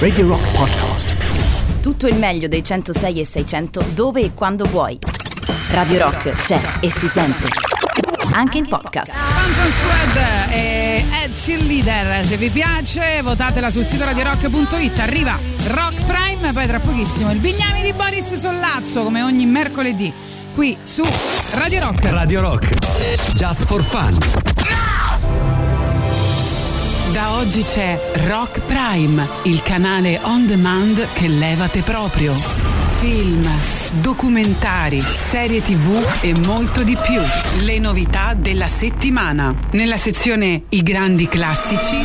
Radio Rock Podcast. Tutto il meglio dei 106 e 600 dove e quando vuoi. Radio Rock c'è e si sente. Anche in podcast. Phantom Squad e Ed Cheerleader. Se vi piace, votatela sul sito radiorock.it. Arriva Rock Prime, poi tra pochissimo il Bignami di Boris Sollazzo, come ogni mercoledì, qui su Radio Rock. Radio Rock. Just for fun. Da oggi c'è Rock Prime, il canale on demand che levate proprio. Film, documentari, serie tv e molto di più. Le novità della settimana. Nella sezione I grandi classici.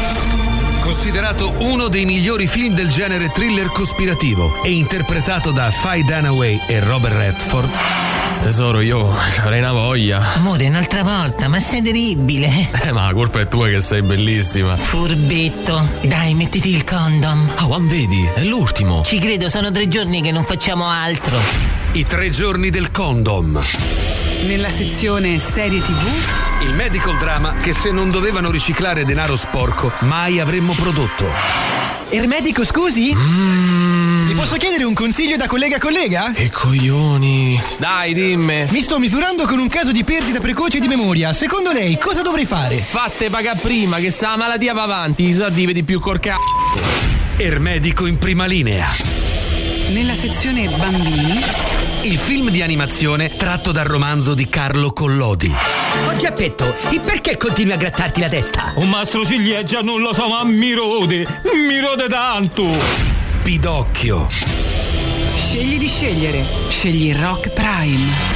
Considerato uno dei migliori film del genere thriller cospirativo e interpretato da Faye Dunaway e Robert Redford. Tesoro, io avrei una voglia. Amore, un'altra volta, ma sei terribile. Eh, ma la colpa è tua che sei bellissima. Furbetto. Dai, mettiti il condom. Oh, ma vedi, è l'ultimo. Ci credo, sono tre giorni che non facciamo altro. I tre giorni del condom. Nella sezione serie tv. Il medical drama che se non dovevano riciclare denaro sporco mai avremmo prodotto. Ermetico, scusi? Ti posso chiedere un consiglio da collega a collega? Che coglioni. Dai, dimmi. Mi sto misurando con un caso di perdita precoce di memoria. Secondo lei cosa dovrei fare? Fatte pagare prima, che sta la malattia va avanti. I soldi vedi più corca. Ermedico in prima linea. Nella sezione bambini. Il film di animazione tratto dal romanzo di Carlo Collodi. Oh Geppetto, e perché continui a grattarti la testa? Un mastro ciliegia non lo so, ma mi rode, mi rode tanto. Pidocchio. Scegli di scegliere. Scegli Rock Prime.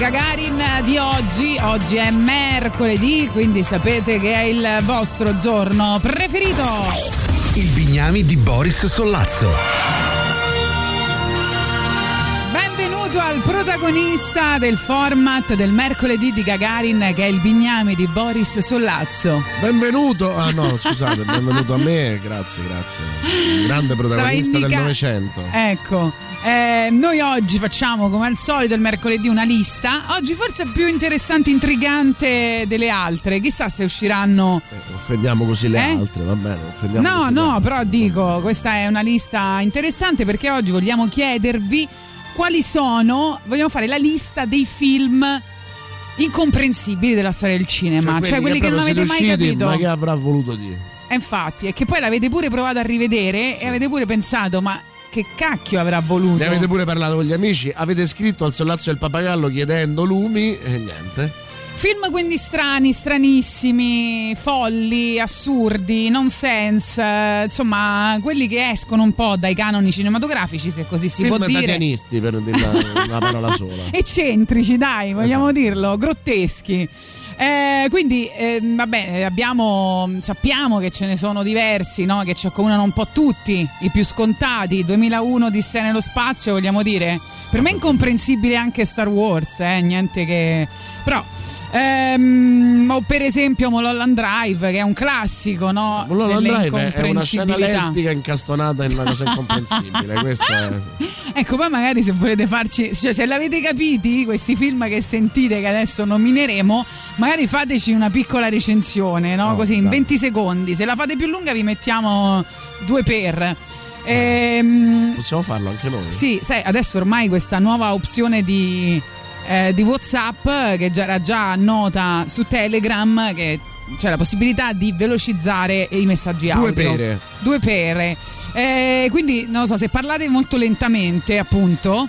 Gagarin di oggi. Oggi è mercoledì, quindi sapete che è il vostro giorno preferito. Il bignami di Boris Sollazzo. Benvenuto al protagonista del format del mercoledì di Gagarin che è il bignami di Boris Sollazzo. Benvenuto, ah no scusate, benvenuto a me, grazie, grazie. Grande protagonista indica- del Novecento. Ecco. Noi oggi facciamo come al solito il mercoledì una lista, oggi forse più interessante, intrigante delle altre, chissà se usciranno Eh, offendiamo così le Eh? altre, va bene, offendiamo No, le no, altre. però dico, questa è una lista interessante perché oggi vogliamo chiedervi quali sono, vogliamo fare la lista dei film incomprensibili della storia del cinema, cioè, quelli che, non proprio avete mai capito. Ma che avrà voluto dire? E infatti, è che poi l'avete pure provato a rivedere e avete pure pensato, ma che cacchio avrà voluto? Ne avete pure parlato con gli amici, avete scritto al sollazzo del papagallo chiedendo lumi e niente. Film quindi strani, stranissimi, folli, assurdi, nonsense, insomma, quelli che escono un po' dai canoni cinematografici, se così si Film può dire. tatianisti per dire una, una parola sola. Eccentrici, dai, vogliamo Esatto. dirlo, grotteschi. Eh, quindi, ehm, vabbè, abbiamo, sappiamo che ce ne sono diversi, no? che ci accomunano un po' tutti, i più scontati. 2001 Odissea nello spazio, vogliamo dire? Per me è incomprensibile anche Star Wars, eh? niente che... Però, ehm, o per esempio Mulholland Drive, che è un classico, no? Mulholland Drive è una scena lesbica incastonata in una cosa incomprensibile. È. Ecco, poi magari se volete farci, cioè se l'avete capiti, questi film che sentite che adesso nomineremo, magari fateci una piccola recensione, no? Oh, Così in dai. 20 secondi. Se la fate più lunga vi mettiamo due per. Ehm, Possiamo farlo anche noi? sì, sai, adesso ormai questa nuova opzione di, eh, di WhatsApp che già era già nota su Telegram, che c'è la possibilità di velocizzare i messaggi Due audio. pere. Due pere. Eh, quindi, non lo so, se parlate molto lentamente, appunto,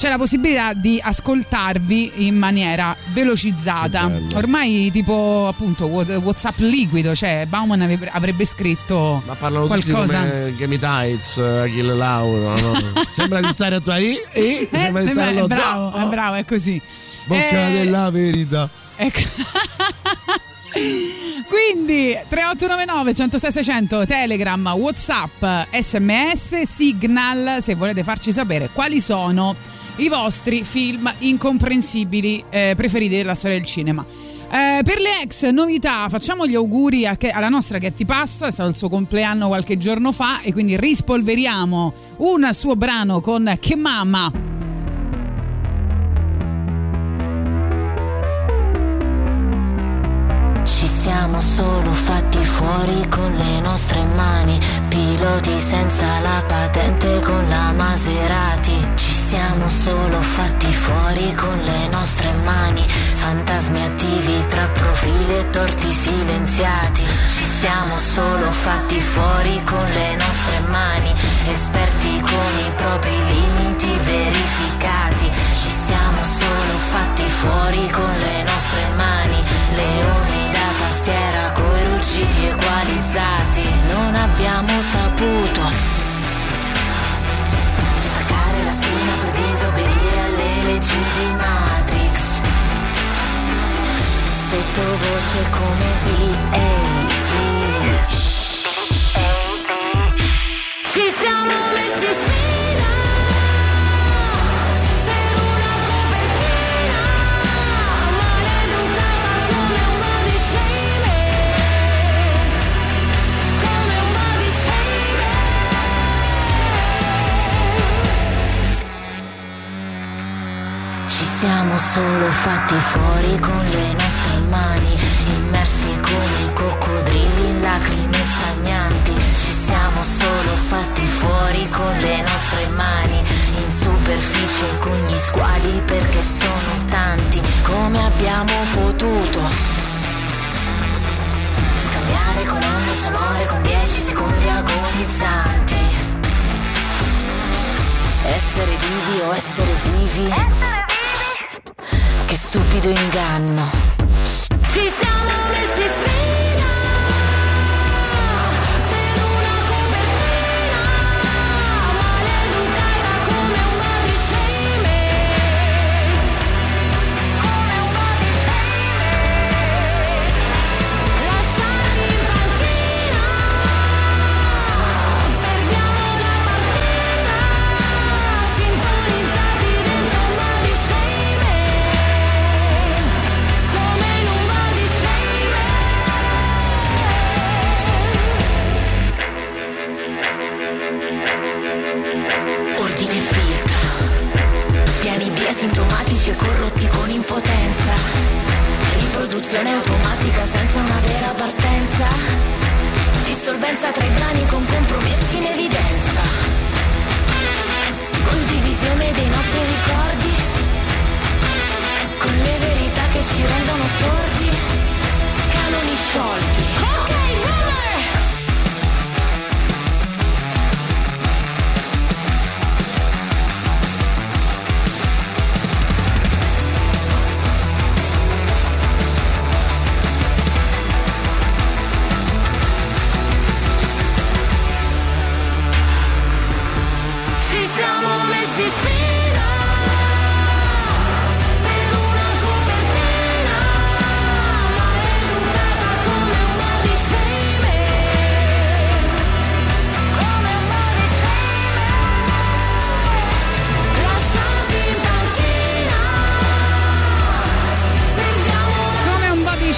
c'è la possibilità di ascoltarvi in maniera velocizzata. Ormai, tipo, appunto, Wha- WhatsApp liquido, cioè Bauman avrebbe- avrebbe scritto Ma parlano tutti qualcosa. come Game Tights, Achille Lauro. no? Sembra di stare a tua lì e Eh, sembra di stare allo bravo, zoo. è bravo, è così. Bocca Eh, della verità. Ecco. Quindi 3899 106 600 Telegram, Whatsapp, SMS, Signal se volete farci sapere quali sono i vostri film incomprensibili eh, preferiti della storia del cinema. Eh, per le ex novità facciamo gli auguri che- alla nostra Getty Pass, è stato il suo compleanno qualche giorno fa e quindi rispolveriamo un suo brano con Che Mama. Ci siamo solo fatti fuori con le nostre mani, piloti senza la patente con la Maserati. Siamo solo fatti fuori con le nostre mani, fantasmi attivi tra profili e torti silenziati. Ci siamo solo fatti fuori con le nostre mani, esperti con i propri limiti verificati. Ci siamo solo fatti fuori con le nostre mani, leoni da tastiera coi ruggiti equalizzati. Non abbiamo saputo disobbedire alle leggi di Matrix. Sottovoce come Billy Ci siamo messi sfida siamo solo fatti fuori con le nostre mani, immersi come coccodrilli in lacrime stagnanti. Ci siamo solo fatti fuori con le nostre mani, in superficie con gli squali perché sono tanti. Come abbiamo potuto scambiare colonne sonore con 10 secondi agonizzanti? Essere vivi o essere vivi? Che stupido inganno. Ci siamo e corrotti con impotenza, riproduzione automatica senza una vera partenza, dissolvenza tra i brani con compromessi in evidenza, condivisione dei nostri ricordi, con le verità che ci rendono sordi, canoni sciolti.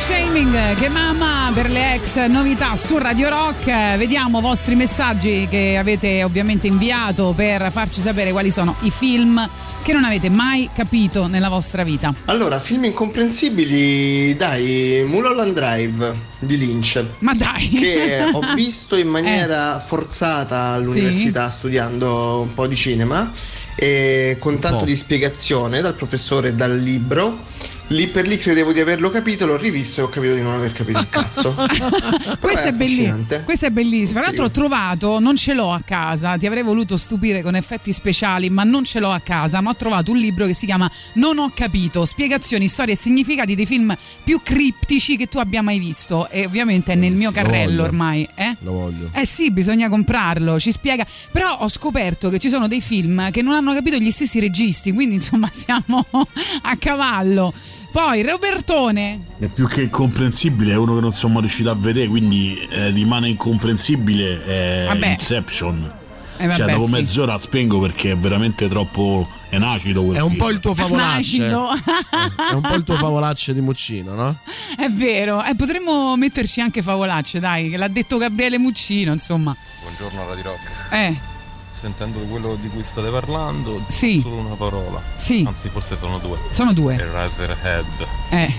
Che mamma per le ex novità su Radio Rock. Eh, Vediamo i vostri messaggi che avete ovviamente inviato per farci sapere quali sono i film che non avete mai capito nella vostra vita. Allora, film incomprensibili, dai, Mulholland Drive di Lynch. Ma dai! Che ho visto in maniera forzata all'università studiando un po' di cinema e con tanto di spiegazione dal professore e dal libro. Lì per lì credevo di averlo capito, l'ho rivisto e ho capito di non aver capito il cazzo. Questo è, belli- affascinante. questo è bellissimo. Tra l'altro, ho trovato, non ce l'ho a casa. Ti avrei voluto stupire con effetti speciali, ma non ce l'ho a casa. Ma ho trovato un libro che si chiama Non ho capito: spiegazioni, storie e significati dei film più criptici che tu abbia mai visto. E ovviamente è nel mio Lo carrello voglio. ormai. Eh? Lo voglio. Eh sì, bisogna comprarlo, ci spiega. Però ho scoperto che ci sono dei film che non hanno capito gli stessi registi, quindi insomma siamo a cavallo. Poi Robertone. È più che incomprensibile, è uno che non siamo riusciti a vedere, quindi eh, rimane incomprensibile è Vabbè. Inception. Eh, vabbè, cioè, dopo sì. mezz'ora la spengo perché è veramente troppo è acido quel È un film. po' il tuo favolacce. Acido. È un po' il tuo favolacce di Muccino, no? È vero, eh, potremmo metterci anche favolacce, dai, che l'ha detto Gabriele Muccino, insomma. Buongiorno Radio Rock. Eh, Sentendo quello di cui state parlando, Sì. solo una parola. Sì. Anzi, forse sono due. Sono due. Eraserhead. eh.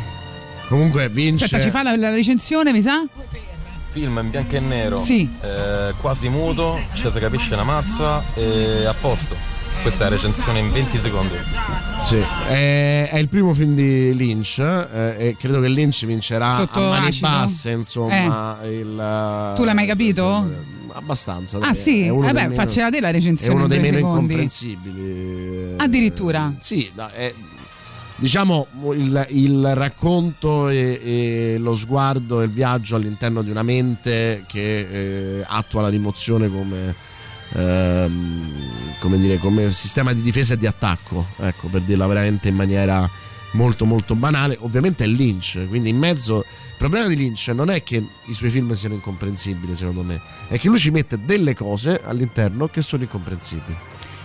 Comunque vince. Aspetta, ci fa la, la recensione, mi sa? Film in bianco e nero. Sì. eh, quasi muto, ci si capisce una mazza e a posto. Questa è la recensione in 20 secondi. Sì, è, è il primo film di Lynch eh, e credo che Lynch vincerà Sotto a mani acido? basse, insomma. Il, Tu l'hai mai capito? Abbastanza. Ah sì? è uno Eh dei beh, meno- faccela te la È recensione uno in dei meno secondi. incomprensibili. Addirittura. Sì, no, è- diciamo il, il racconto e, e lo sguardo e il viaggio all'interno di una mente che eh, attua la rimozione come, ehm, come, dire, come sistema di difesa e di attacco, ecco, per dirla veramente in maniera molto molto banale. Ovviamente è Lynch, quindi in mezzo... Il problema di Lynch non è che i suoi film siano incomprensibili, secondo me, è che lui ci mette delle cose all'interno che sono incomprensibili.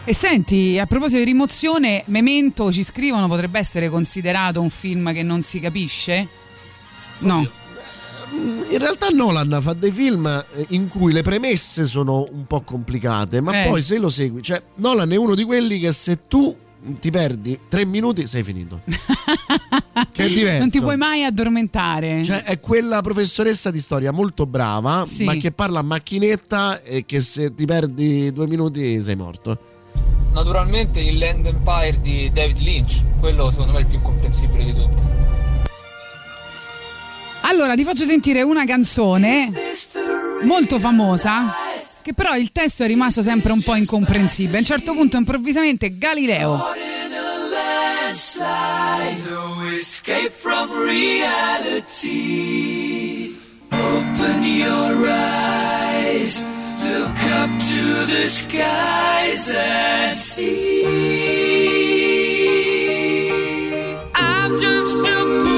E senti, a proposito di rimozione, Memento ci scrivono potrebbe essere considerato un film che non si capisce? No. In realtà Nolan fa dei film eh, in cui le premesse sono un po' complicate, ma Eh. poi se lo segui, cioè Nolan è uno di quelli che se tu ti perdi tre minuti sei finito. che è diverso. Non ti puoi mai addormentare. Cioè è quella professoressa di storia molto brava, Sì. ma che parla a macchinetta e che se ti perdi due minuti sei morto. Naturalmente il Land Empire di David Lynch, quello secondo me è il più incomprensibile di tutti. Allora, ti faccio sentire una canzone molto famosa, che però il testo è rimasto sempre un po' incomprensibile. A un certo punto, improvvisamente, Galileo. Open your eyes, look up to the skies and see. I'm just a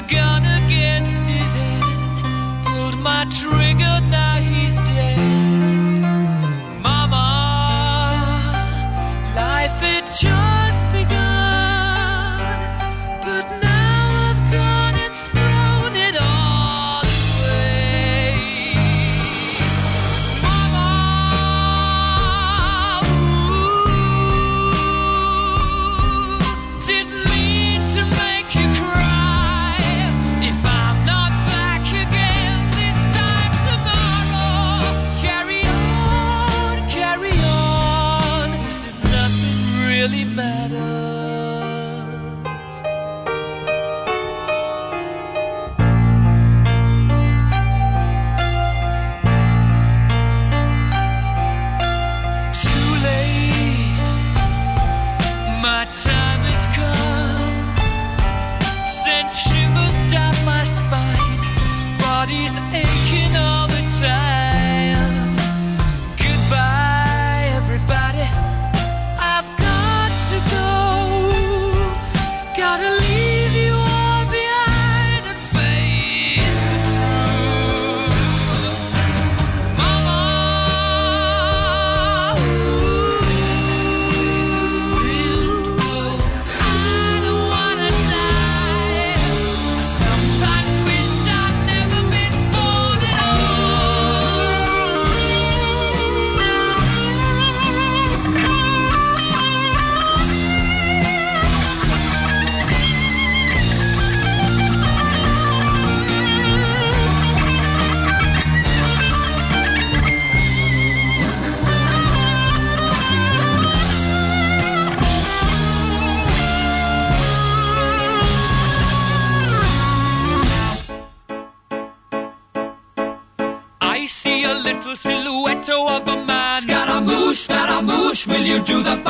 a gun against his head, pulled my trigger, now he's dead. Mama, life had just you do the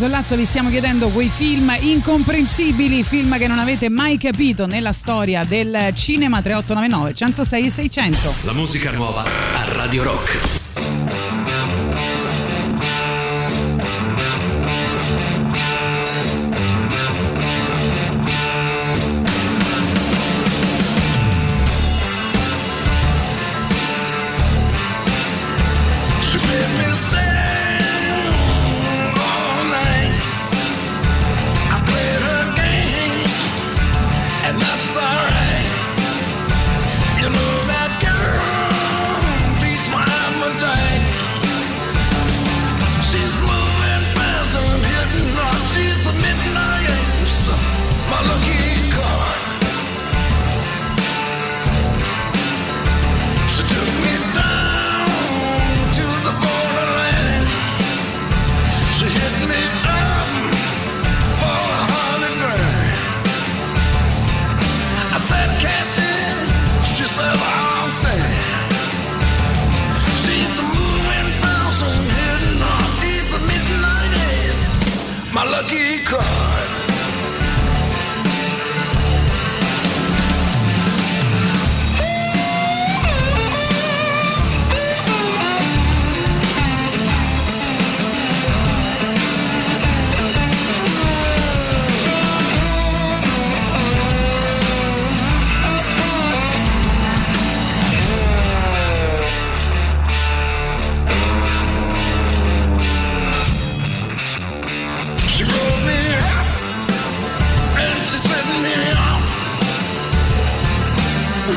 Sollazzo vi stiamo chiedendo quei film incomprensibili, film che non avete mai capito nella storia del cinema 3899 106 e 600. La musica nuova a Radio Rock.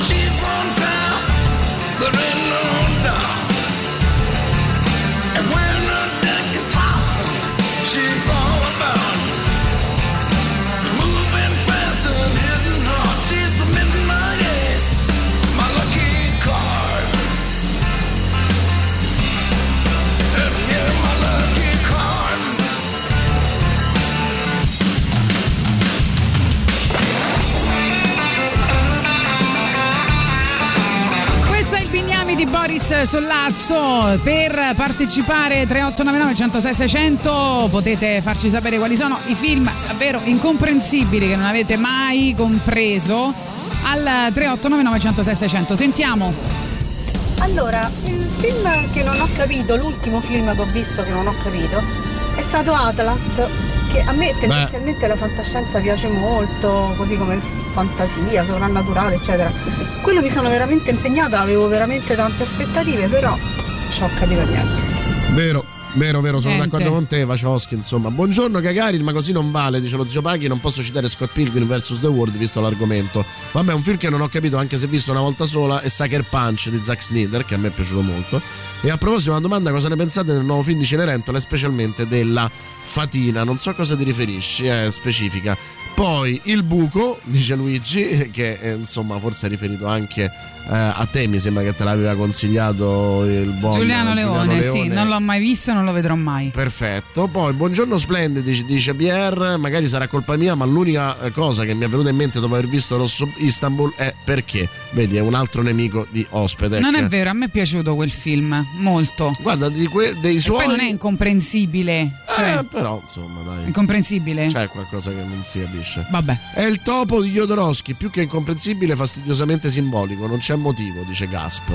She's Sollazzo. Per partecipare 3899 106 600 potete farci sapere quali sono i film davvero incomprensibili che non avete mai compreso al 3899 106 600. Sentiamo. Allora, il film che non ho capito, l'ultimo film che ho visto che non ho capito, è stato Atlas, che a me tendenzialmente la fantascienza piace molto, così come fantasia, sovrannaturale, eccetera. Quello mi sono veramente impegnata, avevo veramente tante aspettative, però non ci ho capito niente. Vero. Vero, vero, sono Niente. d'accordo con te, Wachowski, insomma. Buongiorno Gagarin, ma così non vale, dice lo zio Paghi, non posso citare Scott Pilgrim vs. The World visto l'argomento. Vabbè, un film che non ho capito anche se visto una volta sola è Sucker Punch di Zack Snyder, che a me è piaciuto molto. E a proposito, una domanda, cosa ne pensate del nuovo film di Cenerentola, specialmente della Fatina? Non so a cosa ti riferisci, è specifica. Poi il buco, dice Luigi, che eh, insomma forse è riferito anche eh, a te, mi sembra che te l'aveva consigliato il buon Giuliano Leone, sì, Leone. non l'ho mai visto e non lo vedrò mai. Perfetto, poi buongiorno splendidi, dice- Pierre, magari sarà colpa mia, ma l'unica eh, cosa che mi è venuta in mente dopo aver visto Rosso Istanbul è perché, vedi, è un altro nemico di Ospedec. Non è vero, a me è piaciuto quel film, molto. Guarda, que- dei suoi... poi non è incomprensibile. Cioè, Eh, però, insomma, dai. incomprensibile? C'è qualcosa che non si capisce. Vabbè. È il topo di Jodorowsky, più che incomprensibile, fastidiosamente simbolico, non c'è motivo, dice Gasp.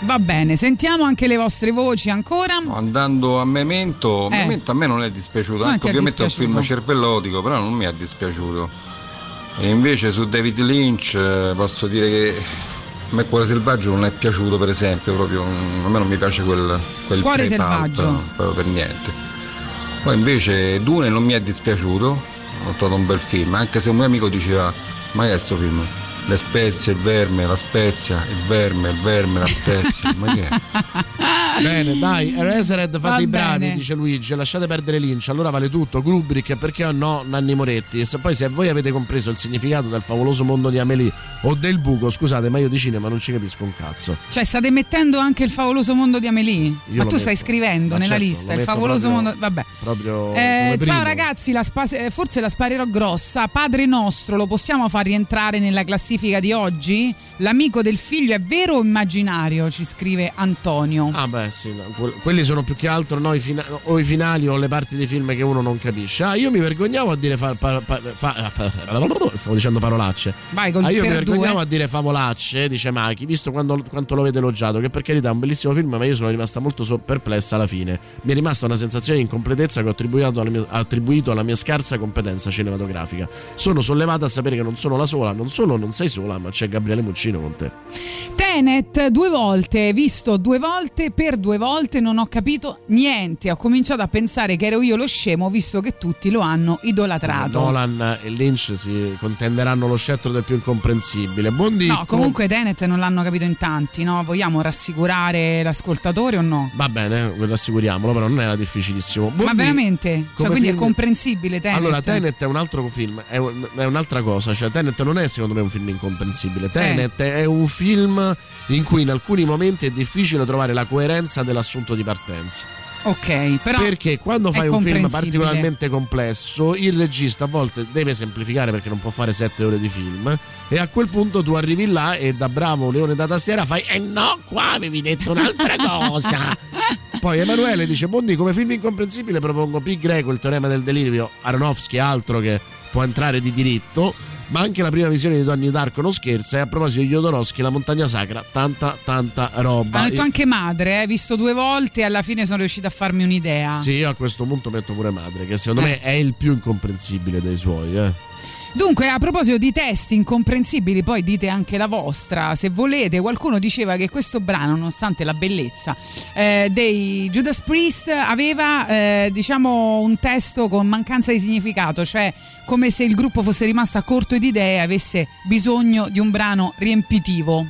Va bene, sentiamo anche le vostre voci ancora. Andando a Memento, Eh. Memento a me non è dispiaciuto, Non anche ovviamente è un dispiaciuto. film cervellotico, però non mi è dispiaciuto. E invece su David Lynch eh, posso dire che a me Cuore Selvaggio non è piaciuto per esempio, proprio, a me non mi piace quel, quel Cuore Selvaggio. proprio per niente. Poi invece Dune non mi è dispiaciuto, ho trovato un bel film, anche se un mio amico diceva, ma che è sto film? Le spezie, il verme, la spezia, il verme, il verme, la spezia, ma che è? Bene, dai, Eraserhead fate Va i bravi, bene. dice Luigi. Lasciate perdere Lynch, allora vale tutto. Kubrick, perché no? Nanni Moretti. E se poi se voi avete compreso il significato del favoloso mondo di Amelie o del buco, scusate, ma io di cinema non ci capisco un cazzo. Cioè, state mettendo anche il favoloso mondo di Amelie? ma lo tu stai metto. scrivendo Ma nella certo, lista il favoloso proprio- mondo. Vabbè. Proprio Eh, ciao ragazzi, la spa- eh, forse la sparerò grossa. Padre nostro, lo possiamo far rientrare nella classifica di oggi? L'amico del figlio è vero o immaginario? Ci scrive Antonio. Ah, beh, sì, no, que- quelli sono più che altro no, i fina- o i finali o le parti dei film che uno non capisce. Ah, io mi vergognavo a dire fa- pa- pa- fa- fa- stavo dicendo parolacce. Vai col Ah, io mi vergognavo due. a dire favolacce, dice Maki, visto quando- quanto lo avete elogiato, che per carità è un bellissimo film, ma io sono rimasta molto so- perplessa alla fine. Mi è rimasta una sensazione di incompletezza che ho attribuito alla mia, attribuito alla mia scarsa competenza cinematografica. Sono sollevata a sapere che non sono la sola, non solo non sei sola, ma c'è Gabriele Muccino con te. Tenet due volte, visto due volte, per due volte non ho capito niente. Ho cominciato a pensare che ero io lo scemo, visto che tutti lo hanno idolatrato. Nolan e Lynch si contenderanno lo scettro del più incomprensibile. Buondì. No, comunque Tenet non l'hanno capito in tanti, no? Vogliamo rassicurare l'ascoltatore o no? Va bene, ve lo assicuriamolo, però non era difficilissimo. Ma Buondì. veramente? Cioè, quindi è film- comprensibile Tenet? Allora, Tenet è un altro film, è, un- è un'altra cosa. Cioè, Tenet non è secondo me un film Eh. Incomprensibile. Tenet è un film in cui in alcuni momenti è difficile trovare la coerenza dell'assunto di partenza. Ok, però perché quando fai un film particolarmente complesso, il regista a volte deve semplificare perché non può fare sette ore di film. E a quel punto tu arrivi là e da bravo leone da tastiera fai: Eh no, qua avevi detto un'altra cosa. Poi Emanuele dice: Bondi, come film incomprensibile propongo P. Greco, il teorema del delirio. Aronofsky, altro che può entrare di diritto. Ma anche la prima visione di Donnie Darko non scherza. E a proposito di Jodorowsky, la montagna sacra, tanta, tanta roba. Hanno detto anche madre, eh, visto due volte e alla fine sono riuscita a farmi un'idea. Sì, io a questo punto metto pure madre, che secondo Eh. me è il più incomprensibile dei suoi. Eh. Dunque, a proposito di testi incomprensibili, poi dite anche la vostra. Se volete, qualcuno diceva che questo brano, nonostante la bellezza eh, dei Judas Priest, aveva eh, diciamo un testo con mancanza di significato, cioè come se il gruppo fosse rimasto a corto di idee e avesse bisogno di un brano riempitivo.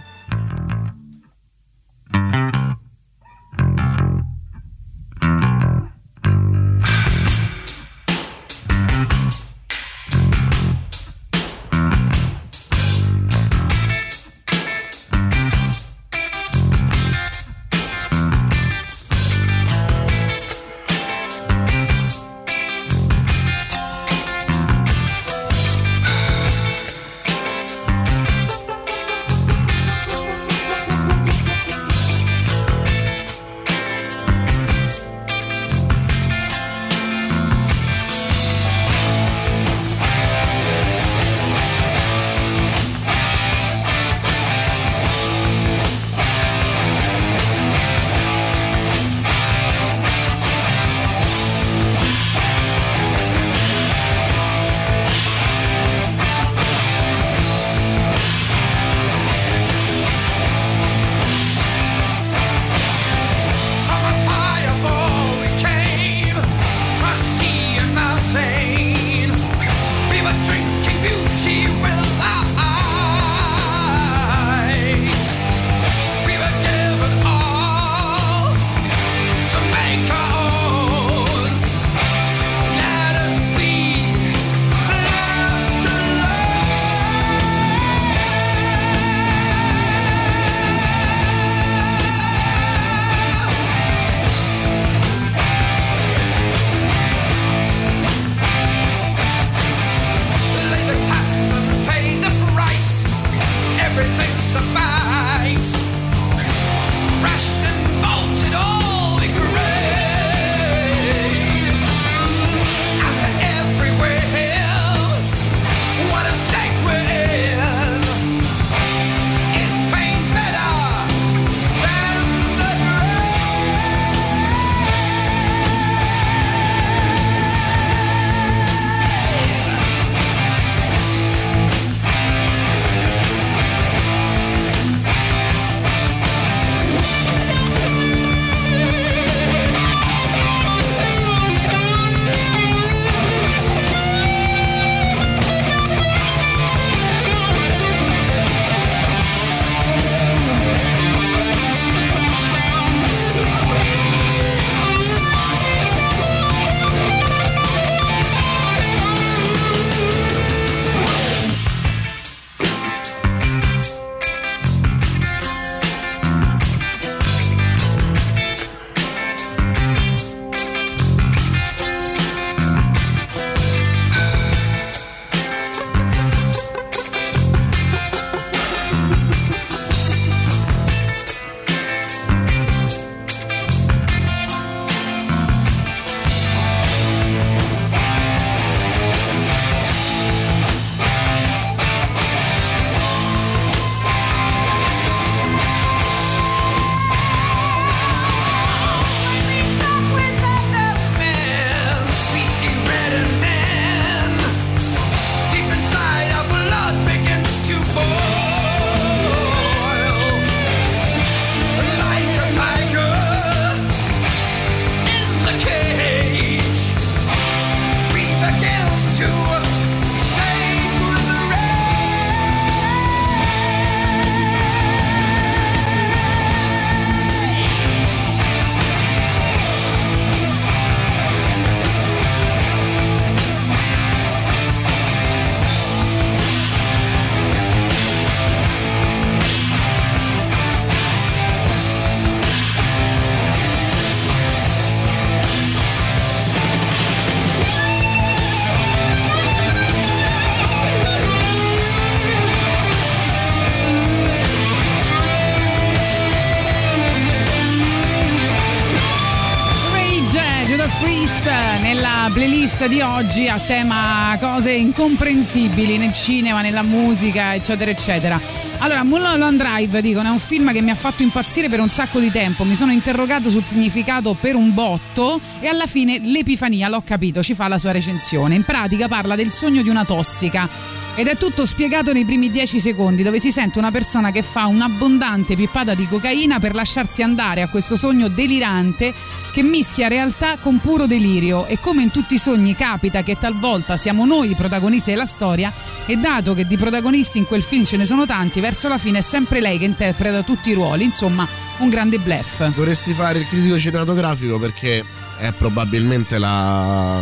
Playlist di oggi a tema cose incomprensibili nel cinema, nella musica, eccetera, eccetera. Allora, Mulholland Drive, dicono, è un film che mi ha fatto impazzire per un sacco di tempo. Mi sono interrogato sul significato per un botto e alla fine l'epifania, l'ho capito, ci fa la sua recensione. In pratica parla del sogno di una tossica. Ed è tutto spiegato nei primi 10 secondi, dove si sente una persona che fa un'abbondante pippata di cocaina per lasciarsi andare a questo sogno delirante che mischia realtà con puro delirio. E come in tutti i sogni capita che talvolta siamo noi i protagonisti della storia, e dato che di protagonisti in quel film ce ne sono tanti, verso la fine è sempre lei che interpreta tutti i ruoli. Insomma, un grande bluff. Dovresti fare il critico cinematografico perché è probabilmente la,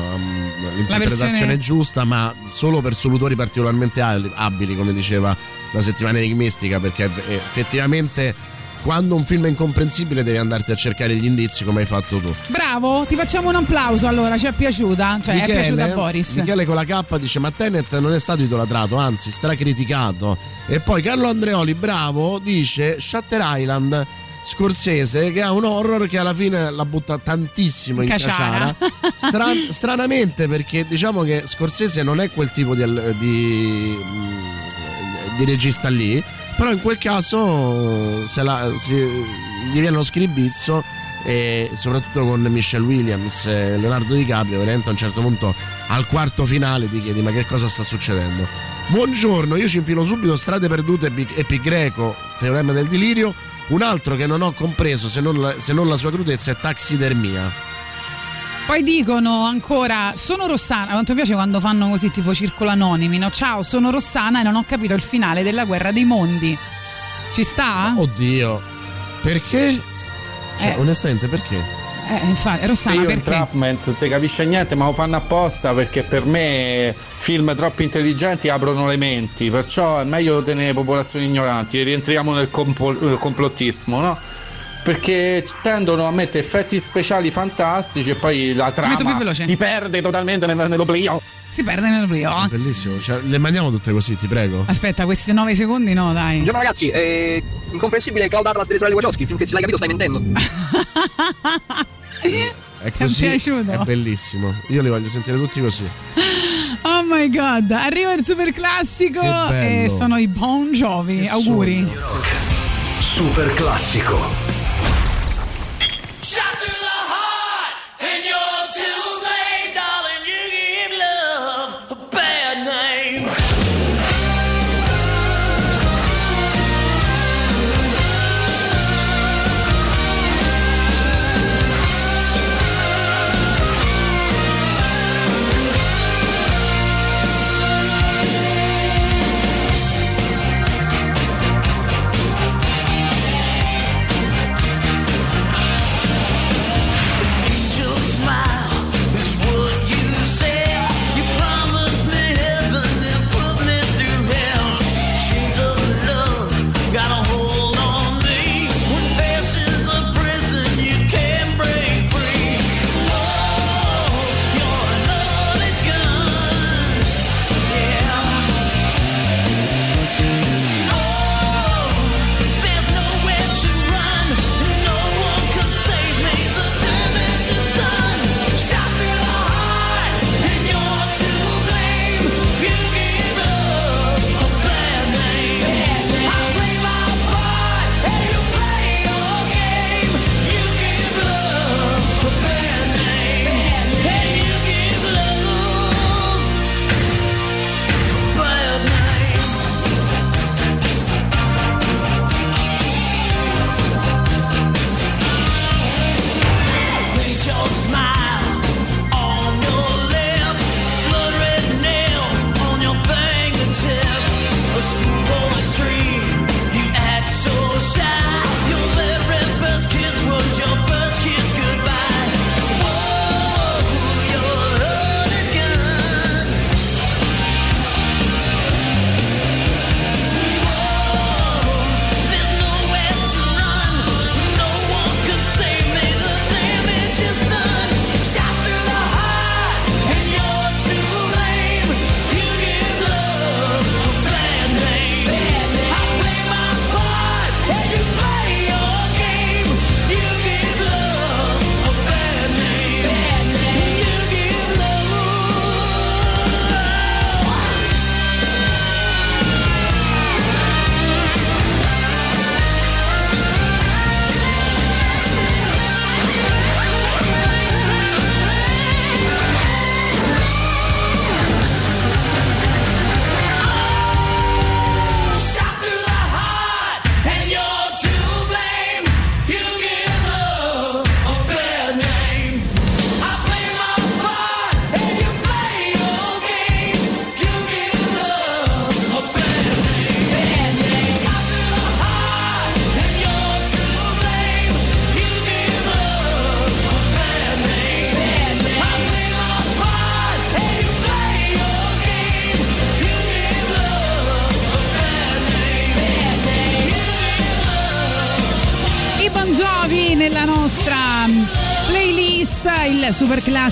l'interpretazione versione- giusta, ma solo per solutori particolarmente abili, come diceva la settimana enigmistica, perché effettivamente quando un film è incomprensibile devi andarti a cercare gli indizi come hai fatto tu. Bravo, ti facciamo un applauso allora, ci è piaciuta? Cioè, è piaciuta a Boris. Michele con la K dice ma Tenet non è stato idolatrato, anzi stracriticato. E poi Carlo Andreoli, bravo, dice Shutter Island. Scorsese che ha un horror che alla fine la butta tantissimo in caciara, Stran- stranamente perché diciamo che Scorsese non è quel tipo di, di, di regista lì però in quel caso se la- si- gli viene lo scribizzo e soprattutto con Michelle Williams e Leonardo DiCaprio veramente a un certo punto al quarto finale ti chiedi ma che cosa sta succedendo? Buongiorno io ci infilo subito strade perdute Epi- epigreco teorema del delirio. Un altro che non ho compreso se non la, se non la sua crudezza è taxidermia Poi dicono ancora: Sono Rossana. Quanto mi piace quando fanno così, tipo circolo anonimi. No? Ciao, sono Rossana e non ho capito il finale della guerra dei mondi. Ci sta? oddio perché? cioè Eh. onestamente perché? Eh, infatti, Rossana, io perché? Trapment non si capisce niente, ma lo fanno apposta perché per me film troppo intelligenti aprono le menti, perciò è meglio tenere popolazioni ignoranti, rientriamo nel, compo- nel complottismo, no? Perché tendono a mettere effetti speciali fantastici e poi la trama si perde totalmente nel- nell'oblio. Si perde nell'oblio. Bellissimo, cioè, le mandiamo tutte così, ti prego. Aspetta, questi 9 secondi no, dai. Buongiorno ragazzi, è incomprensibile Cloud Atlas delle sorelle Wachowski, film che se l'hai capito stai mentendo. È così, piaciuto? è bellissimo. Io li voglio sentire tutti così. Oh my god, arriva il super classico Che e sono i Bon Jovi. Auguri. Super classico.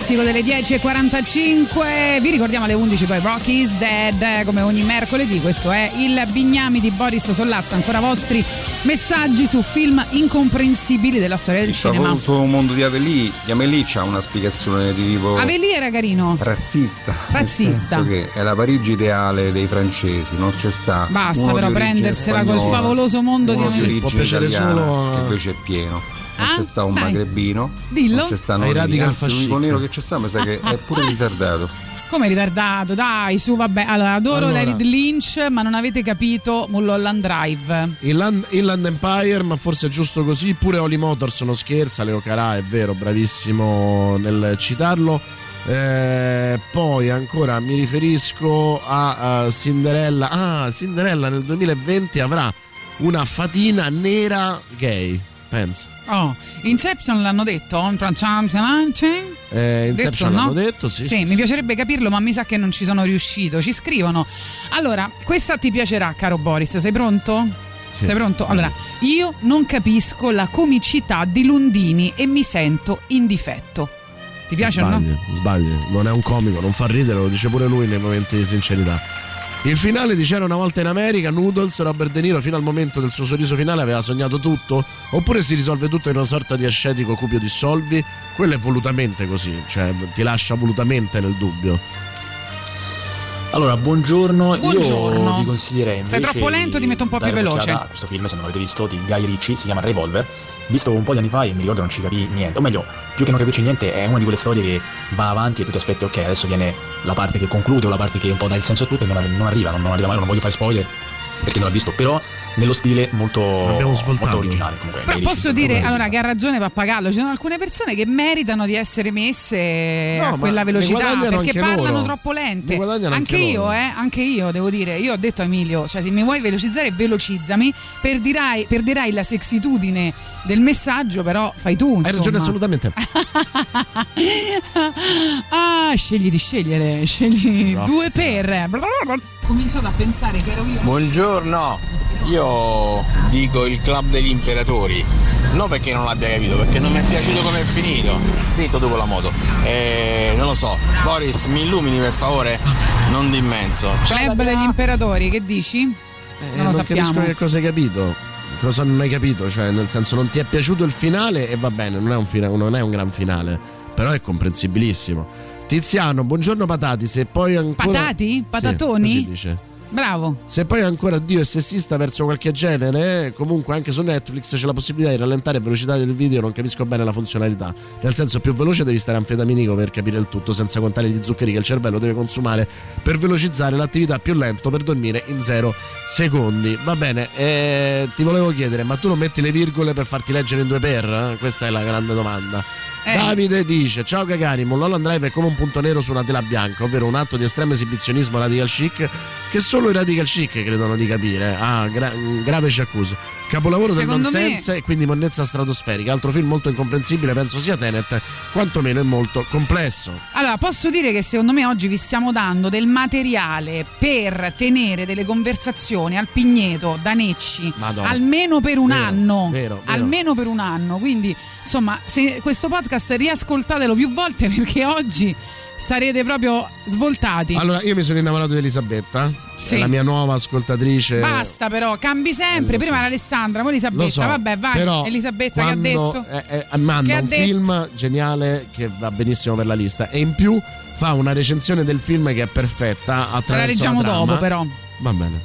Classico delle 10.45. Vi ricordiamo alle 11 poi Rock is Dead, come ogni mercoledì. Questo è il Bignami di Boris Sollazza. Ancora vostri messaggi su film incomprensibili della storia del Il cinema. famoso mondo di Amelie, di Amelie c'ha una spiegazione di tipo Amelie era carino. razzista. Razzista. Che è la Parigi ideale dei francesi, non c'è sta. Basta uno però prendersela col spagnola, favoloso mondo di Amelie. Può piacere italiana, solo a- che invece è pieno. Non Ah, c'è sta un dai. magrebino, Dillo. c'è sta Ai Nori, radical nero che c'è sta mi sa che è pure ritardato. Come ritardato, dai, su, vabbè. Allora, adoro Allora. David Lynch, ma non avete capito Mulholland Drive. Inland, Inland Empire, ma forse è giusto così. Pure Oli Motors non scherza. Leo Carà è vero, bravissimo nel citarlo. Eh, poi ancora mi riferisco a, a Cinderella. Ah, Cinderella nel 2020 avrà una fatina nera gay. Pensa. Oh, Inception l'hanno detto? Eh, Inception Detto, l'hanno no? detto, sì. Sì, mi piacerebbe capirlo, ma mi sa che non ci sono riuscito. Ci scrivono. Allora, questa ti piacerà, caro Boris. Sei pronto? Sì. Sei pronto? Allora, io non capisco la comicità di Lundini e mi sento in difetto. Ti piace o no? Sbagli, sbagli. Non è un comico, non fa ridere, lo dice pure lui nei momenti di sincerità. Il finale di C'era una volta in America, Noodles, Robert De Niro fino al momento del suo sorriso finale aveva sognato tutto? Oppure si risolve tutto in una sorta di ascetico cupio dissolvi? Quello è volutamente così, cioè ti lascia volutamente nel dubbio. Allora, buongiorno. Buongiorno. Io vi consiglierei Sei troppo lento, ti metto un po' più veloce. Questo film, se non l'avete visto, di Guy Ritchie, si chiama Revolver. Visto un po' di anni fa e mi ricordo non ci capì niente. O meglio, più che non capisci niente, è una di quelle storie che va avanti e tu ti aspetti, ok, adesso viene la parte che conclude o la parte che un po' dà il senso a tutto e non, non arriva, non, non arriva mai, non voglio fare spoiler perché non l'ho visto, però nello stile molto, molto originale comunque. Però posso dire allora che ha ragione Pappagallo, ci sono alcune persone che meritano di essere messe No, a quella velocità perché parlano loro. troppo lente. Anche, anche io, loro. eh, anche io devo dire, io ho detto a Emilio, cioè se mi vuoi velocizzare velocizzami, perderai, perderai la sexitudine del messaggio, però fai tu, insomma. Hai ragione assolutamente. ah, scegli di scegliere, scegli No. due per. Cominciato a pensare che ero io. Buongiorno, io dico il club degli imperatori. Non perché non l'abbia capito, perché non mi è piaciuto come è finito. Zitto dopo la moto. Eh, non lo so. Boris, mi illumini per favore? Non d'immenso. Club degli imperatori, che dici? Eh, non lo sappiamo. capisco che cosa hai capito. Cosa non hai capito? Cioè, nel senso, non ti è piaciuto il finale e va bene, non è un, fina- non è un gran finale, però è comprensibilissimo. Tiziano, buongiorno patati, se poi ancora... Patati? Sì, Patatoni? così dice. Bravo. Se poi ancora Dio è sessista verso qualche genere, comunque anche su Netflix c'è la possibilità di rallentare velocità del video, non capisco bene la funzionalità. Nel senso più veloce devi stare anfetaminico per capire il tutto, senza contare gli zuccheri che il cervello deve consumare per velocizzare l'attività più lento per dormire in zero secondi. Va bene, eh, ti volevo chiedere, ma tu non metti le virgole per farti leggere in due per? Eh? Questa è la grande domanda. Eh. Davide dice: Ciao cagani, Mulholland Drive è come un punto nero su una tela bianca, ovvero un atto di estremo esibizionismo radical chic che solo i radical chic credono di capire. Ah, gra- grave ci accuso. Capolavoro Secondo del me- nonsense e quindi monnezza stratosferica. Altro film molto incomprensibile, penso sia Tenet, quantomeno è molto complesso. Allora, posso dire che secondo me oggi vi stiamo dando del materiale per tenere delle conversazioni al Pigneto da Necci Madonna. almeno per un Vero, anno. vero, vero. Almeno per un anno. Quindi, insomma, se questo podcast riascoltatelo più volte perché oggi sarete proprio svoltati. Allora, io mi sono innamorato di Elisabetta, Sì. è la mia nuova ascoltatrice. Basta però, cambi sempre. Prima era Alessandra, poi Elisabetta. So, Vabbè, vai. però Elisabetta che ha detto. eh, eh, manda un detto? film geniale che va benissimo per la lista e in più fa una recensione del film che è perfetta attraverso la leggiamo trama. dopo, però. Va bene.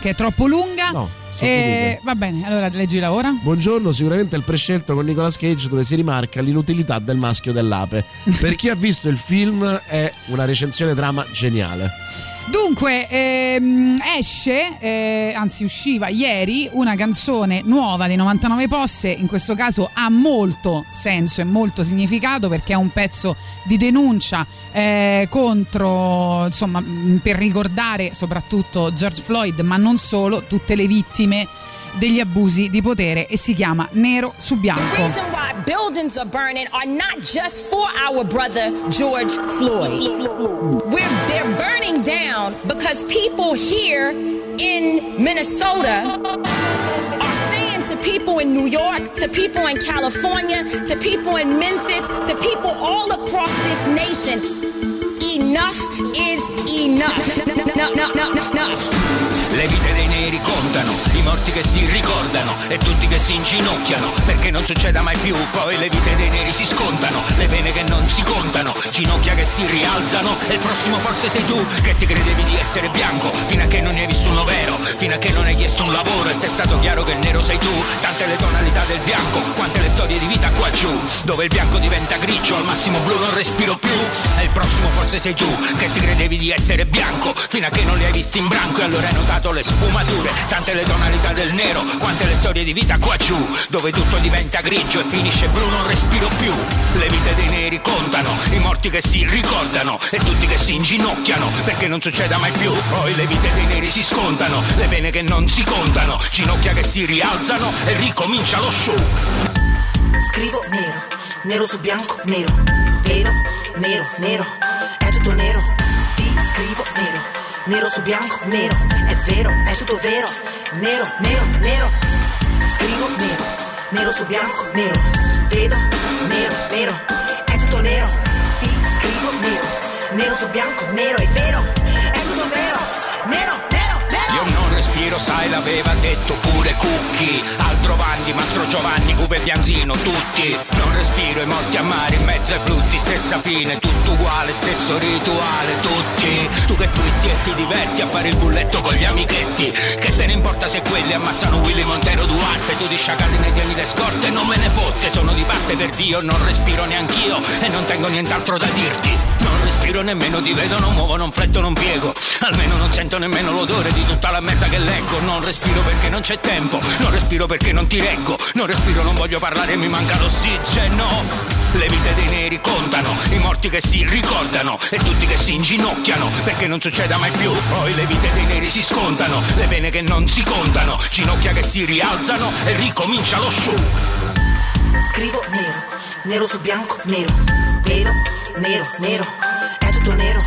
Che è troppo lunga. No, sono Eh, va bene, allora leggila ora. Buongiorno, sicuramente il prescelto con Nicolas Cage dove si rimarca l'inutilità del maschio dell'ape. Per chi ha visto il film è una recensione trama geniale. Dunque, ehm, esce, eh, anzi usciva ieri, una canzone nuova dei 99 Posse, in questo caso ha molto senso e molto significato perché è un pezzo di denuncia eh, contro, insomma, per ricordare soprattutto George Floyd, ma non solo, tutte le vittime degli abusi di potere e si chiama Nero su Bianco. buildings are burning are not just for our brother George Floyd. We're, they're burning down because people here in Minnesota are saying to people in New York, to people in California, to people in Memphis, to people all across this nation. Enough is enough. No, no, no, no, no. Le vite dei neri contano, i morti che si ricordano e tutti che si inginocchiano perché non succeda mai più. Poi le vite dei neri si scontano, le pene che non si contano, ginocchia che si rialzano e il prossimo forse sei tu che ti credevi di essere bianco fino a che non ne hai visto uno vero, fino a che non hai chiesto un lavoro e ti è stato chiaro che il nero sei tu. Tante le tonalità del bianco, quante le storie di vita qua giù, dove il bianco diventa grigio, al massimo blu non respiro più. E il prossimo forse sei tu che ti credevi di essere bianco fino a che non li hai visti in branco e allora hai notato le sfumature, tante le tonalità del nero, quante le storie di vita qua giù, dove tutto diventa grigio e finisce blu non respiro più. Le vite dei neri contano, i morti che si ricordano e tutti che si inginocchiano perché non succeda mai più. Poi le vite dei neri si scontano, le pene che non si contano, ginocchia che si rialzano e ricomincia lo show. Scrivo nero, nero su bianco, nero. Vedo, nero, nero, è tutto nero. Ti scrivo nero, nero su bianco, nero. È vero, è tutto vero. Nero, nero, nero. Scrivo nero, nero su bianco, nero. Vedo, nero, nero, è tutto nero. Ti scrivo nero, nero su bianco, nero. È vero, Respiro, sai, l'aveva detto pure Cucchi. Altro Vanni, Mastro Giovanni, Cupe Bianzino, tutti. Non respiro, i morti a mare, in mezzo ai frutti, stessa fine, tutto uguale, stesso rituale, tutti. Tu che twitti e ti diverti a fare il bulletto con gli amichetti. Che te ne importa se quelli ammazzano Willy Montero Duarte? Tu di sciacalli ne tieni le scorte, non me ne fotte, sono di parte per Dio, non respiro neanch'io e non tengo nient'altro da dirti. Non respiro nemmeno, ti vedo, non muovo, non fletto, non piego. Almeno non sento nemmeno l'odore di tutta la merda che leggo. Non respiro perché non c'è tempo, non respiro perché non ti reggo. Non respiro, non voglio parlare, mi manca l'ossigeno. Le vite dei neri contano, i morti che si ricordano e tutti che si inginocchiano perché non succeda mai più. Poi le vite dei neri si scontano, le pene che non si contano, ginocchia che si rialzano e ricomincia lo show. Scrivo nero, nero su bianco, nero. Nero, nero, è tutto nero.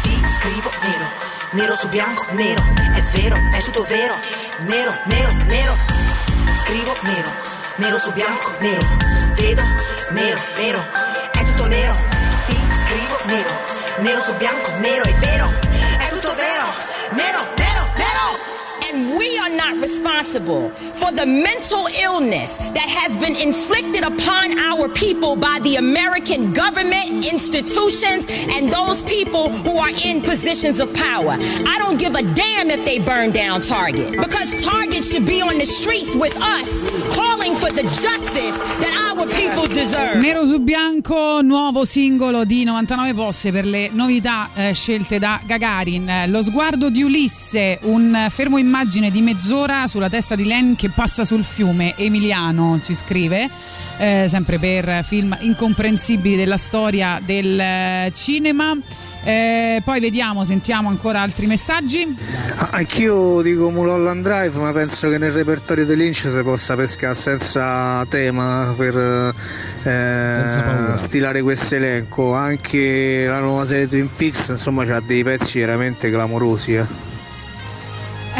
Ti scrivo nero, nero su bianco, nero. È vero, è tutto vero. Nero, nero, nero. Scrivo nero, nero su bianco, nero. Vedo, nero, nero, è tutto nero. Ti scrivo nero, nero su bianco, nero. È vero, è tutto vero. And we are not responsible for the mental illness that has been inflicted upon our people by the American government, institutions, and those people who are in positions of power. I don't give a damn if they burn down Target because Target should be on the streets with us calling for the justice that our people deserve. Nero su bianco, nuovo singolo di 99 posse per le novità eh, scelte da Gagarin. Eh, Lo sguardo di Ulisse, un fermo immagine di mezz'ora sulla testa di Len che passa sul fiume. Emiliano ci scrive. eh, sempre per film incomprensibili della storia del eh, cinema. Eh, poi vediamo, sentiamo ancora altri messaggi. Ah, Anch'io dico Mulholland Drive, ma penso che nel repertorio di Lynch si possa pescare senza tema per eh, stilare questo elenco. Anche la nuova serie Twin Peaks, insomma, ha dei pezzi veramente clamorosi. eh.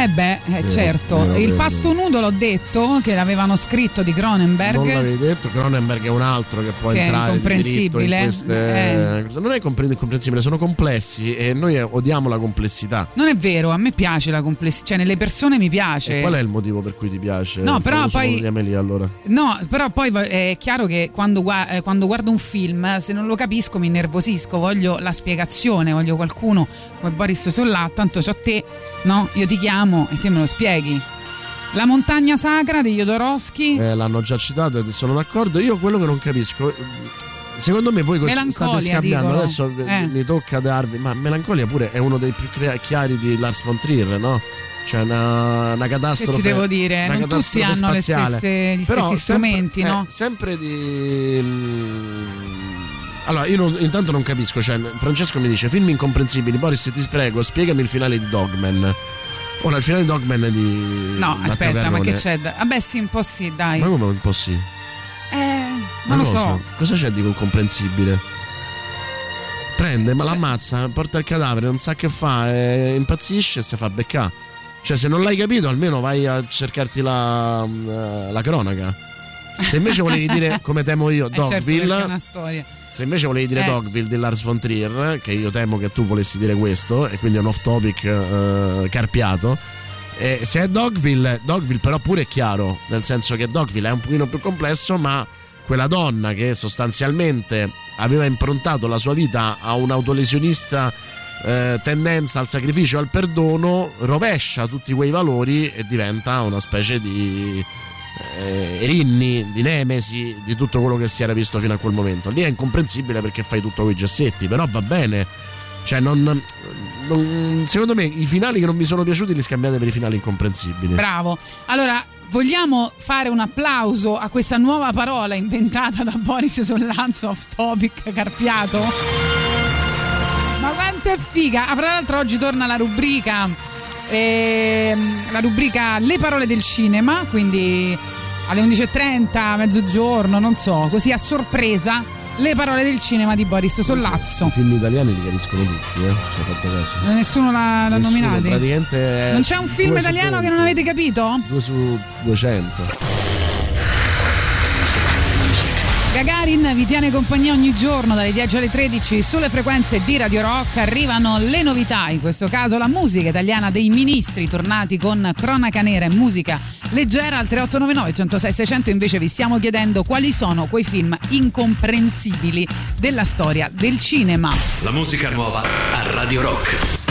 Eh beh, eh, certo. vero, Il vero, pasto nudo l'ho detto, che l'avevano scritto di Cronenberg. Non l'avevi detto, Cronenberg è un altro che può Che è entrare di diritto in incomprensibile. queste... Non è compre- incomprensibile, sono complessi e noi odiamo la complessità. Non è vero, a me piace la complessità, cioè nelle persone mi piace. E qual è il motivo per cui ti piace? No, il però poi- Amelie allora? No, però poi è chiaro che quando, eh, quando guardo un film, se non lo capisco mi innervosisco, voglio la spiegazione, voglio qualcuno come Boris Sollà, tanto c'ho te, no? Io ti chiamo e te me lo spieghi. La montagna sacra di Jodorowsky. Eh, l'hanno già citato e sono d'accordo. Io quello che non capisco. Secondo me voi state scambiando dicono. adesso Eh. mi tocca darvi, ma Melancolia pure è uno dei più crea- chiari di Lars von Trier, no? C'è una, una catastrofe. Che ti devo dire? Non tutti hanno le stesse- gli Però stessi sempre- strumenti, eh, no? Sempre di. Allora, io non- intanto non capisco. Cioè, Francesco mi dice: film incomprensibili. Boris, ti prego, spiegami il finale di Dogman. Ora, il finale di Dogman è di. No, Matteo aspetta, ma Garrone. che c'è? da- Vabbè, sì, un po' sì, dai. Ma come un po' sì? Eh, Ma non lo so. Cosa c'è di incomprensibile? Prende, ma l'ammazza, porta il cadavere, non sa che fa, eh, impazzisce e si fa beccare. Cioè, se non l'hai capito, almeno vai a cercarti la, eh, la cronaca. Se invece volevi dire, come temo io, Eh, certo, Dogville, è una storia. Se invece volevi dire Eh. Dogville di Lars von Trier, che io temo che tu volessi dire questo, e quindi è un off topic eh, carpiato. eh, se è Dogville, Dogville però pure è chiaro, nel senso che Dogville è un pochino più complesso, ma quella donna che sostanzialmente aveva improntato la sua vita a un autolesionista eh, tendenza al sacrificio e al perdono, rovescia tutti quei valori e diventa una specie di eh, Erinni, di Nemesi, di tutto quello che si era visto fino a quel momento. Lì è incomprensibile perché fai tutto con i gessetti, però va bene. Cioè, non, non- secondo me i finali che non mi sono piaciuti li scambiate per i finali incomprensibili. Bravo. Allora, vogliamo fare un applauso a questa nuova parola inventata da Boris Sollazzo, off topic carpiato? Ma quanto è figa! Ah, Fra l'altro oggi torna la rubrica ehm, la rubrica Le parole del cinema, quindi alle 11.30, mezzogiorno, non so, così a sorpresa, le parole del cinema di Boris Sollazzo. I film italiani li capiscono tutti, eh? Ci hai fatto caso. Nessuno l'ha, l'ha Nessuno, nominato. Non c'è un film italiano che non avete capito? 2 su 200. Gagarin vi tiene compagnia ogni giorno dalle 10 alle 13 sulle frequenze di Radio Rock. Arrivano le novità, in questo caso la musica italiana dei ministri tornati con cronaca nera e musica leggera al 3899 106 600. Invece vi stiamo chiedendo quali sono quei film incomprensibili della storia del cinema. La musica nuova a Radio Rock.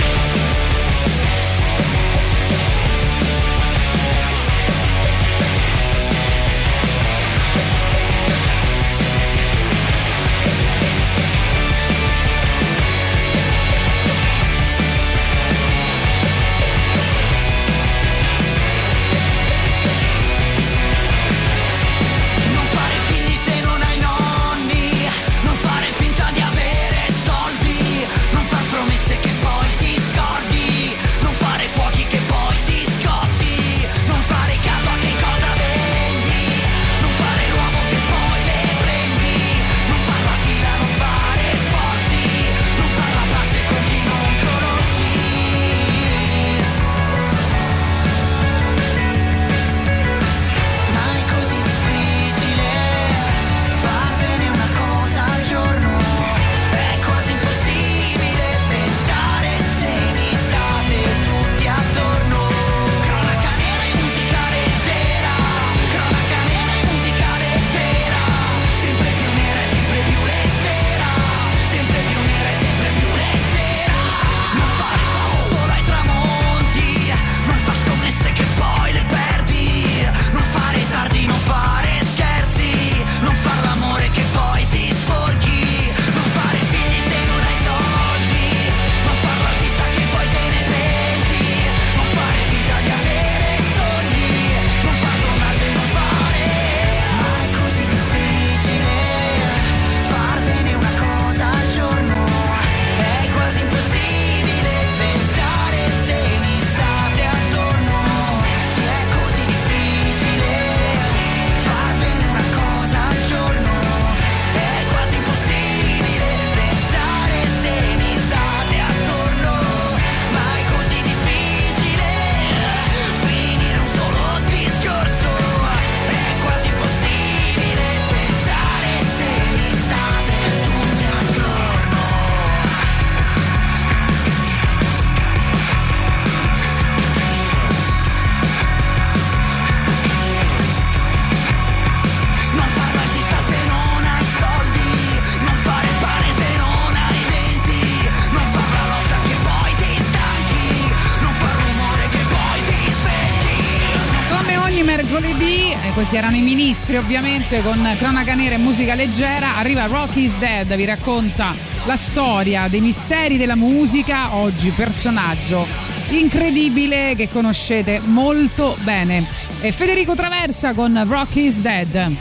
I ministri ovviamente con cronaca nera e musica leggera, arriva Rock is Dead, vi racconta la storia dei misteri della musica, oggi personaggio incredibile che conoscete molto bene. E Federico Traversa con Rock is Dead.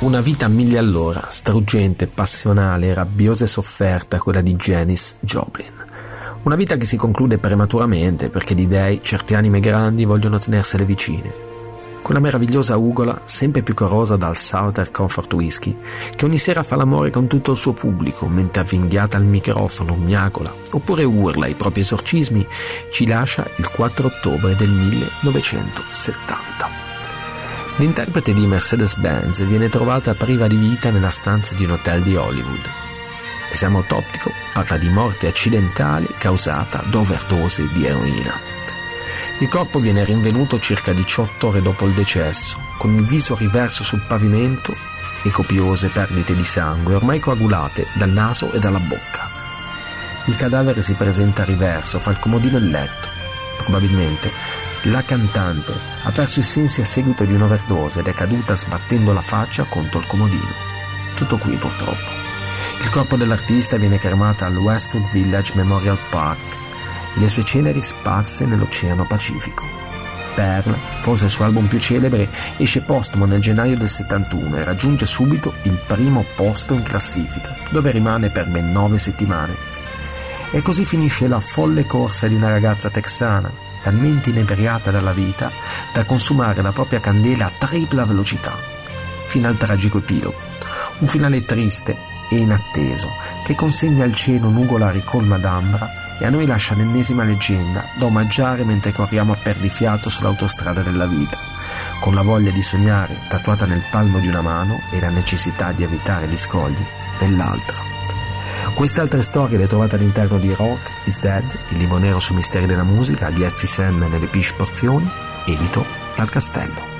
Una vita a mille all'ora, struggente, passionale, rabbiosa e sofferta quella di Janis Joplin. Una vita che si conclude prematuramente perché di dei certe anime grandi vogliono tenersele vicine. Quella meravigliosa ugola sempre più corrosa dal Southern Comfort Whisky, che ogni sera fa l'amore con tutto il suo pubblico, mentre avvinghiata al microfono miagola oppure urla i propri esorcismi, ci lascia il 4 ottobre del 1970. L'interprete di Mercedes-Benz viene trovata priva di vita nella stanza di un hotel di Hollywood. L'esame autoptico parla di morte accidentale causata da overdose di eroina. Il corpo viene rinvenuto circa 18 ore dopo il decesso, con il viso riverso sul pavimento e copiose perdite di sangue ormai coagulate dal naso e dalla bocca. Il cadavere si presenta riverso fra il comodino e il letto. Probabilmente la cantante ha perso i sensi a seguito di un'overdose ed è caduta sbattendo la faccia contro il comodino. Tutto qui purtroppo. Il corpo dell'artista viene cremato al Westwood Village Memorial Park le sue ceneri sparse nell'Oceano Pacifico. Pearl, forse il suo album più celebre, esce postumo nel gennaio del 71 e raggiunge subito il primo posto in classifica, dove rimane per ben nove settimane. E così finisce la folle corsa di una ragazza texana, talmente inebriata dalla vita da consumare la propria candela a tripla velocità, fino al tragico epilogo. Un finale triste e inatteso che consegna al cielo nugola ricolma d'ambra e a noi lascia l'ennesima leggenda da omaggiare mentre corriamo a perdifiato sull'autostrada della vita, con la voglia di sognare tatuata nel palmo di una mano e la necessità di evitare gli scogli dell'altra. Queste altre storie le trovate all'interno di Rock is Dead, il libro nero sui misteri della musica di Effie Sam nelle Pish Porzioni, edito dal Castello.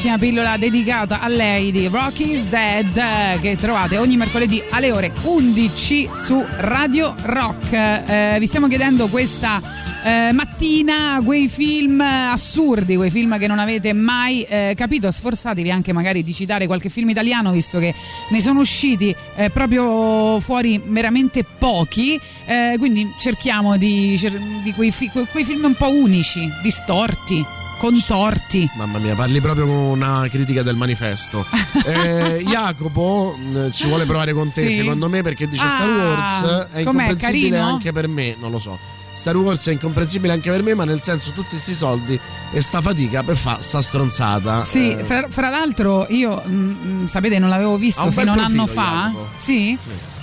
Bellissima pillola dedicata a lei di Rocky's Dead eh, che trovate ogni mercoledì alle ore 11 su Radio Rock. Eh, vi stiamo chiedendo questa eh, mattina quei film assurdi, quei film che non avete mai eh, capito. Sforzatevi anche magari di citare qualche film italiano, visto che ne sono usciti eh, proprio fuori veramente pochi. Eh, quindi cerchiamo di, di quei, fi- quei film un po' unici, distorti contorti. Mamma mia, parli proprio con una critica del manifesto. eh, Jacopo mh, ci vuole provare con te, Sì. secondo me, perché dice Ah, Star Wars è incomprensibile carino? anche per me, non lo so. Star Wars è incomprensibile anche per me, ma nel senso tutti questi soldi e sta fatica per fare sta stronzata. Sì, Eh, fra, fra l'altro io, mm, mm, sapete, non l'avevo visto un fino a un anno fa. Jacopo. Sì.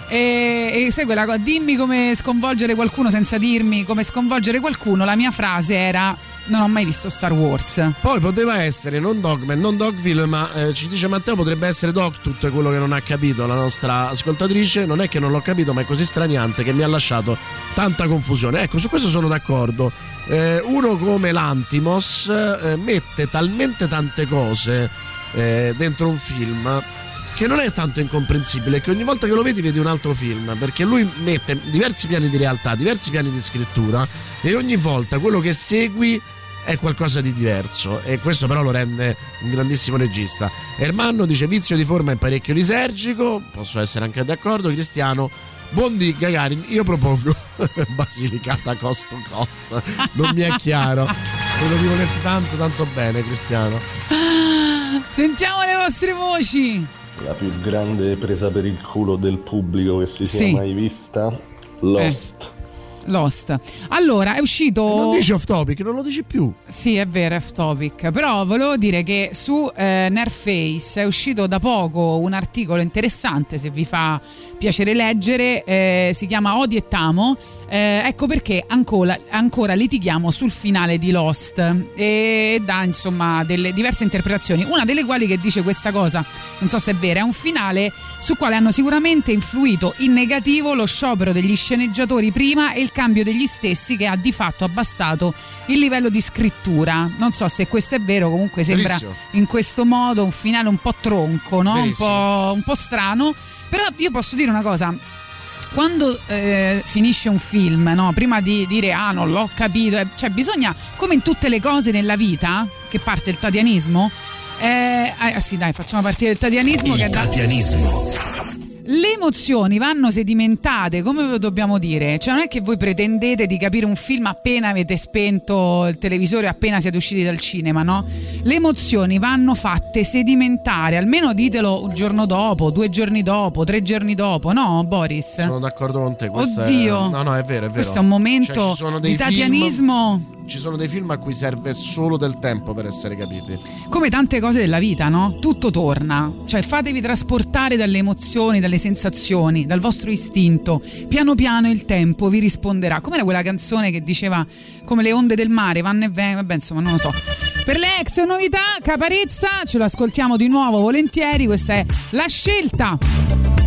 E, e sai quella cosa, dimmi come sconvolgere qualcuno senza dirmi come sconvolgere qualcuno. La mia frase era: Non ho mai visto Star Wars. Poi poteva essere non Dogman, non Dogville, ma eh, ci dice Matteo potrebbe essere Doctut quello che non ha capito la nostra ascoltatrice. Non è che non l'ho capito, ma è così straniante che mi ha lasciato tanta confusione. Ecco, su questo sono d'accordo. Eh, uno come l'Antimos eh, mette talmente tante cose eh, dentro un film che non è tanto incomprensibile che ogni volta che lo vedi vedi un altro film perché lui mette diversi piani di realtà diversi piani di scrittura e ogni volta quello che segui è qualcosa di diverso e questo però lo rende un grandissimo regista Ermanno dice vizio di forma è parecchio lisergico posso essere anche d'accordo Cristiano Bondi Gagarin io propongo Basilicata cost to cost non mi è chiaro quello di volete tanto tanto bene Cristiano Sentiamo le vostre voci. La più grande presa per il culo del pubblico che si sia Sì. mai vista? Lost. Lost. Allora, è uscito. non dici off topic non lo dici più Sì, è vero, è off topic. Però volevo dire che su eh, Nerface è uscito da poco un articolo interessante, se vi fa piacere leggere, eh, si chiama Odi e Tamo. Eh, ecco perché ancora, ancora litighiamo sul finale di Lost e dà insomma delle diverse interpretazioni. Una delle quali che dice questa cosa, non so se è vera, è un finale sul quale hanno sicuramente influito in negativo lo sciopero degli sceneggiatori prima e il cambio degli stessi che ha di fatto abbassato il livello di scrittura. Non so se questo è vero, comunque sembra Verissimo. in questo modo un finale un po' tronco, no? un, po', un po' strano. Però io posso dire una cosa. Quando eh, finisce un film, no? prima di dire ah non l'ho capito, eh, cioè bisogna, come in tutte le cose nella vita, che parte il tatianismo, eh, ah sì dai facciamo partire il tatianismo che è da- le emozioni vanno sedimentate, come dobbiamo dire? Cioè non è che voi pretendete di capire un film appena avete spento il televisore, appena siete usciti dal cinema, no? Le emozioni vanno fatte sedimentare, almeno ditelo un giorno dopo, due giorni dopo, tre giorni dopo, no Boris? Sono d'accordo con te. questo è- Oddio. no, no, è vero, è vero. Questo è un momento Cioè, di tatianismo. film- ci sono dei film a cui serve solo del tempo per essere capiti. Come tante cose della vita, no? Tutto torna. Cioè fatevi trasportare dalle emozioni, dalle sensazioni, dal vostro istinto. Piano piano il tempo vi risponderà. Com'era quella canzone che diceva come le onde del mare vanno e vengono? Vabbè, insomma, non lo so. Per le ex novità, Caparezza, ce lo ascoltiamo di nuovo volentieri. Questa è La scelta.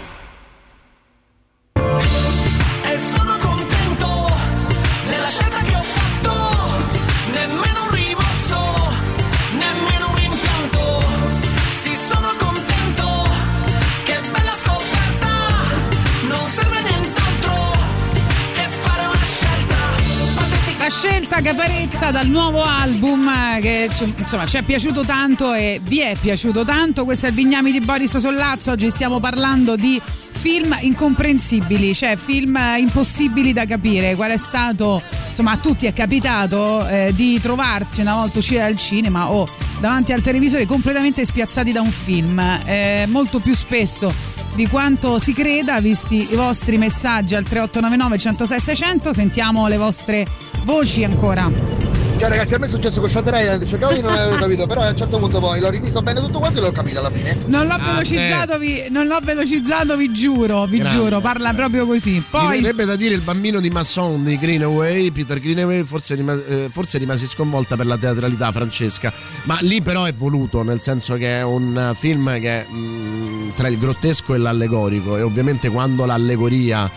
Scelta Caparezza dal nuovo album eh, che insomma ci è piaciuto tanto e vi è piaciuto tanto. Questo è il Vignami di Boris Sollazzo. Oggi stiamo parlando di film incomprensibili, cioè film eh, impossibili da capire. Qual è stato, insomma, a tutti è capitato eh, di trovarsi una volta usciti dal cinema o davanti al televisore completamente spiazzati da un film. Eh, molto più spesso di quanto si creda, visti i vostri messaggi al 3899 106 600, sentiamo le vostre voci ancora. Cioè ragazzi a me è successo con Shutter Island, cercavo di non avevo capito, però a un certo punto poi l'ho rivisto bene tutto quanto e l'ho capito alla fine. Non l'ho, Ah, velocizzato, vi, non l'ho velocizzato, vi giuro, vi Grande. giuro, parla proprio così. Mi Poi verrebbe da dire il bambino di Masson di Greenaway, Peter Greenaway, forse, rima- eh, forse rimasi sconvolta per la teatralità francesca, ma lì però è voluto, nel senso che è un film che è mh, tra il grottesco e l'allegorico e ovviamente quando l'allegoria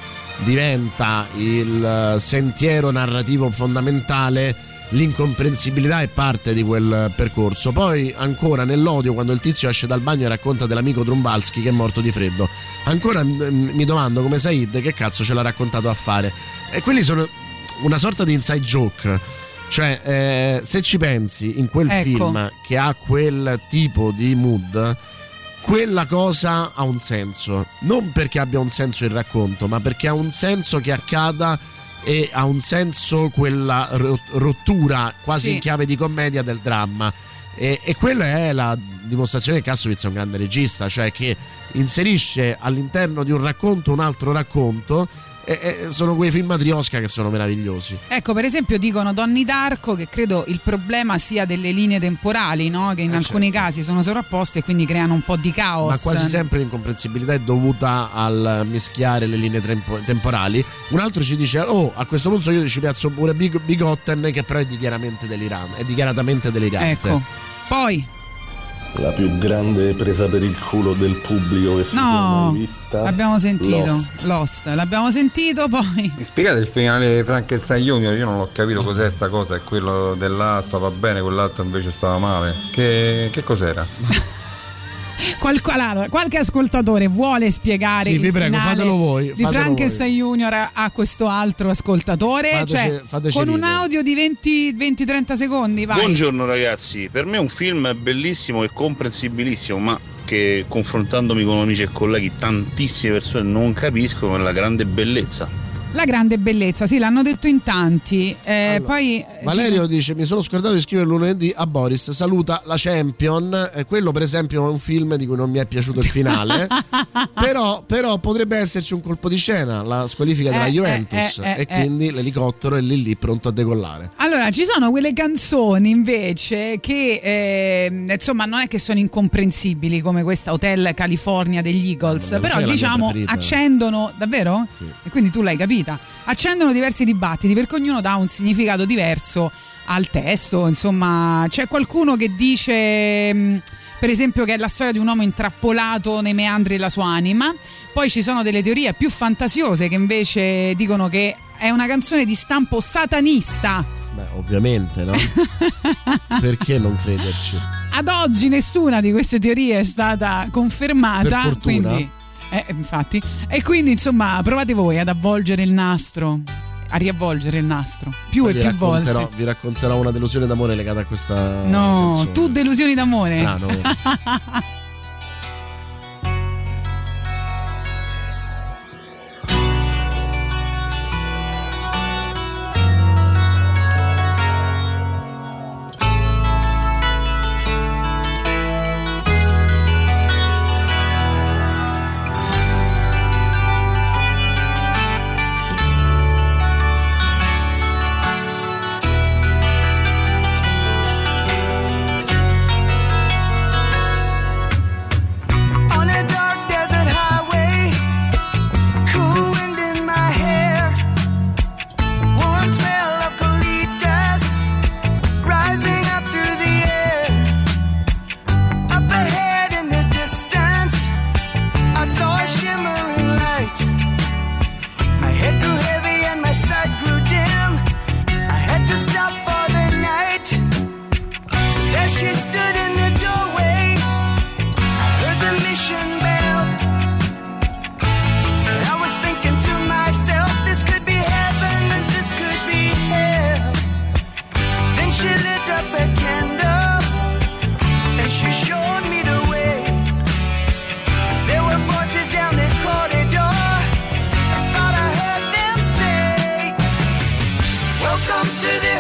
diventa il eh, sentiero narrativo fondamentale l'incomprensibilità è parte di quel percorso. Poi ancora nell'odio quando il tizio esce dal bagno e racconta dell'amico Drumbalski che è morto di freddo. Ancora mm, mi domando come Said che cazzo ce l'ha raccontato a fare. E quelli sono una sorta di inside joke. Cioè, eh, se ci pensi in quel Ecco. film che ha quel tipo di mood, quella cosa ha un senso. Non perché abbia un senso il racconto, ma perché ha un senso che accada e ha un senso quella ro- rottura quasi Sì. in chiave di commedia del dramma. E, e quella è la dimostrazione che Kassovitz è un grande regista, cioè che inserisce all'interno di un racconto un altro racconto. E, e sono quei film matriosca che sono meravigliosi. Ecco, per esempio dicono Donny Darko che credo il problema sia delle linee temporali, no? che in Eh, alcuni certo. casi sono sovrapposte e quindi creano un po' di caos. Ma quasi sempre l'incomprensibilità è dovuta al mischiare le linee tempo- temporali. Un altro ci dice: Oh, a questo punto io ci piazzo pure Big, Bigotten, che però è dichiaratamente delirante. È dichiaratamente delirante. Ecco. Poi, La più grande presa per il culo del pubblico che si sia no, mai vista. l'abbiamo sentito. Lost. Lost. L'abbiamo sentito poi. Mi spiegate il finale di Frankenstein Junior? Io non ho capito cos'è sta cosa, è quello dell'A stava bene, quell'altro invece stava male. Che, che cos'era? Qualco- allora, qualche ascoltatore vuole spiegare Sì, il vi prego, fatelo voi, di Frankenstein Junior a, a questo altro ascoltatore Fateci- cioè, fateci con un ridere. audio di 20 20-30 secondi vai Buongiorno ragazzi, per me è un film bellissimo e comprensibilissimo, ma che confrontandomi con amici e colleghi tantissime persone non capiscono la grande bellezza. La grande bellezza sì l'hanno detto in tanti eh, poi eh, Valerio dice: Mi sono scordato di scrivere lunedì a Boris. Saluta la Champion. Eh, quello, per esempio, è un film di cui non mi è piaciuto il finale. però, però potrebbe esserci un colpo di scena, la squalifica della Eh, Juventus. eh, eh, e eh, quindi l'elicottero è lì lì pronto a decollare. Allora, ci sono quelle canzoni invece che eh, insomma non è che sono incomprensibili come questa Hotel California degli Eagles, vabbè, però diciamo accendono davvero? E quindi tu l'hai capita. Accendono diversi dibattiti perché ognuno dà un significato diverso al testo, insomma, c'è qualcuno che dice mh, per esempio che è la storia di un uomo intrappolato nei meandri della sua anima. Poi ci sono delle teorie più fantasiose che invece dicono che è una canzone di stampo satanista. Beh, ovviamente, no? Perché non crederci? Ad oggi nessuna di queste teorie è stata confermata. Per fortuna. Quindi, eh, infatti. E quindi, insomma, provate voi ad avvolgere il nastro a riavvolgere il nastro più Ma e più volte. Vi racconterò una delusione d'amore legata a questa. No, canzone. tu delusioni d'amore. Strano. Welcome to the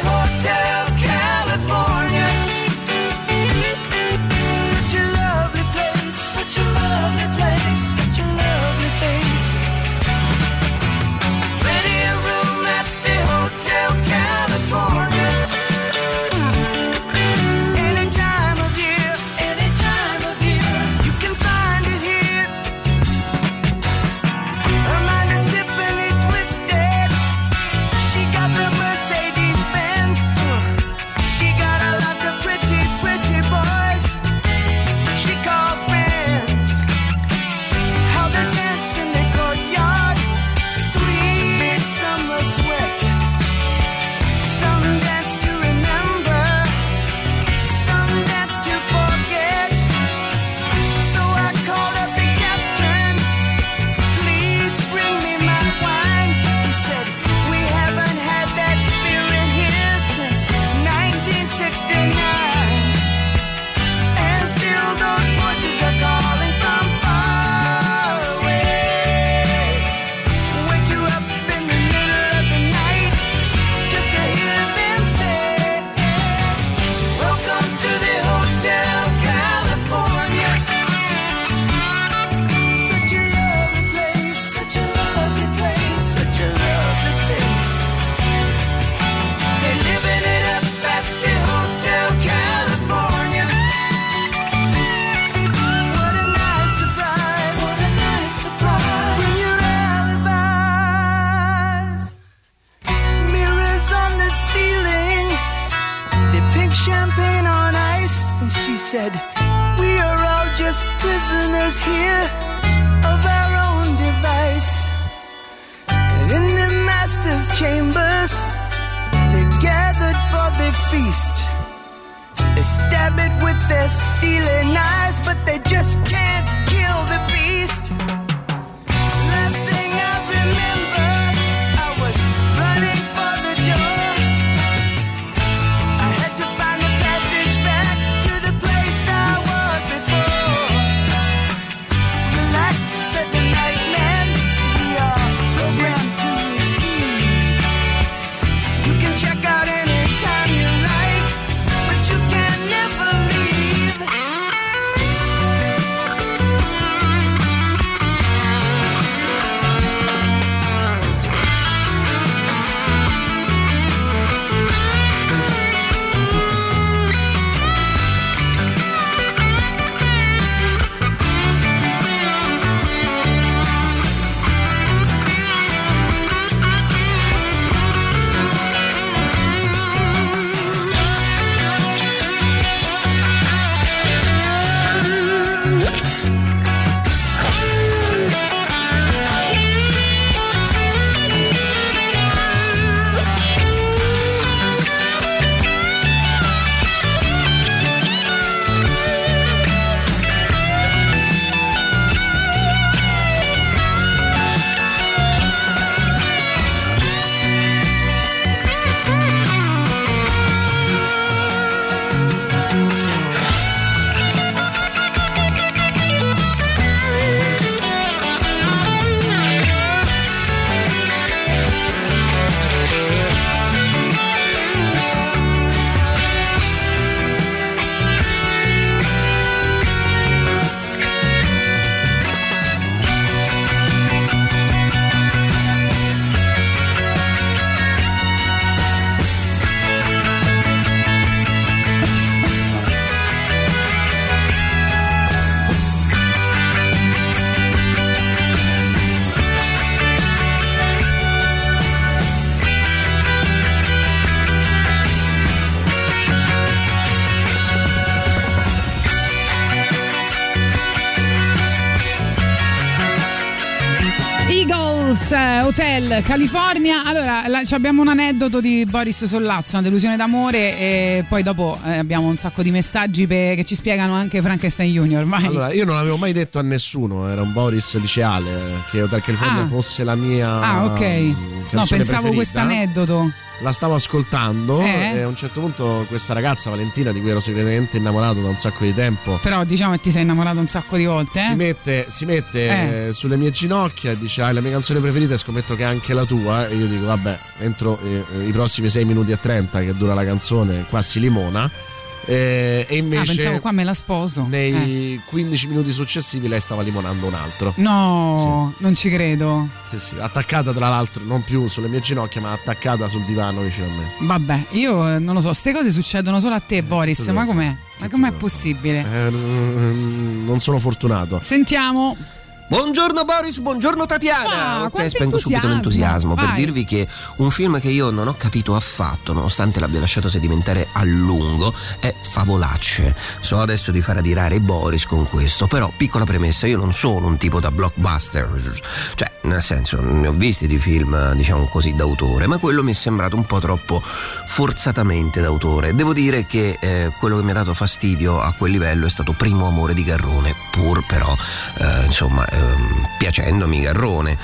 Hotel California. Allora, la- abbiamo un aneddoto di Boris Sollazzo, una delusione d'amore e poi dopo eh, abbiamo un sacco di messaggi pe- che ci spiegano anche Frankenstein Junior. Vai. Allora, io non l'avevo mai detto a nessuno, era un Boris liceale che Hotel California Ah. fosse la mia ah, ok. mm, No, pensavo questo aneddoto. La stavo ascoltando Eh? e a un certo punto questa ragazza Valentina di cui ero segretamente innamorato da un sacco di tempo Però diciamo che ti sei innamorato un sacco di volte, eh? si mette, si mette Eh. eh, sulle mie ginocchia e dice: Ah, la mia canzone preferita e scommetto che è anche la tua. E io dico: Vabbè, entro eh, i prossimi 6 minuti e 30 che dura la canzone, qua si limona. Eh, e Ah, invece pensavo qua me la sposo. nei Eh. 15 minuti successivi lei stava limonando un altro. No, non ci credo. Sì, sì, attaccata tra l'altro, non più sulle mie ginocchia, ma attaccata sul divano vicino a me. Vabbè, io eh, non lo so, queste cose succedono solo a te, Boris. Eh, tu Ma com'è? Ma com'è possibile? Eh, mm, non sono fortunato. Sentiamo. Buongiorno Boris, buongiorno Tatiana. Ah, ok, spengo subito entusiasmo. l'entusiasmo per Vai. dirvi che un film che io non ho capito affatto, nonostante l'abbia lasciato sedimentare a lungo, è Favolacce. So adesso di far adirare Boris con questo, però piccola premessa, io non sono un tipo da blockbuster, cioè nel senso ne ho visti di film, diciamo così, d'autore, ma quello mi è sembrato un po' troppo forzatamente d'autore. Devo dire che eh, quello che mi ha dato fastidio a quel livello è stato Primo amore di Garrone, pur però, eh, insomma, ehm, piacendomi Garrone.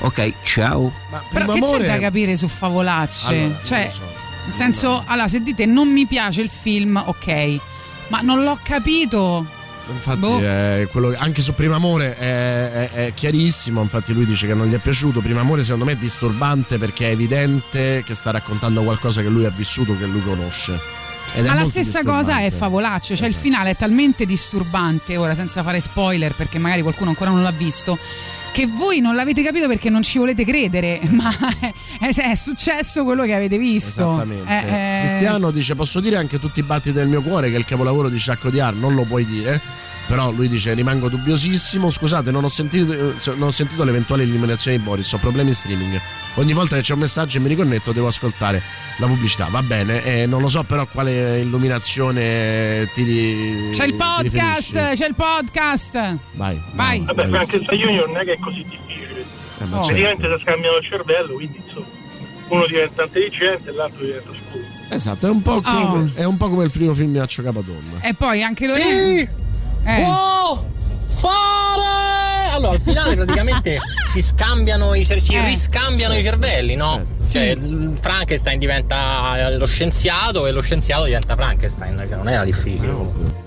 Ok, ciao. Però che c'è da capire su favolacce? Allora, cioè, nel senso, allora, se dite non mi piace il film, ok, ma non l'ho capito. Infatti, Boh. eh, quello- anche su Primo Amore è, è- è chiarissimo. Infatti, lui dice che non gli è piaciuto. Primo Amore, secondo me, è disturbante perché è evidente che sta raccontando qualcosa che lui ha vissuto, che lui conosce. Ed Ma la stessa cosa è favolacce, cioè il finale è talmente disturbante, ora senza fare spoiler perché magari qualcuno ancora non l'ha visto, che voi non l'avete capito perché non ci volete credere, ma è, è successo quello che avete visto. Esattamente. Eh, eh, Cristiano dice: Posso dire anche tutti i battiti del mio cuore, che è il capolavoro di Sciacco di Ar, non lo puoi dire. Però lui dice: Rimango dubbiosissimo. Scusate, non ho sentito, eh, non ho sentito l'eventuale eliminazione di Boris. Ho problemi in streaming. Ogni volta che c'è un messaggio e mi riconnetto, devo ascoltare la pubblicità. Va bene, eh, non lo so, però quale illuminazione ti. C'è il podcast, c'è il podcast. Vai. Vai. Vabbè, vai. Frankenstein Junior non è che è così difficile. Eh, ma Oh. Praticamente si scambiano il cervello, quindi insomma, uno diventa intelligente e l'altro diventa scuro. Esatto, è un, po come, Oh. è un po' come il primo film di Accio Capadonna. E poi anche Eh. Lorenzo. Sì! Può fare! Allora, al finale praticamente si scambiano i cer- si Eh. riscambiano i cervelli, no? Cioè, il Frankenstein diventa lo scienziato e lo scienziato diventa Frankenstein, cioè, non era difficile.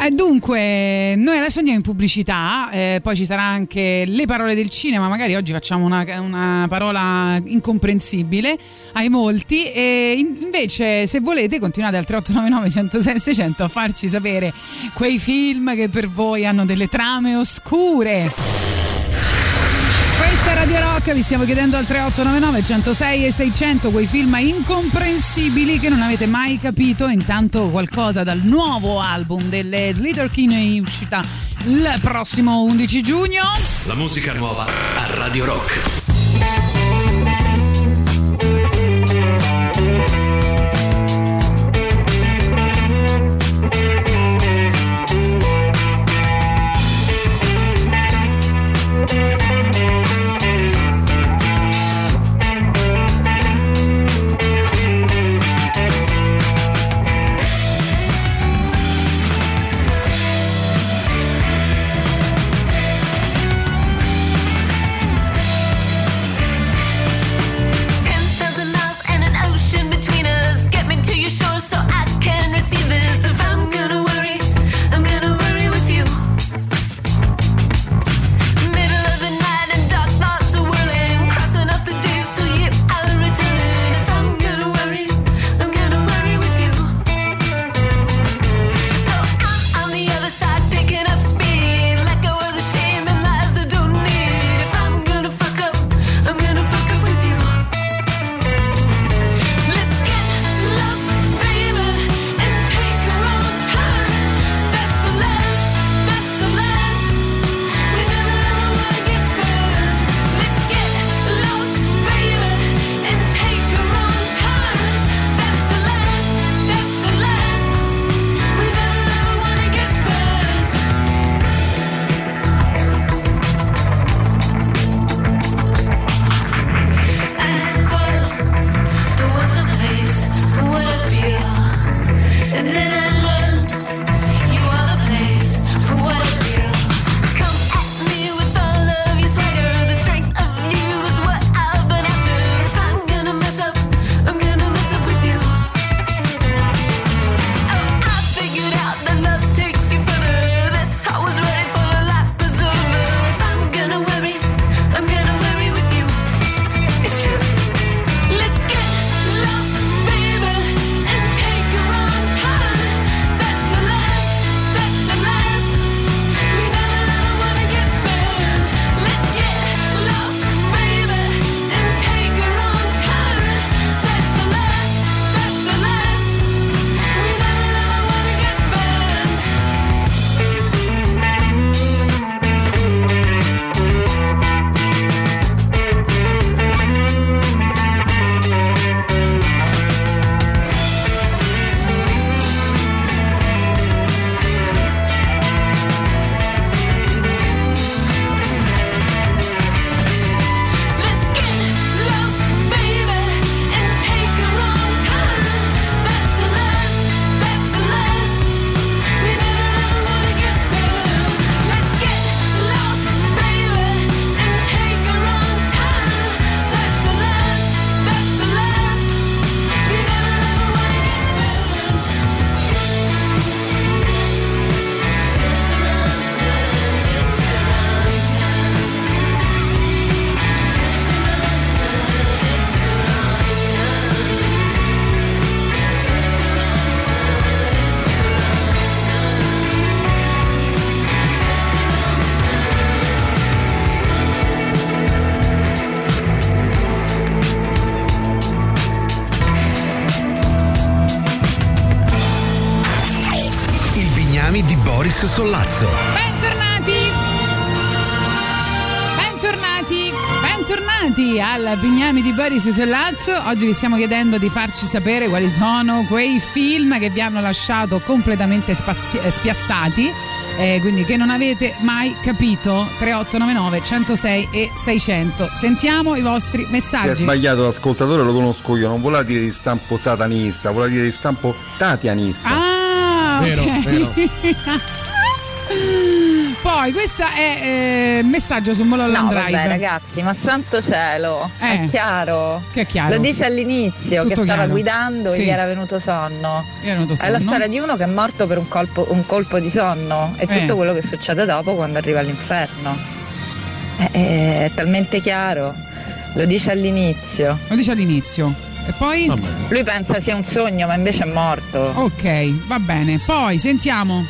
Eh, dunque, noi adesso andiamo in pubblicità, eh, poi ci sarà anche le parole del cinema, magari oggi facciamo una, una parola incomprensibile ai molti e in- invece se volete continuate al 3899 106 600 a farci sapere quei film che per voi hanno delle trame oscure. Radio Rock, vi stiamo chiedendo al 3899 106 e 600 quei film incomprensibili che non avete mai capito. Intanto qualcosa dal nuovo album delle Slither King in uscita il prossimo 11 giugno. La musica nuova a Radio Rock. Di Boris Sollazzo. Oggi vi stiamo chiedendo di farci sapere quali sono quei film che vi hanno lasciato completamente spazi- eh, spiazzati. eh, quindi che non avete mai capito 3899 106 e 600 sentiamo i vostri Si è messaggi sbagliato l'ascoltatore, lo conosco io, non voleva dire di stampo satanista, voleva dire di stampo tatianista. Ah, Vero, vero. Poi questo è eh, messaggio su Mulholland No, Drive. vabbè, ragazzi, ma santo cielo, è chiaro. Che è chiaro. Lo dice all'inizio Tutto che stava chiaro. guidando Sì. e gli era venuto sonno. Gli era venuto È la sonno. storia di uno che è morto per un colpo, un colpo di sonno e Eh. tutto quello che succede dopo quando arriva all'inferno. È, è- è talmente chiaro. Lo dice all'inizio. Lo dice all'inizio. E poi? Lui pensa sia un sogno, ma invece è morto. Ok, va bene. Poi sentiamo.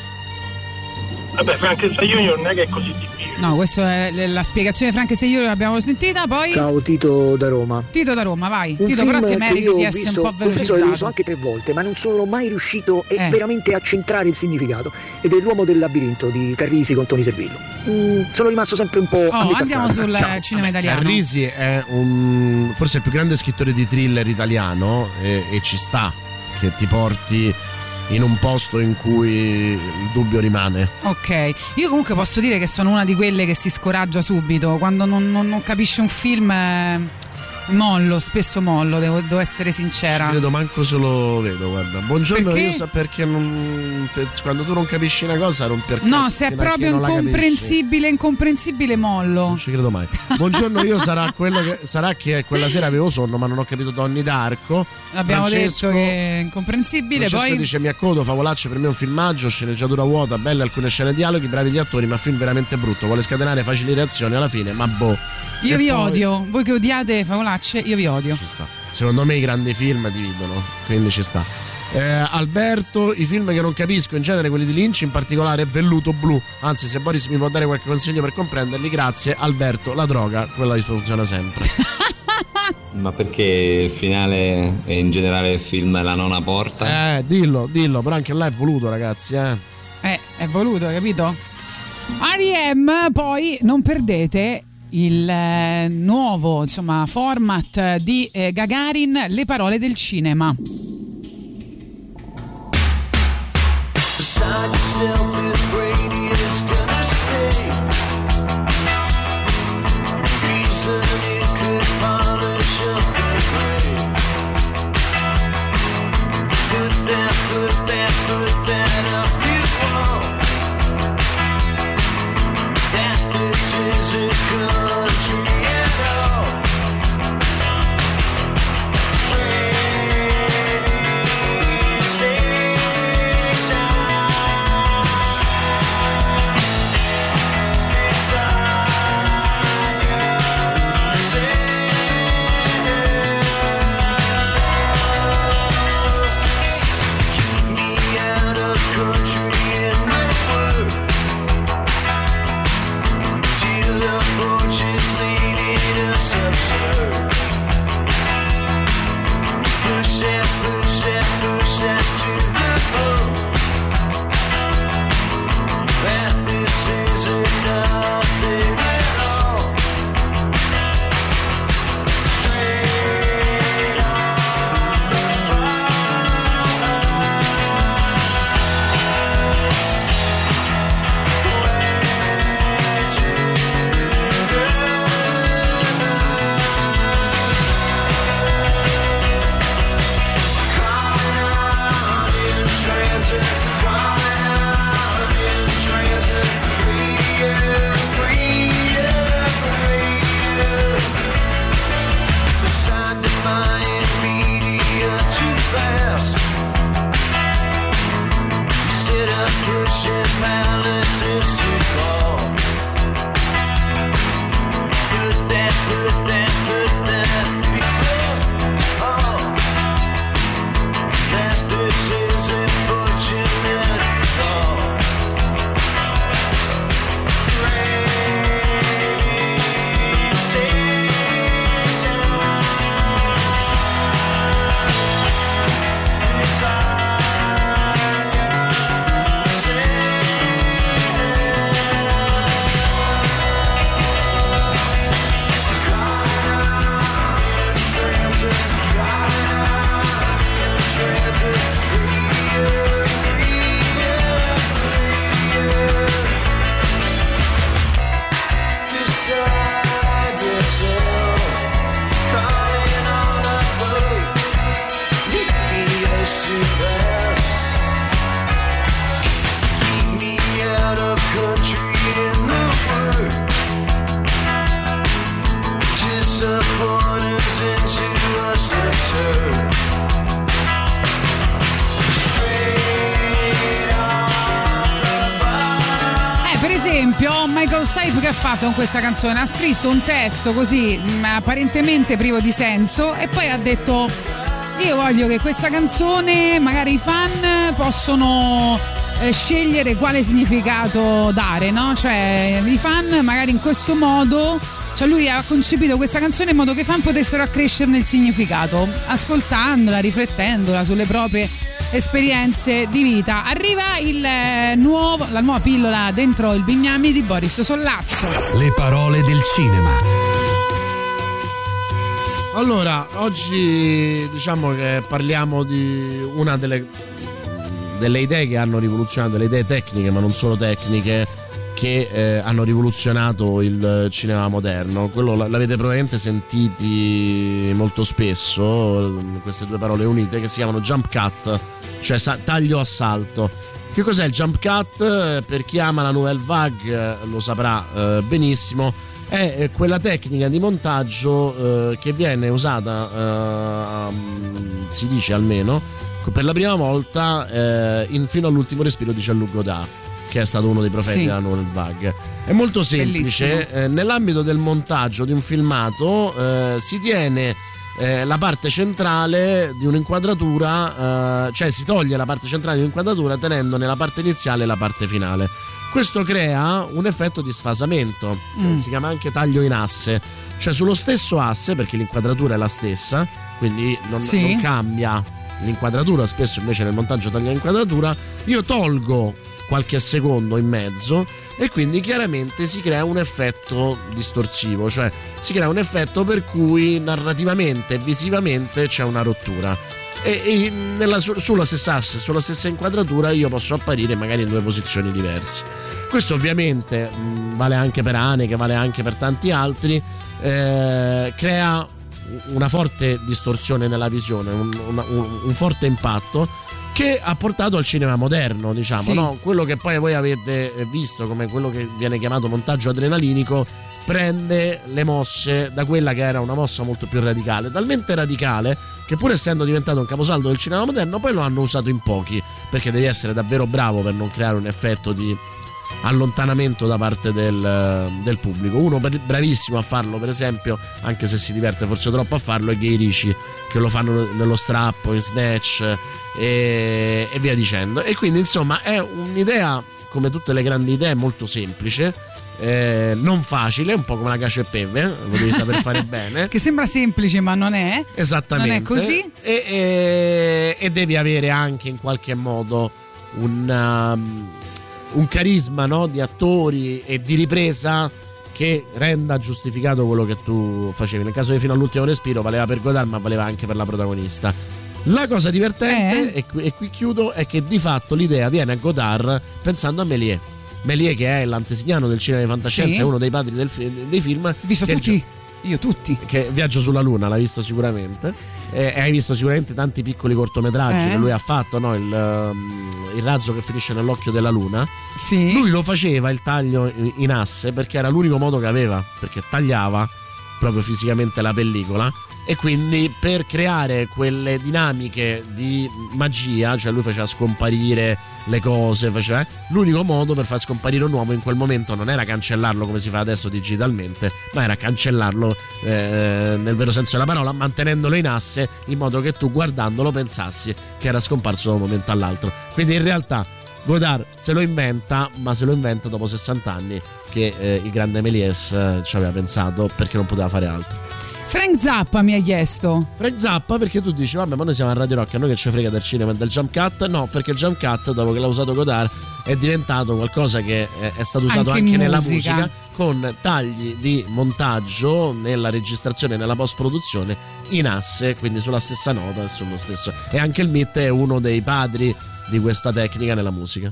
Vabbè, Frankenstein Junior non è che è così difficile. No, questa è la spiegazione Frank se io l'abbiamo sentita. Poi Ciao Tito da Roma. Tito da Roma, vai. Un Tito, film però ti che meriti io di ho essere visto, un po' confesso l'ho velocizzato. anche tre volte, ma non sono mai riuscito Eh. veramente a centrare il significato. Ed è l'uomo del labirinto di Carrisi con Toni Servillo. Mm, sono rimasto sempre un po' a Oh, metà andiamo strada. sul Ciao. cinema italiano. Carrisi è un, forse il più grande scrittore di thriller italiano e, e ci sta che ti porti in un posto in cui il dubbio rimane. Ok, io comunque posso dire che sono una di quelle che si scoraggia subito quando non, non- non capisce un film. eh, mollo, spesso mollo, devo, devo essere sincera. Credo manco se lo vedo, guarda. Buongiorno, Perché? io so perché non, quando tu non capisci una cosa non per No, se è proprio incomprensibile, incomprensibile mollo. Non ci credo mai. Buongiorno, io sarà quello che sarà che quella sera avevo sonno, ma non ho capito Donny d'Arco. Abbiamo Francesco- detto che è incomprensibile, Francesco poi dice mi accodo, favolacce per me è un filmaggio, sceneggiatura vuota, belle alcune scene dialoghi, bravi gli attori, ma film veramente brutto, vuole scatenare facili reazioni alla fine, ma boh. io E vi poi- odio, voi che odiate favolacce, io vi odio. Ci sta. Secondo me i grandi film dividono, quindi ci sta. Eh, Alberto, i film che non capisco, in genere quelli di Lynch, in particolare Velluto Blu. Anzi, se Boris mi può dare qualche consiglio per comprenderli, grazie. Alberto, la droga, quella funziona sempre. Ma perché il finale e in generale il film La nona porta? Eh, dillo, dillo, però anche là è voluto, ragazzi, eh. Eh, è voluto, capito? R.E.M. poi non perdete il eh, nuovo insomma, format di eh, Gagarin, Le parole del cinema. Beside canzone? Ha scritto un testo così mh, apparentemente privo di senso e poi ha detto io voglio che questa canzone magari i fan possono eh, scegliere quale significato dare, no? Cioè i fan magari in questo modo cioè lui ha concepito questa canzone in modo che i fan potessero accrescerne il significato, ascoltandola, riflettendola sulle proprie esperienze di vita. Arriva il eh, nuovo, la nuova pillola dentro il bignami di Boris Sollazzo. Le parole del cinema. Allora, oggi diciamo che parliamo di una delle, delle idee che hanno rivoluzionato, delle idee tecniche, ma non solo tecniche, che eh, hanno rivoluzionato il cinema moderno. Quello l'avete probabilmente sentiti molto spesso, queste due parole unite, che si chiamano jump cut, cioè taglio a salto. Che cos'è il jump cut? Eh, Per chi ama la nouvelle vague eh, lo saprà eh, benissimo. È quella tecnica di montaggio che viene usata, si dice almeno, per la prima volta in- fino all'ultimo respiro di Jean-Luc Godard che è stato uno dei profeti Sì. della Nouvelle Vague. È molto semplice, eh, nell'ambito del montaggio di un filmato eh, si tiene eh, la parte centrale di un'inquadratura, eh, cioè si toglie la parte centrale di un'inquadratura tenendo nella parte iniziale la parte finale. Questo crea un effetto di sfasamento, Mm. si chiama anche taglio in asse, cioè sullo stesso asse, perché l'inquadratura è la stessa, quindi non, Sì. non cambia l'inquadratura, spesso invece nel montaggio taglia l'inquadratura, io tolgo qualche secondo in mezzo e quindi chiaramente si crea un effetto distorsivo, cioè si crea un effetto per cui narrativamente e visivamente c'è una rottura. E, e nella- su- sulla stessa asse, sulla stessa inquadratura io posso apparire magari in due posizioni diverse. Questo ovviamente mh, vale anche per Haneke, vale anche per tanti altri, eh, crea una forte distorsione nella visione, un, una- un- un forte impatto che ha portato al cinema moderno, diciamo, Sì. no? quello che poi voi avete visto come quello che viene chiamato montaggio adrenalinico prende le mosse da quella che era una mossa molto più radicale, talmente radicale che pur essendo diventato un caposaldo del cinema moderno poi lo hanno usato in pochi, perché devi essere davvero bravo per non creare un effetto di allontanamento da parte del, del pubblico. Uno bravissimo a farlo, per esempio, anche se si diverte forse troppo a farlo, è Gay Ricci, che lo fanno nello strappo, in snatch e, e via dicendo. E quindi, insomma, è un'idea, come tutte le grandi idee, molto semplice. eh, non facile, un po' come la cacio e pepe, eh, lo devi saper fare bene. Che sembra semplice, ma non è. Esattamente. Non è così? E, e- e devi avere anche in qualche modo un, um, un carisma no, di attori e di ripresa che renda giustificato quello che tu facevi. Nel caso di Fino all'ultimo respiro valeva per Godard, ma valeva anche per la protagonista. La cosa divertente, Eh? e, qui, e qui chiudo, è che di fatto l'idea viene a Godard pensando a Méliès. Méliès che è l'antesignano del cinema di fantascienza, Sì. è uno dei padri del dei film. Visto tutti? Io tutti. che Viaggio sulla Luna l'hai visto sicuramente e e hai visto sicuramente tanti piccoli cortometraggi Eh. che lui ha fatto no? il, um, il razzo che finisce nell'occhio della luna Sì. lui lo faceva il taglio in asse perché era l'unico modo che aveva perché tagliava proprio fisicamente la pellicola e quindi per creare quelle dinamiche di magia, cioè lui faceva scomparire le cose, faceva, l'unico modo per far scomparire un uomo in quel momento non era cancellarlo come si fa adesso digitalmente, ma era cancellarlo eh, nel vero senso della parola, mantenendolo in asse in modo che tu guardandolo pensassi che era scomparso da un momento all'altro. Quindi in realtà Godard se lo inventa, ma se lo inventa dopo 60 anni che eh, il grande Méliès eh, ci aveva pensato perché non poteva fare altro. Frank Zappa mi ha chiesto. Frank Zappa perché tu dici vabbè ma noi siamo a Radio Rock a noi che ci frega del cinema e del jump cut no perché il jump cut dopo che l'ha usato Godard è diventato qualcosa che è, stato usato Anche anche, in nella musica. musica con tagli di montaggio nella registrazione e nella post produzione in asse quindi sulla stessa nota e sullo stesso e anche il MIT è uno dei padri di questa tecnica nella musica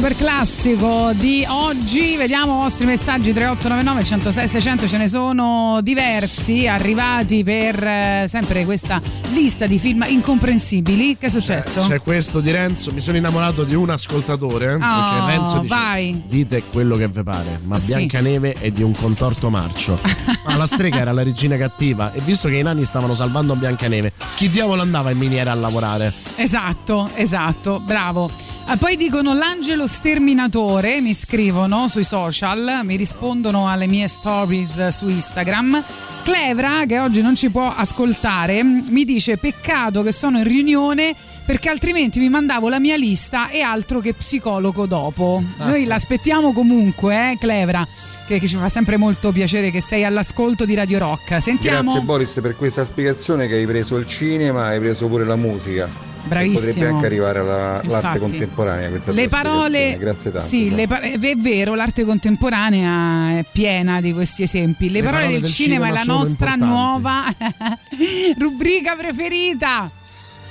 super classico di oggi vediamo i vostri messaggi 3899 106 600 ce ne sono diversi arrivati per eh, sempre questa lista di film incomprensibili che è successo? C'è questo di Renzo, mi sono innamorato di un ascoltatore Oh, perché Renzo dice vai. dite quello che vi pare, ma Sì. Biancaneve è di un contorto marcio. Ma la strega era la regina cattiva e visto che i nani stavano salvando Biancaneve, chi diavolo andava in miniera a lavorare? Esatto, esatto, bravo. Ah, poi dicono l'angelo sterminatore, mi scrivono sui social, mi rispondono alle mie stories su Instagram. Clevra, che oggi non ci può ascoltare, mi dice peccato che sono in riunione perché altrimenti vi mandavo la mia lista e altro che psicologo dopo. Ah. Noi l'aspettiamo comunque, eh, Clevra, che, che ci fa sempre molto piacere che sei all'ascolto di Radio Rock. Sentiamo. Grazie Boris per questa spiegazione che hai preso il cinema, hai preso pure la musica. Bravissimo. Potrebbe anche arrivare alla- all'arte Infatti. contemporanea questa le parole. Grazie tanto. sì, Gian. le pa- è vero, l'arte contemporanea è piena di questi esempi. Le, Le parole, parole del, del cinema, è la cinema nostra importanti. nuova rubrica preferita.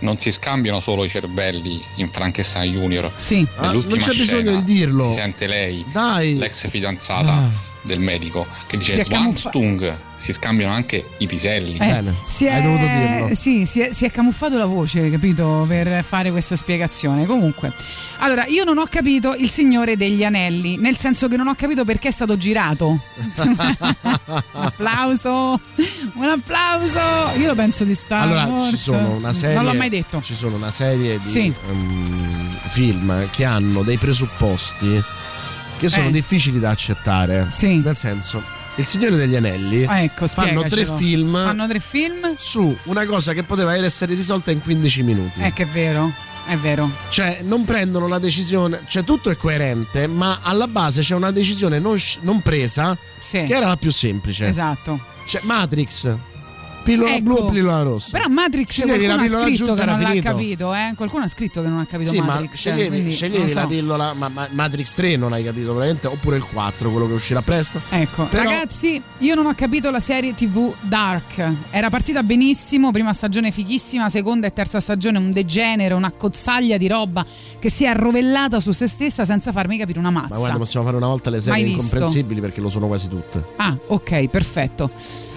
Non si scambiano solo i cervelli in Frankenstein Junior. Sì. Ah, non c'è bisogno scena di dirlo. Si sente lei, Dai. l'ex fidanzata Ah. del medico, che dice Swanstung. Si scambiano anche i piselli. Eh, si è, Sì, si è, si è camuffato la voce, capito, per fare questa spiegazione. Comunque, allora, io non ho capito Il Signore degli Anelli, nel senso che non ho capito perché è stato girato. un applauso, un applauso. Io lo penso di Star Allora, Wars. ci sono una serie. Non l'ho mai detto. Ci sono una serie di Sì. ehm, film che hanno dei presupposti che sono Eh. difficili da accettare. Sì. Nel senso, Il Signore degli Anelli Ah, ecco, fanno tre film Fanno tre film? su una cosa che poteva essere risolta in 15 minuti. Eh, che è vero, è vero. Cioè, non prendono la decisione, cioè tutto è coerente, ma alla base c'è una decisione non, non presa Sì. che era la più semplice. Esatto. Cioè, Matrix, pillola Ecco. blu o pillola rossa. Però Matrix la qualcuno ha pillola scritto che non l'ha finito. capito, eh? Qualcuno ha scritto che non ha capito Sì, ma Matrix. sceglievi, quindi sceglievi so. la pillola, ma, ma- Matrix 3 non hai capito probabilmente, oppure il 4, quello che uscirà presto. Ecco, Però- ragazzi, io non ho capito la serie TV Dark. Era partita benissimo, prima stagione fighissima, seconda e terza stagione un degenero, una cozzaglia di roba che si è arrovellata su se stessa senza farmi capire una mazza. Ma guarda, possiamo fare una volta le serie incomprensibili perché lo sono quasi tutte. Ah, ok, perfetto.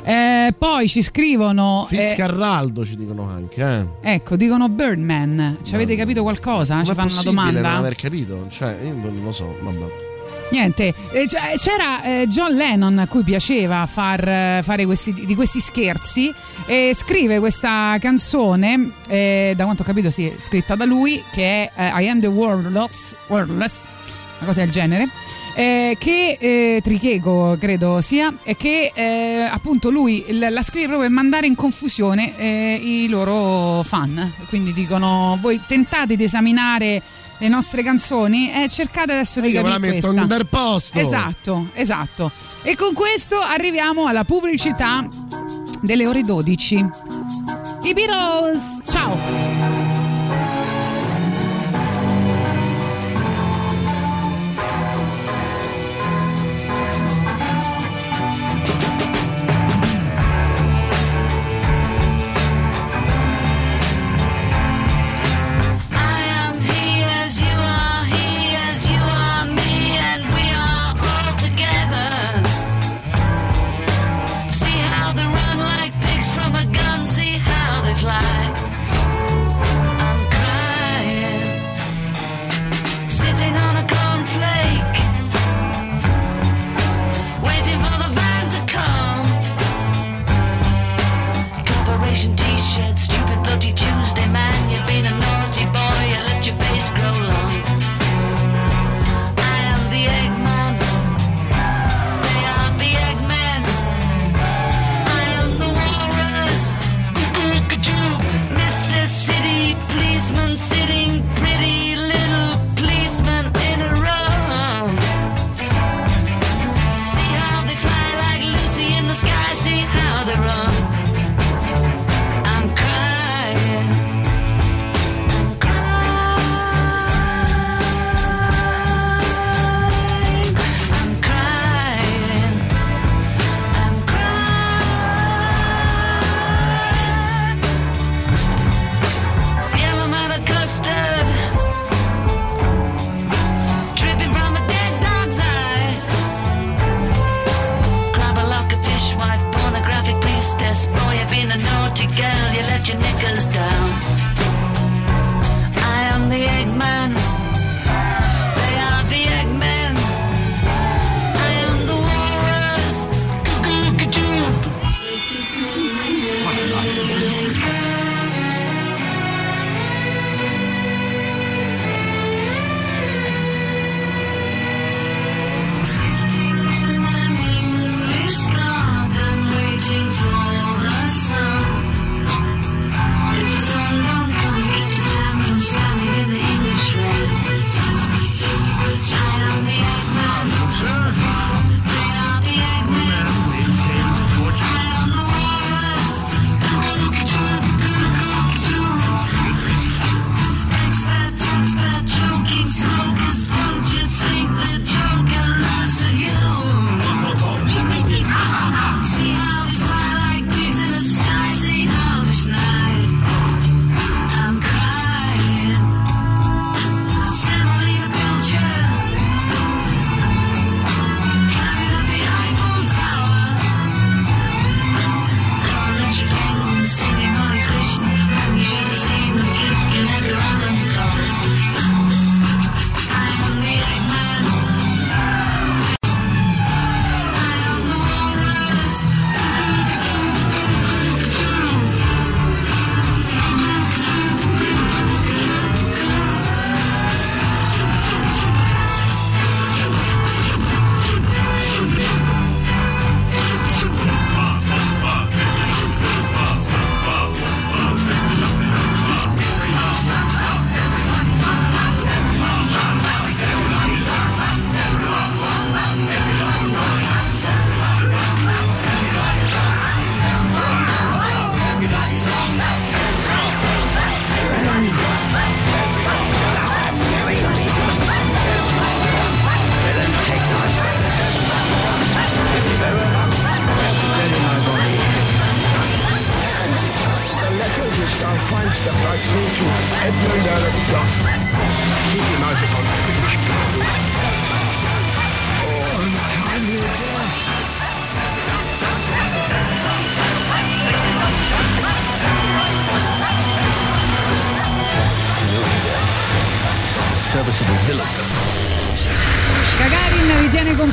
Eh, poi ci scrivono. eh, Fitzcarraldo ci dicono anche, eh. ecco, dicono Birdman. Ci avete capito qualcosa? Ci fanno una domanda? non aver capito? Cioè, io non lo so, vabbè. Niente, eh, c'era eh, John Lennon a cui piaceva far, eh, fare questi, di questi scherzi e scrive questa canzone, eh, da quanto ho capito sì, scritta da lui, che è eh, I Am the Worldless, Worldless, una cosa del genere. Eh, che eh, Trichego credo sia e che eh, appunto lui l- la scrive proprio per mandare in confusione eh, i loro fan quindi dicono voi tentate di esaminare le nostre canzoni e cercate adesso di la capire metto questa. in del posto. Esatto, esatto. E con questo arriviamo alla pubblicità delle ore 12. I Beatles, ciao!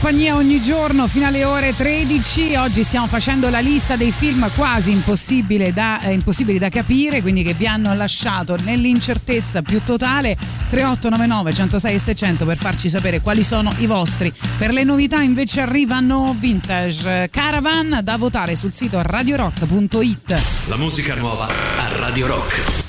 Compagnia ogni giorno fino alle ore 13. Oggi stiamo facendo la lista dei film quasi impossibili da, eh, impossibili da capire, quindi che vi hanno lasciato nell'incertezza più totale. 3899 106 e 600 per farci sapere quali sono i vostri. Per le novità invece arrivano Vintage Caravan da votare sul sito radiorock.it. La musica nuova a Radio Rock.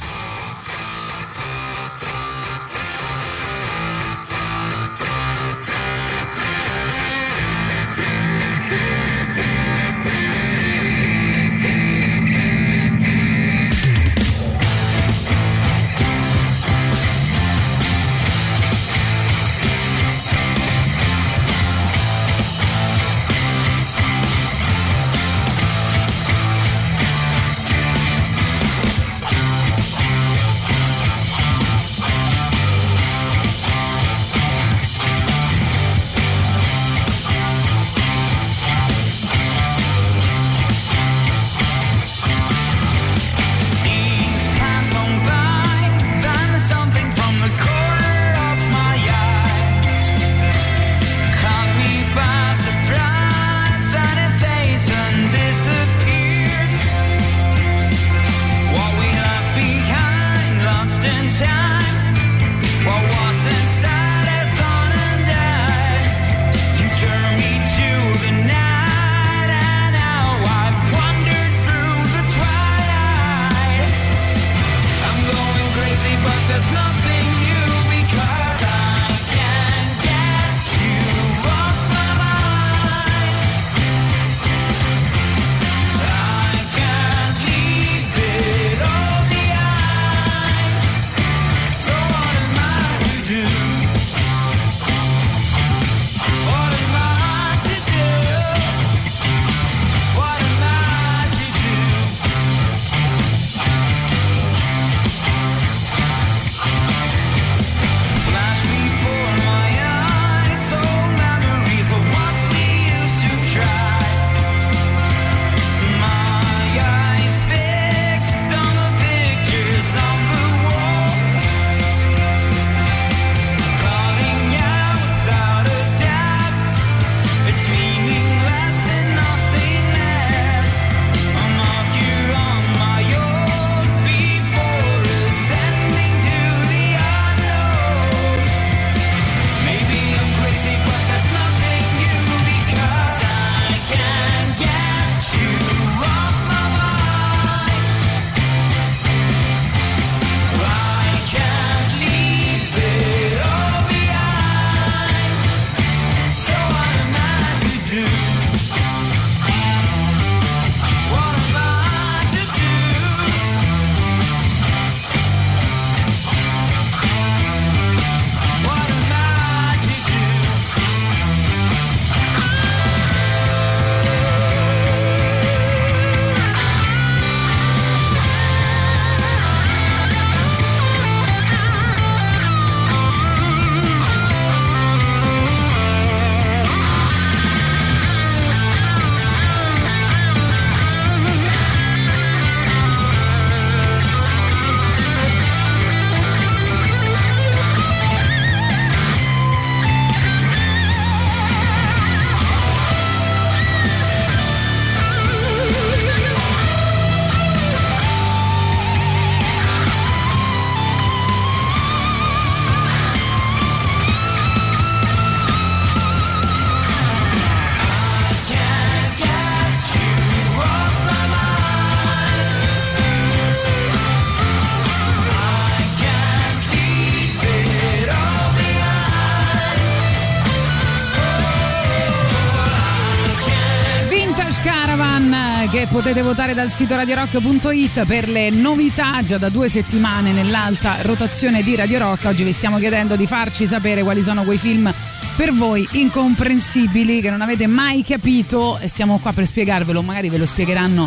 Potete votare dal sito radiorock.it per le novità già da due settimane nell'alta rotazione di Radio Rock. Oggi vi stiamo chiedendo di farci sapere quali sono quei film per voi incomprensibili che non avete mai capito e siamo qua per spiegarvelo, magari ve lo spiegheranno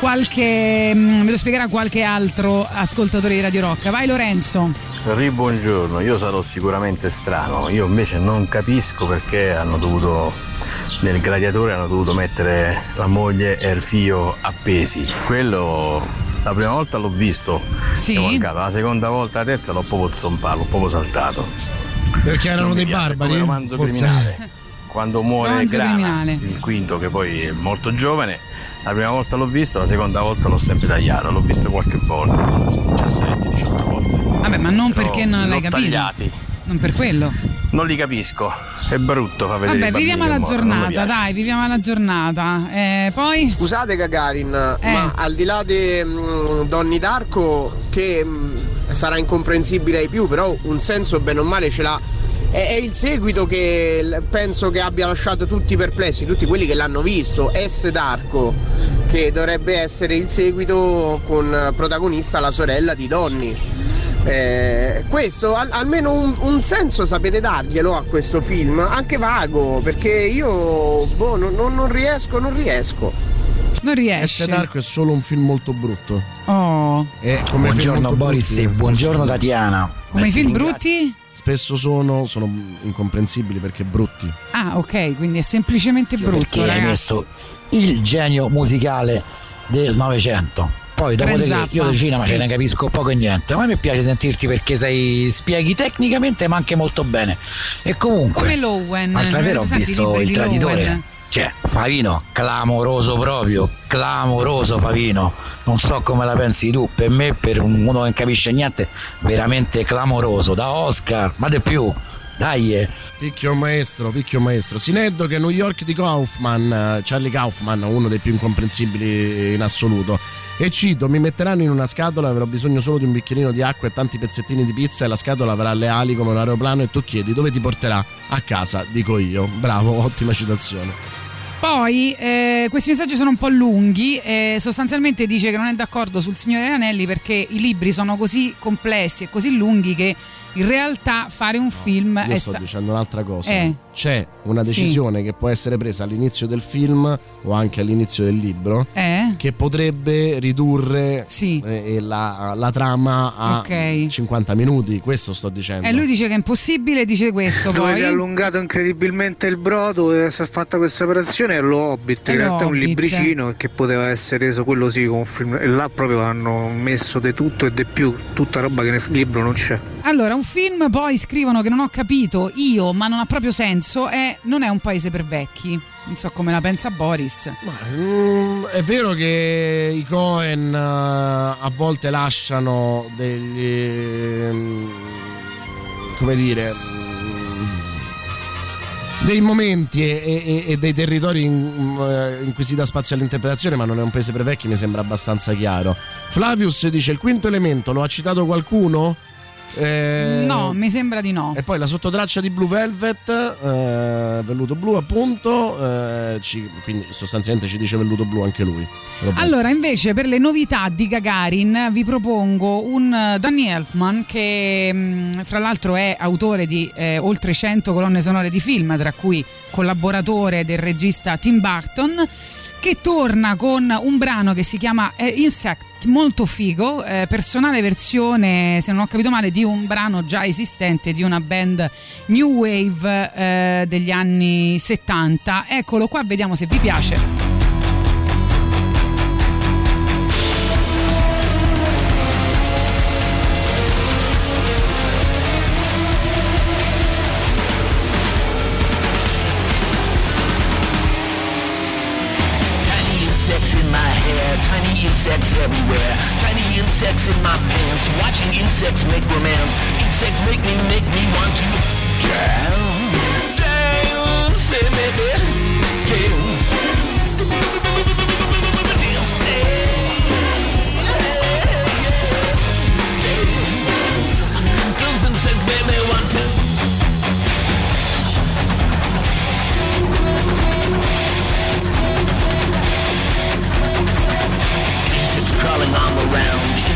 qualche. mm, me lo spiegherà qualche altro ascoltatore di Radio Rock. Vai Lorenzo. Ri, buongiorno, io sarò sicuramente strano, io invece non capisco perché hanno dovuto, nel gladiatore hanno dovuto mettere la moglie e il figlio appesi. Quello la prima volta l'ho visto, sì. la seconda volta, la terza l'ho proprio zompato, l'ho proprio saltato. Perché erano dei barbari? come romanzo Forse- criminale. Quando muore Grana, criminale. il quinto che poi è molto giovane, la prima volta l'ho visto, la seconda volta l'ho sempre tagliato, l'ho visto qualche volta, 17-18 volte. Vabbè, ma non Però perché non l'hai capito. tagliati. Non per quello. Non li capisco, è brutto fa vedere Vabbè, viviamo la giornata, dai, viviamo la giornata. Eh, poi. Scusate Gagarin, Eh. ma al di là di mm, Donny Darko, che mm, sarà incomprensibile ai più, però un senso bene o male ce l'ha. È, è il seguito che penso che abbia lasciato tutti perplessi, tutti quelli che l'hanno visto. S. Darko, che dovrebbe essere il seguito con protagonista la sorella di Donny. Eh, questo al- almeno un, un senso sapete darglielo a questo film, anche vago, perché io boh, non, non- non riesco, non riesco. Non riesce. S. Darko è solo un film molto brutto. Oh. È come film Buongiorno Boris brutti, e spesso buongiorno Tatiana. Come i film brutti? Spesso sono, sono incomprensibili perché brutti. Ah, ok, quindi è semplicemente brutto, perché hai ragazzi. messo il genio musicale del Novecento. Poi dopo che io di cinema sì. ce ne capisco poco e niente, ma mi piace sentirti perché sei spieghi tecnicamente ma anche molto bene. E comunque Come Lowen. l'altra sera ho visto il di traditore. Lowen? Cioè, Favino, clamoroso proprio, clamoroso Favino. Non so come la pensi tu, per me, per un- uno che non capisce niente, veramente clamoroso. Da Oscar, ma di più. Dai, eh. Picchio maestro, picchio maestro. Sineddo che New York di Kaufman, eh, Charlie Kaufman, uno dei più incomprensibili in assoluto. E cito, mi metteranno in una scatola, avrò bisogno solo di un bicchierino di acqua e tanti pezzettini di pizza e la scatola avrà le ali come un aeroplano e tu chiedi dove ti porterà a casa, dico io. Bravo, ottima citazione. Poi eh, questi messaggi sono un po' lunghi e sostanzialmente dice che non è d'accordo sul Signore degli Anelli perché i libri sono così complessi e così lunghi che in realtà fare un film Io è sto sta- dicendo un'altra cosa. Eh. C'è una Sì. decisione che può essere presa all'inizio del film o anche all'inizio del libro Eh? che potrebbe ridurre eh, la, la trama a Ok. 50 minuti. Questo sto dicendo. E lui dice che è impossibile, dice questo Dove poi. si è allungato incredibilmente il brodo e si è fatta questa operazione è lo Hobbit, in realtà è un libricino che poteva essere reso quello sì con un film e là proprio hanno messo di tutto e di più, tutta roba che nel libro non c'è. Allora, un film poi scrivono che non ho capito io, ma non ha proprio senso, è Non è un paese per vecchi. Non so come la pensa Boris. Mm, è vero che i Cohen eh, a volte lasciano degli. mm, come dire. mm, dei momenti e, e- e dei territori in, eh, in cui si dà spazio all'interpretazione, ma non è un paese per vecchi, mi sembra abbastanza chiaro. Flavius dice: il quinto elemento lo ha citato qualcuno? Eh, No, mi sembra di no. E poi la sottotraccia di Blue Velvet, eh, velluto blu appunto, eh, ci- quindi sostanzialmente ci dice velluto blu anche lui. Vabbè. Allora, invece, per le novità di Gagarin vi propongo un eh, Danny Elfman che, mh, fra l'altro, è autore di eh, oltre 100 colonne sonore di film, tra cui collaboratore del regista Tim Burton, che torna con un brano che si chiama eh, Insect. Molto figo, eh, personale versione, se non ho capito male, di un brano già esistente di una band New Wave eh, degli anni 70. Eccolo qua, vediamo se vi piace. Everywhere. Tiny insects in my pants, watching insects make romance. Insects make me, make me want to dance. Dance, eh, baby, dance. Dance, dance. Those insects make me want to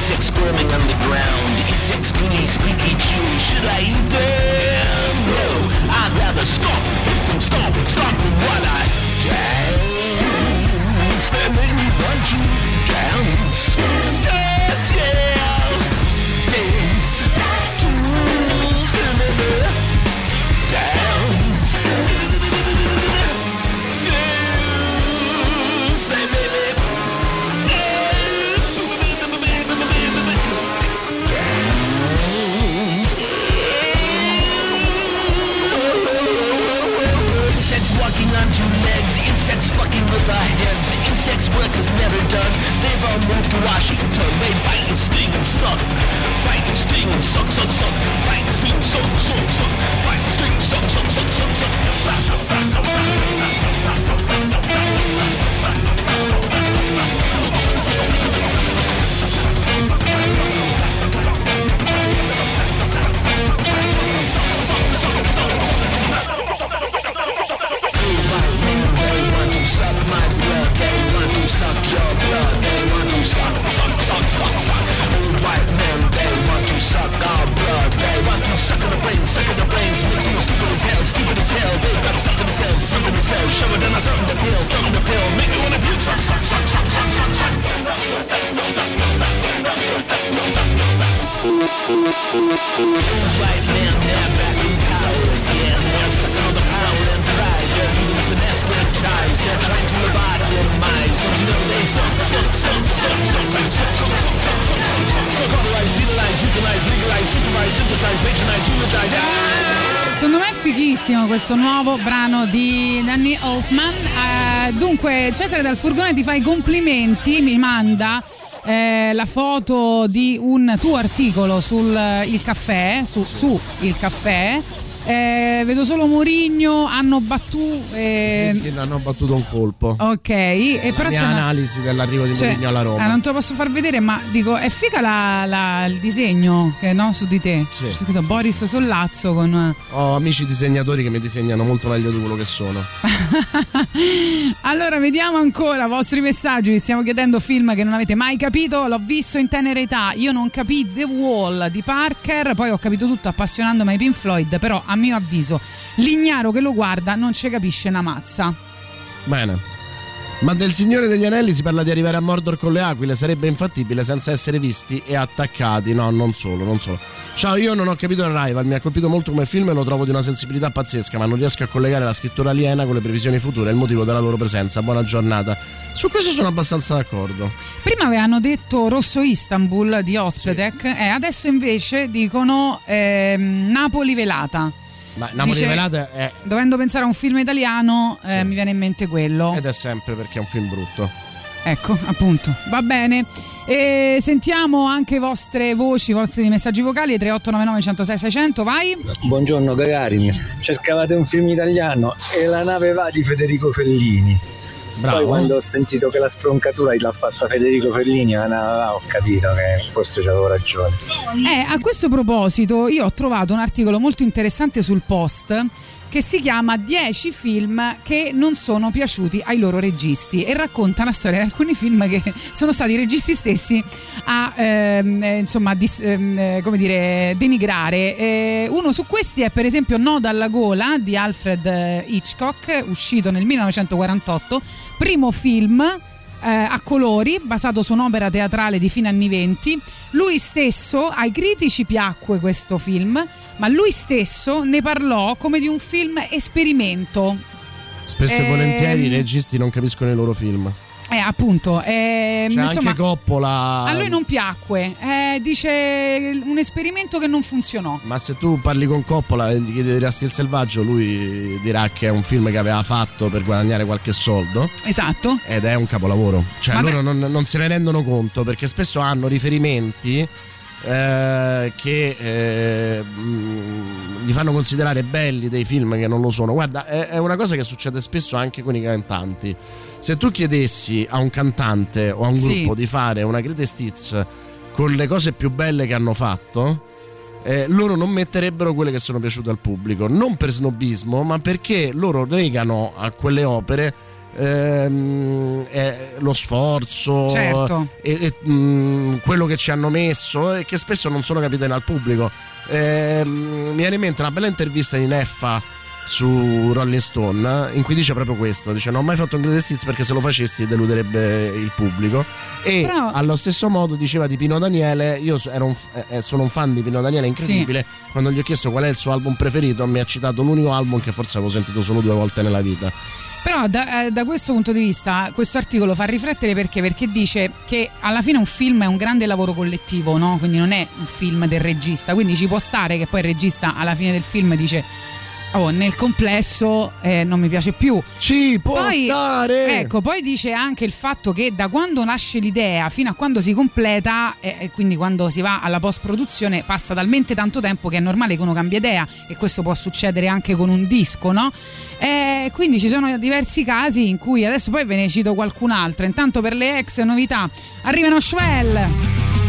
Insects squirming on the ground Insects squeaky, squeaky, chewy. Should I eat them? No, I'd rather stomp Hit them, stomp, stomp them while I dance And make me want to dance Sex work is never done. They've all moved to Washington. They bite and sting and suck. Bite and sting and suck, suck, suck. Bite dal furgone ti fa i complimenti, mi manda eh, la foto di un tuo articolo sul eh, il caffè, su, su il caffè. Eh, vedo solo Mourinho, hanno battuto. eh, hanno battuto un colpo. ok, e La però c'è una- analisi dell'arrivo di cioè, Mourinho alla Roma. ah, non te lo posso far vedere, ma dico, è figa la- la- il disegno che no, su di te. C'è scritto Boris Sollazzo con. Ho amici disegnatori che mi disegnano molto meglio di quello che sono. Allora, vediamo ancora i vostri messaggi. Vi stiamo chiedendo film che non avete mai capito. L'ho visto in tenera età. Io non capii The Wall di Parker, poi ho capito tutto appassionandomi ai Pink Floyd. Però, a mio avviso, l'ignaro che lo guarda non ci capisce una mazza. Bene. Ma del Signore degli Anelli si parla di arrivare a Mordor con le aquile, sarebbe infattibile senza essere visti e attaccati. No, non solo, non solo. Ciao, io non ho capito Arrival, mi ha colpito molto come film e lo trovo di una sensibilità pazzesca, ma non riesco a collegare la scrittura aliena con le previsioni future e il motivo della loro presenza. Buona giornata. Su questo sono abbastanza d'accordo. Prima avevano detto Rosso Istanbul di Ospetek, e adesso invece dicono ehm, Napoli Velata. Ma Napoli Dice- Velata è Dovendo pensare a un film italiano, eh, mi viene in mente quello. ed è sempre perché è un film brutto. Ecco, appunto. Va bene. E sentiamo anche le vostre voci, i vostri messaggi vocali 3899 106 600, vai. Buongiorno Gagarin, cercavate un film italiano e la nave va di Federico Fellini. Bravo. Poi quando ho sentito che la stroncatura l'ha fatta Federico Fellini, ho capito che forse c'avevo ragione. Eh, a questo proposito, io ho trovato un articolo molto interessante sul post che si chiama 10 film che non sono piaciuti ai loro registi e racconta la storia di alcuni film che sono stati i registi stessi a ehm, eh, insomma dis- ehm, eh, come dire denigrare. Eh, uno su questi è per esempio Noda alla gola di Alfred eh, Hitchcock uscito nel 1948 primo film eh, a colori, basato su un'opera teatrale di fine anni 20. Lui stesso, ai critici piacque questo film, ma lui stesso ne parlò come di un film esperimento. Spesso e Ehm, volentieri i registi non capiscono i loro film. Eh, appunto, ehm, C'è insomma, anche Coppola. a lui non piacque. Eh, dice un esperimento che non funzionò. Ma se tu parli con Coppola e gli chiedi di Rasti il Selvaggio, lui dirà che è un film che aveva fatto per guadagnare qualche soldo. Esatto. Ed è un capolavoro. Cioè, Ma loro non, non se ne rendono conto perché spesso hanno riferimenti eh, che eh, mh, gli fanno considerare belli dei film che non lo sono. Guarda, è, è una cosa che succede spesso anche con i cantanti. Se tu chiedessi a un cantante o a un Sì. gruppo di fare una greatest hits con le cose più belle che hanno fatto, eh, loro non metterebbero quelle che sono piaciute al pubblico, non per snobismo, ma perché loro legano a quelle opere ehm, eh, lo sforzo Certo. e, e, mh, quello che ci hanno messo e che spesso non sono capite al pubblico. Ehm, mi viene in mente una bella intervista di Neffa su Rolling Stone in cui dice proprio questo dice non ho mai fatto un greatest hits perché se lo facessi deluderebbe il pubblico. E Però- allo stesso modo diceva di Pino Daniele io un f- eh, sono un fan di Pino Daniele incredibile. Quando gli ho chiesto qual è il suo album preferito mi ha citato l'unico album che forse avevo sentito solo due volte nella vita. Però da, eh, da questo punto di vista questo articolo fa riflettere perché? Perché dice che alla fine un film è un grande lavoro collettivo, no? Quindi non è un film del regista, quindi ci può stare che poi il regista alla fine del film dice oh, nel complesso eh, non mi piace più. Ci può poi, stare. Ecco, poi dice anche il fatto che da quando nasce l'idea fino a quando si completa, eh, e quindi quando si va alla post produzione, passa talmente tanto tempo che è normale che uno cambia idea e questo può succedere anche con un disco, no? Eh, quindi ci sono diversi casi in cui adesso poi ve ne cito qualcun altro. Intanto per le ex novità arrivano Schwell.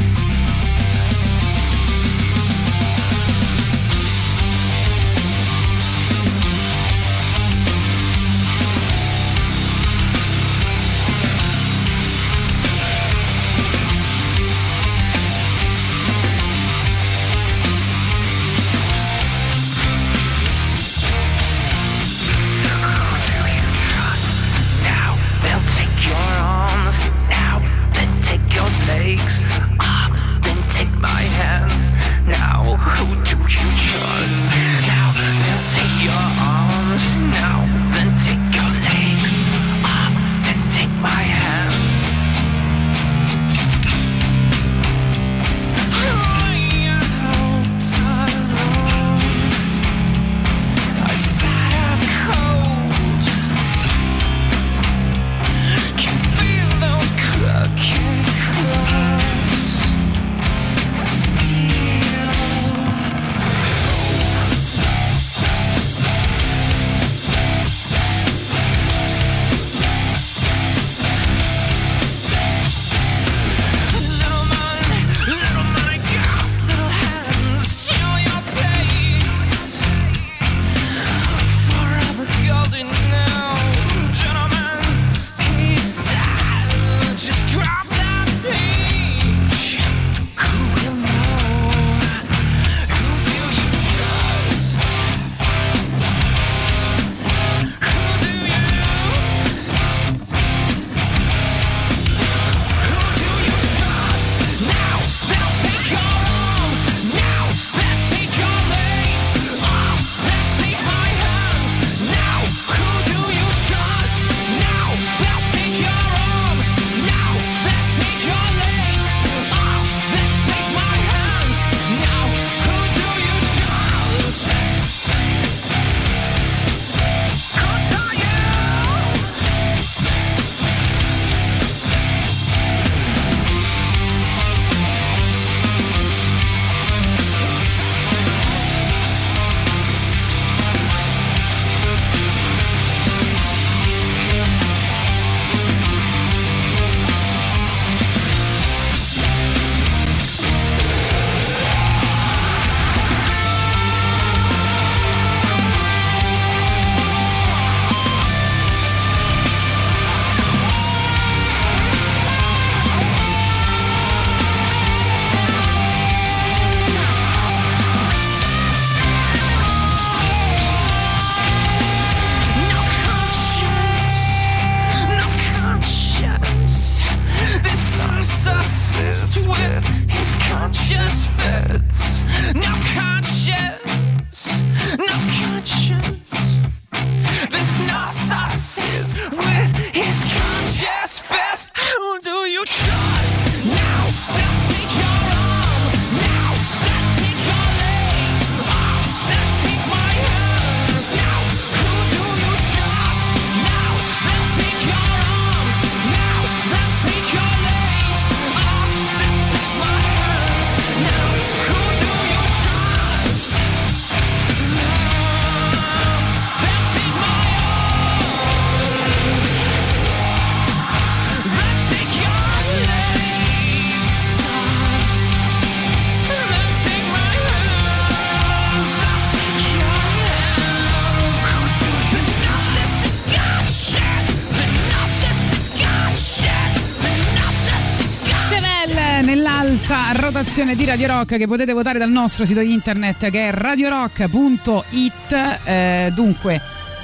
Rotazione di Radio Rock che potete votare dal nostro sito internet che è radiorock.it. Eh, dunque,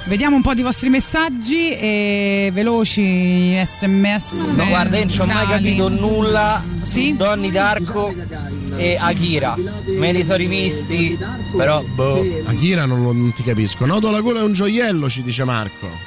vediamo un po' di vostri messaggi e veloci sms. No, guarda, io non ci ho mai capito nulla su Donny Darko e Akira. Me li sono rivisti, però boh. Akira non, non ti capisco. Nodo la gola è un gioiello, ci dice Marco.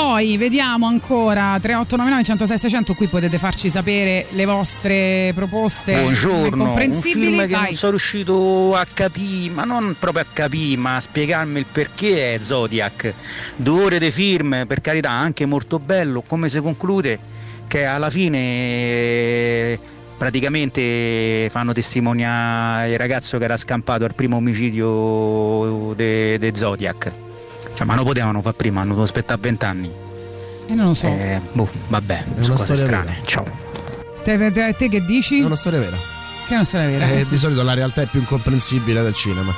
Poi vediamo ancora 3899 106 600 qui potete farci sapere le vostre proposte Buongiorno, un comprensibili. film che Vai. non sono riuscito a capire, ma non proprio a capire, ma a spiegarmi il perché è Zodiac. Due ore di film, per carità, anche molto bello, come si conclude che alla fine praticamente fanno testimoniare il ragazzo che era scampato al primo omicidio di Zodiac. Cioè, ma non potevano fare prima, hanno dovuto aspettare vent'anni. E non lo so. Eh, boh, vabbè, una sono cose storia strane. vera. Ciao. Te, te- te che dici? È una storia vera. Che è una storia vera. Eh, di solito la realtà è più incomprensibile del cinema.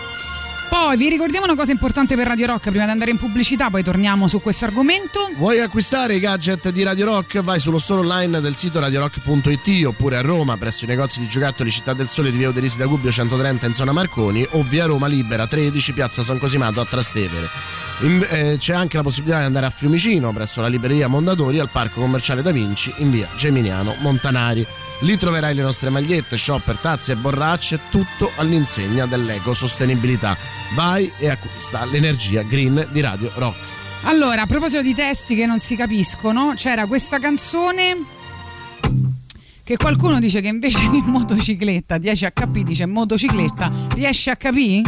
Poi vi ricordiamo una cosa importante per Radio Rock prima di andare in pubblicità, poi torniamo su questo argomento. Vuoi acquistare i gadget di Radio Rock? Vai sullo store online del sito radiorock.it oppure a Roma presso i negozi di giocattoli Città del Sole di Via Uderisi da Gubbio 130 in zona Marconi o via Roma Libera 13 piazza San Cosimato a Trastevere. In- eh, c'è anche la possibilità di andare a Fiumicino presso la libreria Mondadori al Parco Commerciale Da Vinci in via Geminiano Montanari. Lì troverai le nostre magliette, shopper, tazze e borracce, tutto all'insegna dell'ecosostenibilità. Vai e acquista l'energia green di Radio Rock. Allora, a proposito di testi che non si capiscono, c'era questa canzone che qualcuno dice che invece di motocicletta 10 HP dice motocicletta 10 HP?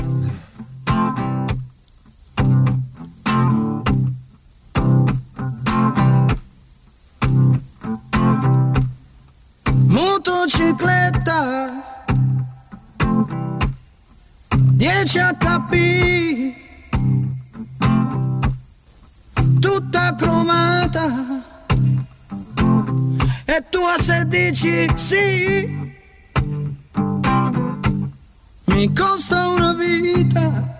10 HP Tutta cromata. E tu a se dici sì. Mi costa una vita.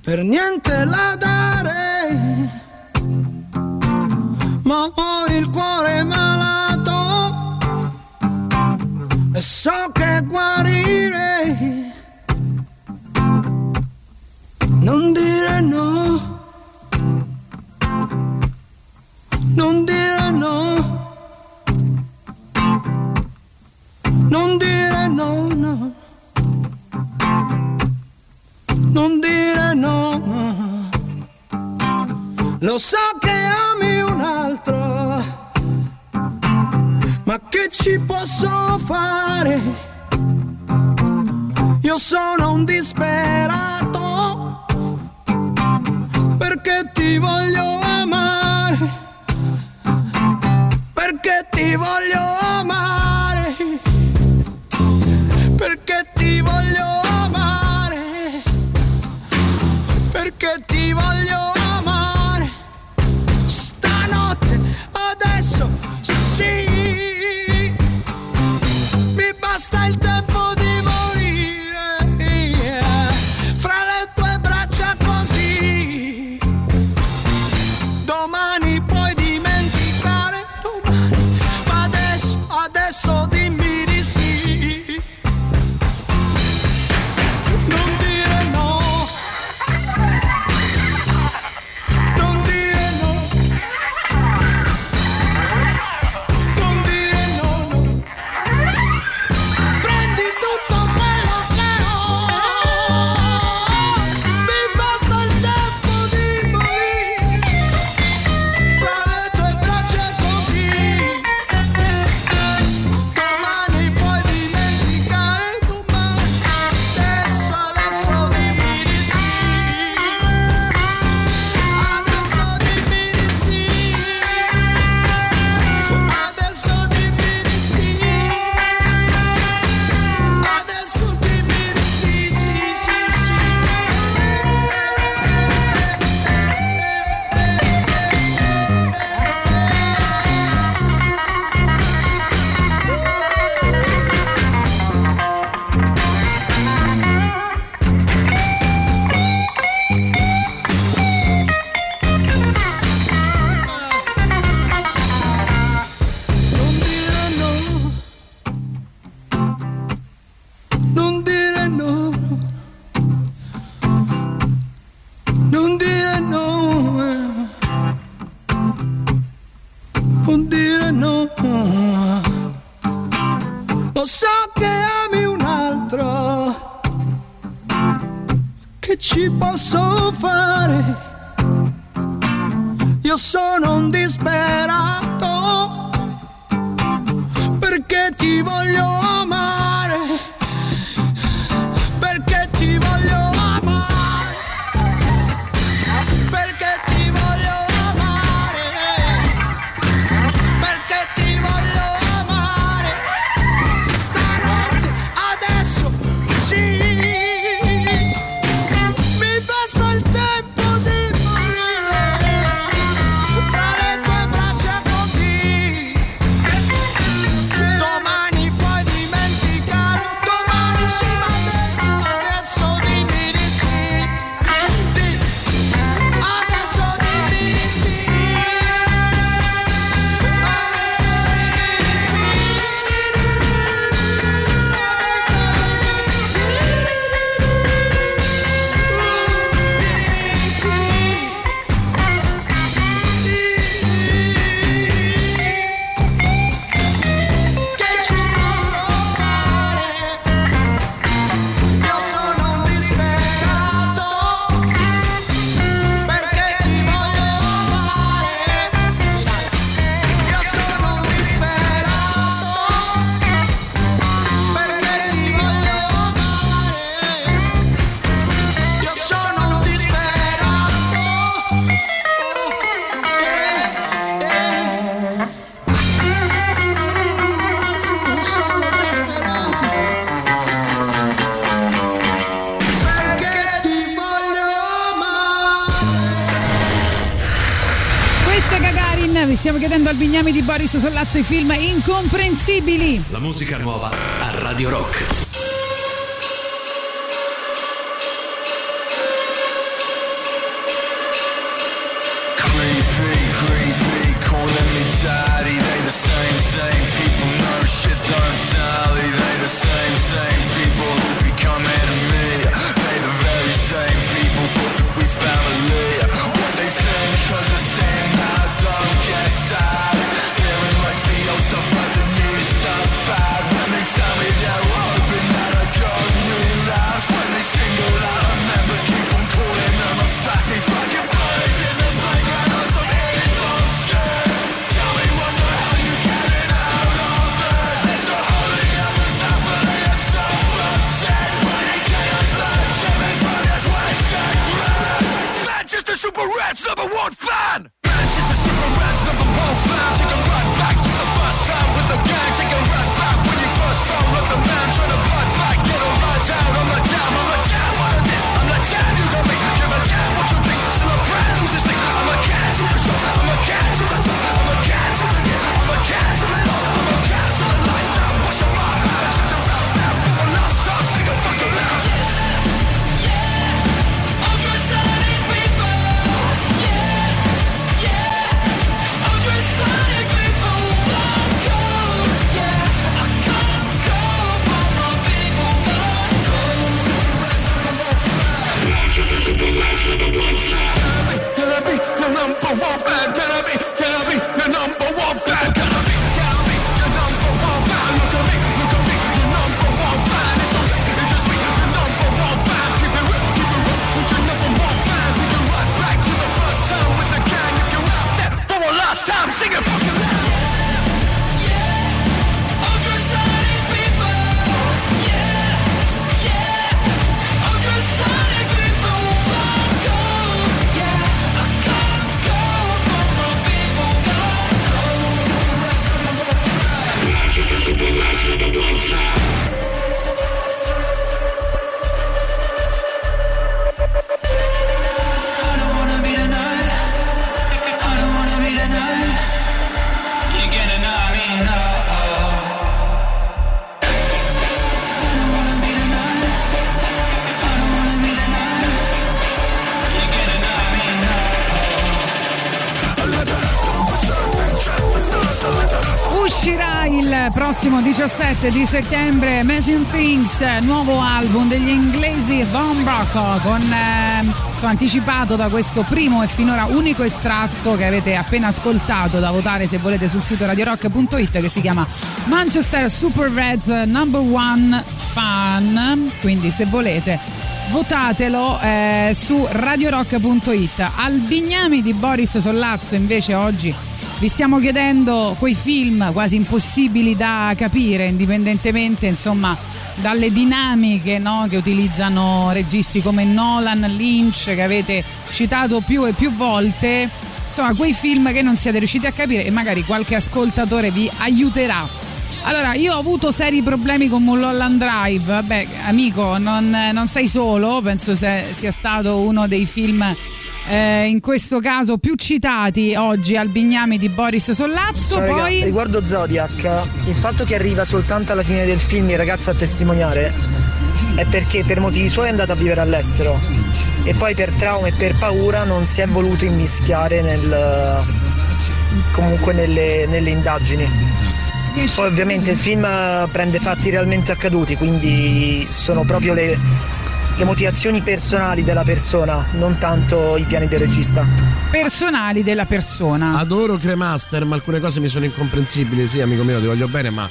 Per niente la dare. Ma ho il cuore malato. E so che guarire non dire no. Non dire no. Non dire no no. Non dire no no. Lo so che ami un altro ma che ci posso fare? Io sono un disperato perché ti voglio amare, perché ti voglio amare, al Bignami di Boris Sollazzo i film incomprensibili. La musica nuova a Radio Rock. 17 di settembre Amazing Things, nuovo album degli inglesi Von Brocco con eh, anticipato da questo primo e finora unico estratto che avete appena ascoltato da votare se volete sul sito radiorock.it che si chiama Manchester Super Reds Number One Fan. Quindi se volete votatelo eh, su radiorock.it Albignami di Boris Sollazzo invece oggi vi stiamo chiedendo quei film quasi impossibili da capire, indipendentemente insomma dalle dinamiche no, che utilizzano registi come Nolan, Lynch, che avete citato più e più volte. Insomma, quei film che non siete riusciti a capire e magari qualche ascoltatore vi aiuterà. Allora, io ho avuto seri problemi con Mulholland Drive. Vabbè, amico, non, non sei solo, penso sia stato uno dei film eh, in questo caso più citati oggi al Bignami di Boris Sollazzo. Ciao, poi raga, riguardo Zodiac, il fatto che arriva soltanto alla fine del film il ragazzo a testimoniare è perché per motivi suoi è andato a vivere all'estero e poi per trauma e per paura non si è voluto immischiare nel, comunque nelle, nelle indagini. Poi ovviamente il film prende fatti realmente accaduti, quindi sono proprio le, le motivazioni personali della persona, non tanto i piani del regista. personali della persona. Adoro Cremaster, ma alcune cose mi sono incomprensibili. Sì, amico mio, ti voglio bene, ma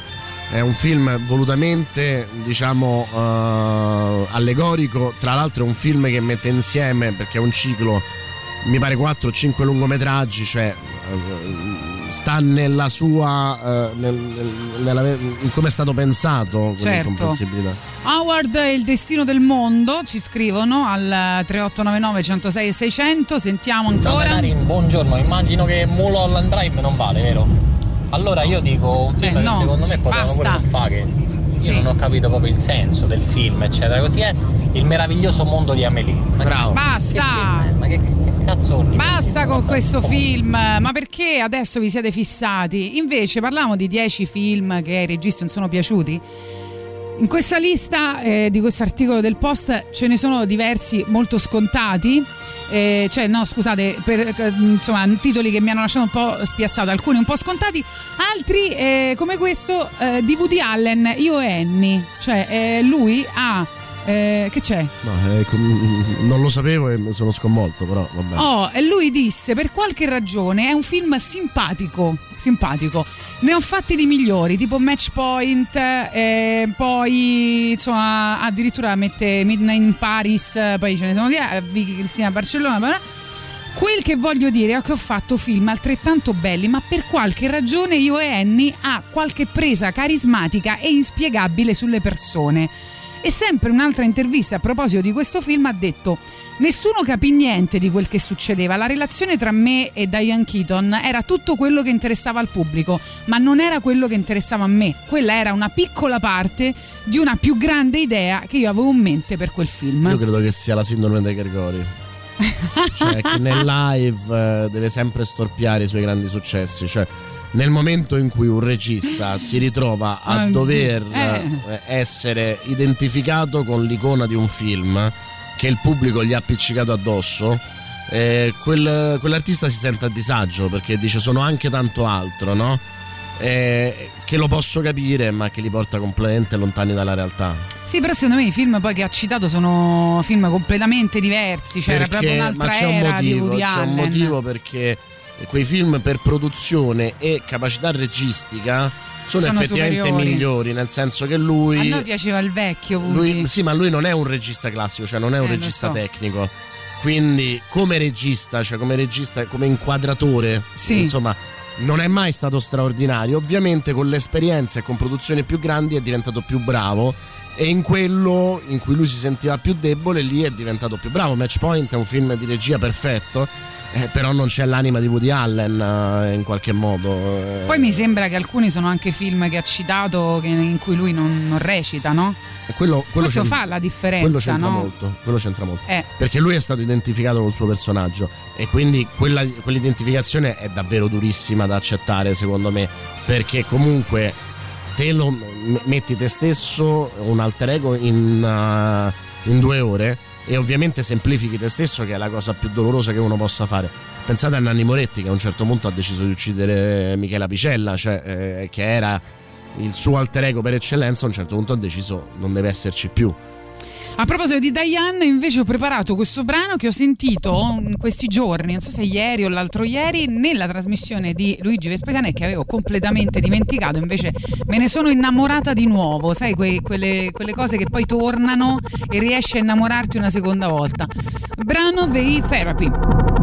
è un film volutamente, diciamo, eh, allegorico. Tra l'altro è un film che mette insieme, perché è un ciclo, mi pare 4 o 5 lungometraggi, cioè eh, sta nella sua, eh, nel- nel- nella- in come è stato pensato Certo. Howard e il destino del mondo ci scrivono al 3899 106 e 600. Sentiamo ancora. Darin, buongiorno, immagino che Mulholland Drive non vale, vero? Allora io dico un film Eh, che no, secondo me potevano pure non fare, che io Sì. non ho capito proprio il senso del film, eccetera. Così è il meraviglioso mondo di Amelie. Ma Bravo. Basta! Ma che, che cazzo? Basta con questo film, ma perché adesso vi siete fissati? Invece parliamo di 10 film che ai registi non sono piaciuti. In questa lista eh, di questo articolo del post ce ne sono diversi molto scontati. eh, cioè, no, scusate, per, eh, insomma, titoli che mi hanno lasciato un po' spiazzato, alcuni un po' scontati, altri eh, come questo eh, di Woody Allen, Io e Annie. Cioè, eh, lui ha. Eh, che c'è? No, eh, com- non lo sapevo e sono sconvolto, però vabbè. Oh, e lui disse per qualche ragione è un film simpatico, simpatico. Ne ho fatti di migliori, tipo Match Point, eh, poi insomma addirittura mette Midnight in Paris, poi ce ne sono via, Vicky Cristina a Barcellona. bla bla. Quel che voglio dire è che ho fatto film altrettanto belli, ma per qualche ragione io e Annie ha qualche presa carismatica e inspiegabile sulle persone. E sempre un'altra intervista a proposito di questo film ha detto: Nessuno capì niente di quel che succedeva. La relazione tra me e Diane Keaton era tutto quello che interessava al pubblico, ma non era quello che interessava a me. Quella era una piccola parte di una più grande idea che io avevo in mente per quel film. Io credo che sia la sindrome dei Gregori. cioè, che nel live eh, deve sempre storpiare i suoi grandi successi. Cioè, nel momento in cui un regista si ritrova a dover eh. eh, essere identificato con l'icona di un film che il pubblico gli ha appiccicato addosso, eh, quel- quell'artista si sente a disagio perché dice sono anche tanto altro, no? Eh, che lo posso capire, ma che li porta completamente lontani dalla realtà. Sì, però secondo me i film poi che ha citato sono film completamente diversi, cioè era Perché- proprio un'altra ma c'è un era di motivo, c'è un motivo perché quei film per produzione e capacità registica sono, Sono effettivamente superiori. migliori, nel senso che lui, A noi piaceva il vecchio lui- sì, ma lui non è un regista classico, cioè non è un Eh, regista so. tecnico. Quindi come regista, cioè come regista, come inquadratore, Sì. insomma, non è mai stato straordinario. Ovviamente con l'esperienza e con produzioni più grandi è diventato più bravo e in quello in cui lui si sentiva più debole lì è diventato più bravo. Match Point è un film di regia perfetto, eh, però non c'è l'anima di Woody Allen eh, in qualche modo. eh. Poi mi sembra che alcuni sono anche film che ha citato che- in cui lui non, non recita, no? Quello, quello Questo fa la differenza, quello c'entra no? molto, quello c'entra molto. Eh. Perché lui è stato identificato col suo personaggio e quindi quella- quell'identificazione è davvero durissima da accettare secondo me, perché comunque te lo metti te stesso, un alter ego in, uh, in due ore e ovviamente semplifichi te stesso che è la cosa più dolorosa che uno possa fare. Pensate a Nanni Moretti che a un certo punto ha deciso di uccidere Michela Picella, cioè, eh, che era il suo alter ego per eccellenza, a un certo punto ha deciso non deve esserci più. A proposito di Diane, invece ho preparato questo brano che ho sentito in questi giorni, non so se ieri o l'altro ieri, nella trasmissione di Luigi Vespetana che avevo completamente dimenticato, invece me ne sono innamorata di nuovo, sai, que- quelle, quelle cose che poi tornano e riesci a innamorarti una seconda volta. Brano dei Therapy.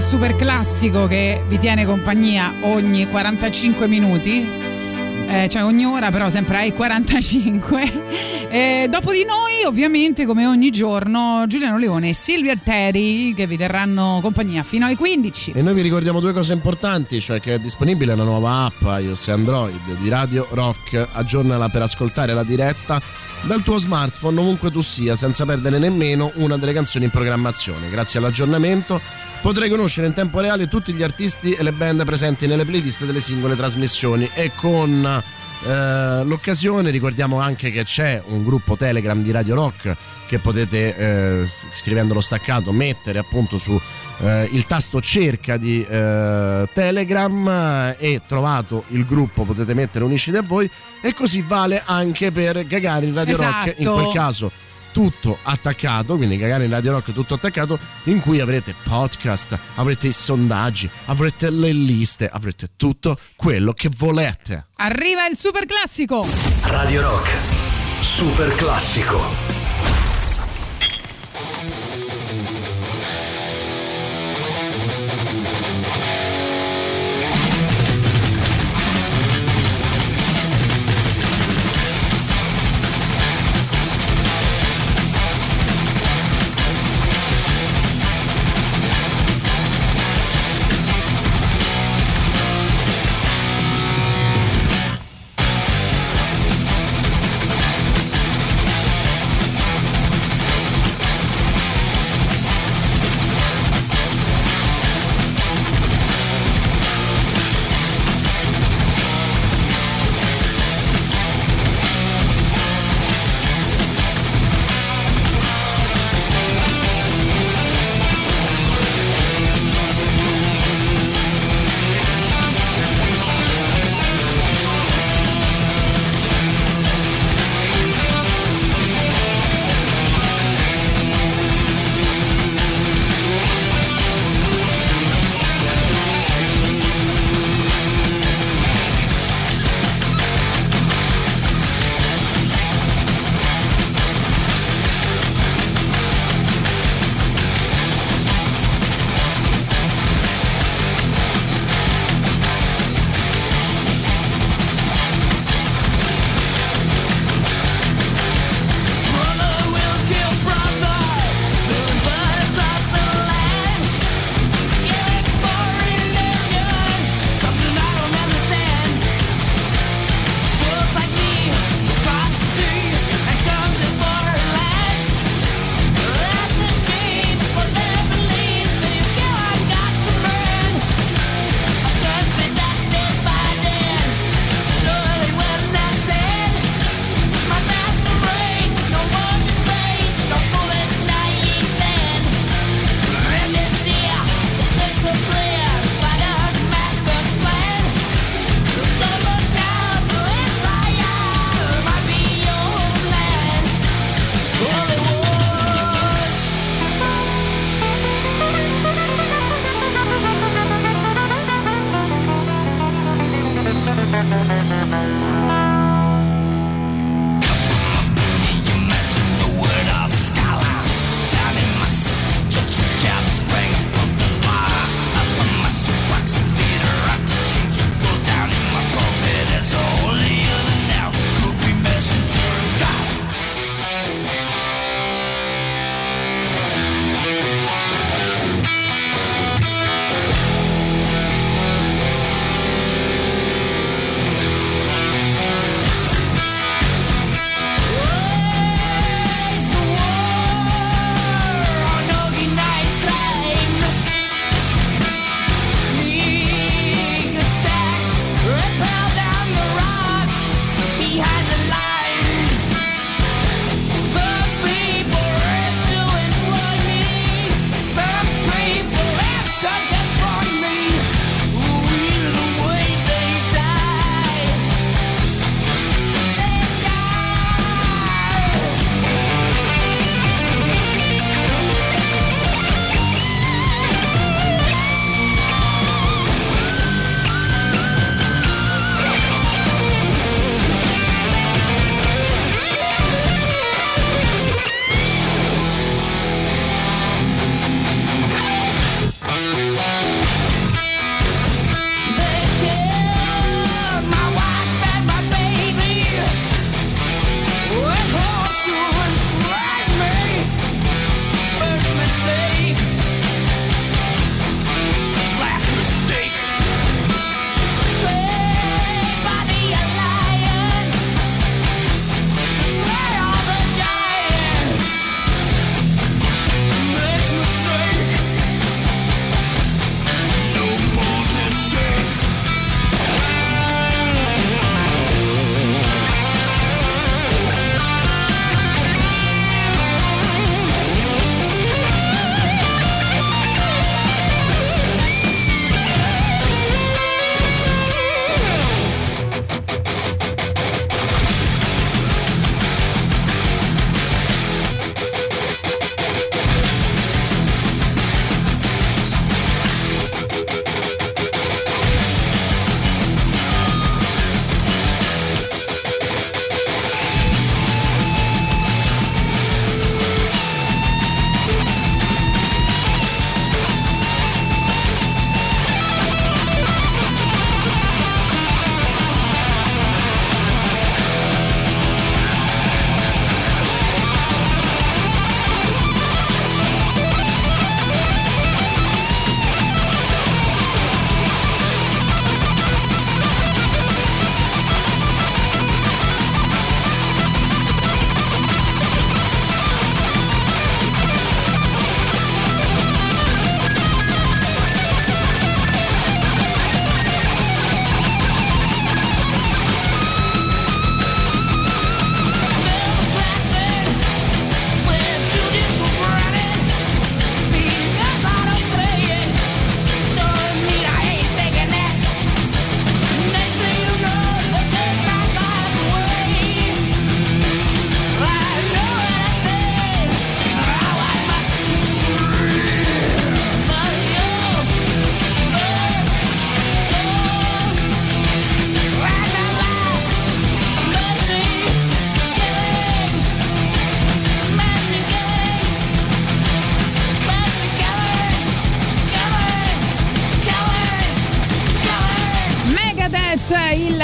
super classico che vi tiene compagnia ogni 45 minuti, eh, cioè ogni ora però sempre ai 45. E dopo di noi ovviamente come ogni giorno Giuliano Leone e Silvia Terry che vi terranno compagnia fino alle 15. E noi vi ricordiamo due cose importanti, cioè che è disponibile una nuova app iOS e Android di Radio Rock, aggiornala per ascoltare la diretta dal tuo smartphone ovunque tu sia senza perdere nemmeno una delle canzoni in programmazione. Grazie all'aggiornamento potrai conoscere in tempo reale tutti gli artisti e le band presenti nelle playlist delle singole trasmissioni. E con eh, l'occasione ricordiamo anche che c'è un gruppo Telegram di Radio Rock che potete eh, scrivendo lo staccato mettere appunto su eh, il tasto cerca di eh, Telegram eh, e trovato il gruppo potete mettere uniscite a voi. E così vale anche per Gagarin Radio Esatto. Rock in quel caso tutto attaccato, quindi Gagarin Radio Rock tutto attaccato, in cui avrete podcast, avrete i sondaggi, avrete le liste, avrete tutto quello che volete. Arriva il super classico. Radio Rock, super classico.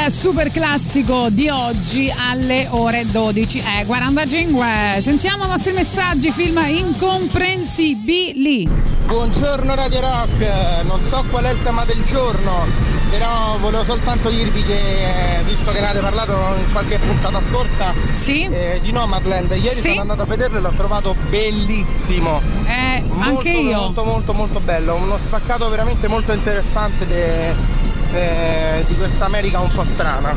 Super classico di oggi alle ore 12 e 45. Sentiamo i vostri messaggi, film incomprensibili. Buongiorno Radio Rock, non so qual è il tema del giorno, però volevo soltanto dirvi che, eh, visto che ne avete parlato in qualche puntata scorsa, eh, di Nomadland, ieri Sì. sono andato a vederlo e l'ho trovato bellissimo. Eh, Molto, anche io. Molto, molto, molto bello, uno spaccato veramente molto interessante de- eh, di questa America un po' strana.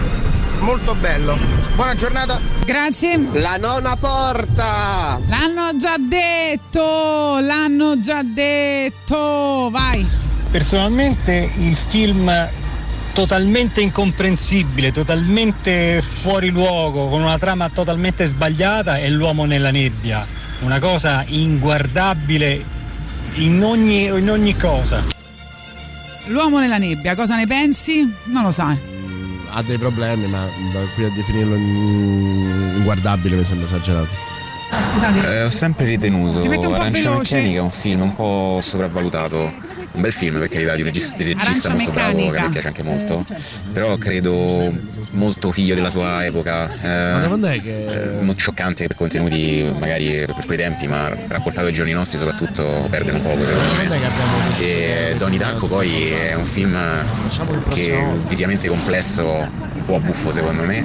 Molto bello. Buona giornata. Grazie. La nona porta. L'hanno già detto, l'hanno già detto. Vai. Personalmente il film totalmente incomprensibile, totalmente fuori luogo, con una trama totalmente sbagliata è L'uomo nella nebbia. Una cosa inguardabile in ogni, in ogni cosa. L'uomo nella nebbia, cosa ne pensi? Non lo sai. Ha dei problemi, ma da qui a definirlo in- inguardabile mi sembra esagerato. Eh, ho sempre ritenuto Arancia. Meccanica un film un po' sopravvalutato. Un bel film per carità di un regista, di un regista molto bravo che Meccanica. me piace anche molto. Però credo molto figlio della sua epoca. Ma Eh, quando è che. eh, non scioccante per contenuti magari per quei tempi, ma rapportato ai giorni nostri soprattutto perde un poco secondo me. E Donnie Darko poi è un film che è visivamente complesso, un po' buffo secondo me.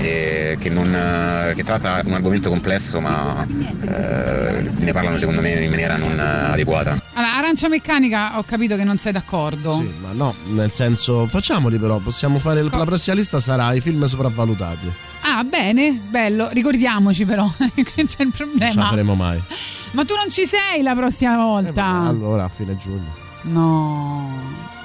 E che, non, eh, che tratta un argomento complesso ma eh, ne parlano secondo me in maniera non eh, adeguata. Allora, arancia meccanica ho capito che non sei d'accordo. Sì, ma no, nel senso, facciamoli però, possiamo fare il- la prossima lista sarà i film sopravvalutati. Ah, bene, bello. Ricordiamoci però che c'è il Non ce la problema. faremo mai. Ma tu non ci sei la prossima volta. Allora, a fine giugno. No,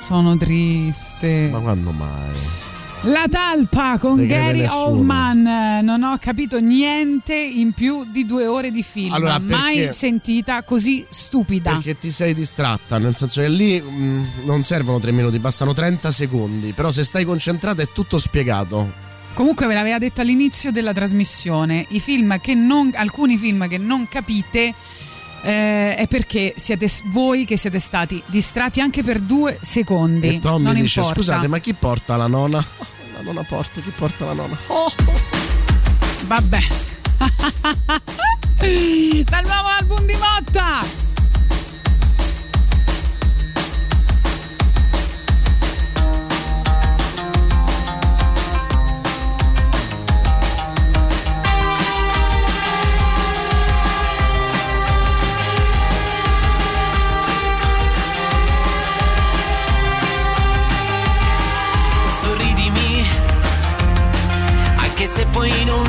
sono triste. Ma quando mai? La talpa con Gary. Oldman. Non ho capito niente in più di due ore di film. Allora, Mai sentita così stupida. Perché ti sei distratta, nel senso che lì mh, non servono tre minuti, bastano 30 secondi. Però se stai concentrata è tutto spiegato. Comunque ve l'aveva detto all'inizio della trasmissione, i film che non, alcuni film che non capite eh, è perché siete voi che siete stati distratti anche per due secondi. E Tommy non dice: importa. Scusate, ma chi porta la nonna? La nonna porta, chi porta la nonna? Oh. Vabbè. Dal nuovo album di Motta.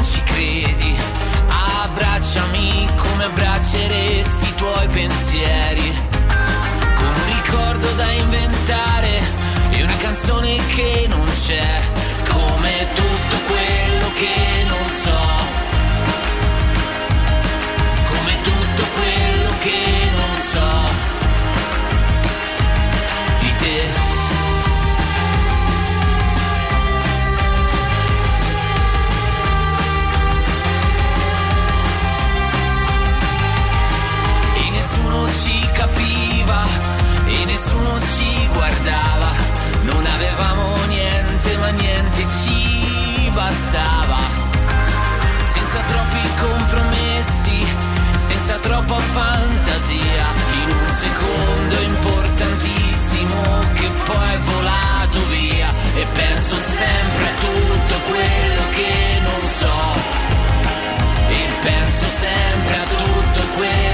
Non ci credi. Abbracciami come abbracceresti i tuoi pensieri. Con un ricordo da inventare e una canzone che non c'è. Come tutto quello che nessuno ci guardava. Non avevamo niente, ma niente ci bastava. Senza troppi compromessi, senza troppa fantasia, in un secondo importantissimo che poi è volato via. E penso sempre a tutto quello che non so. E penso sempre a tutto quello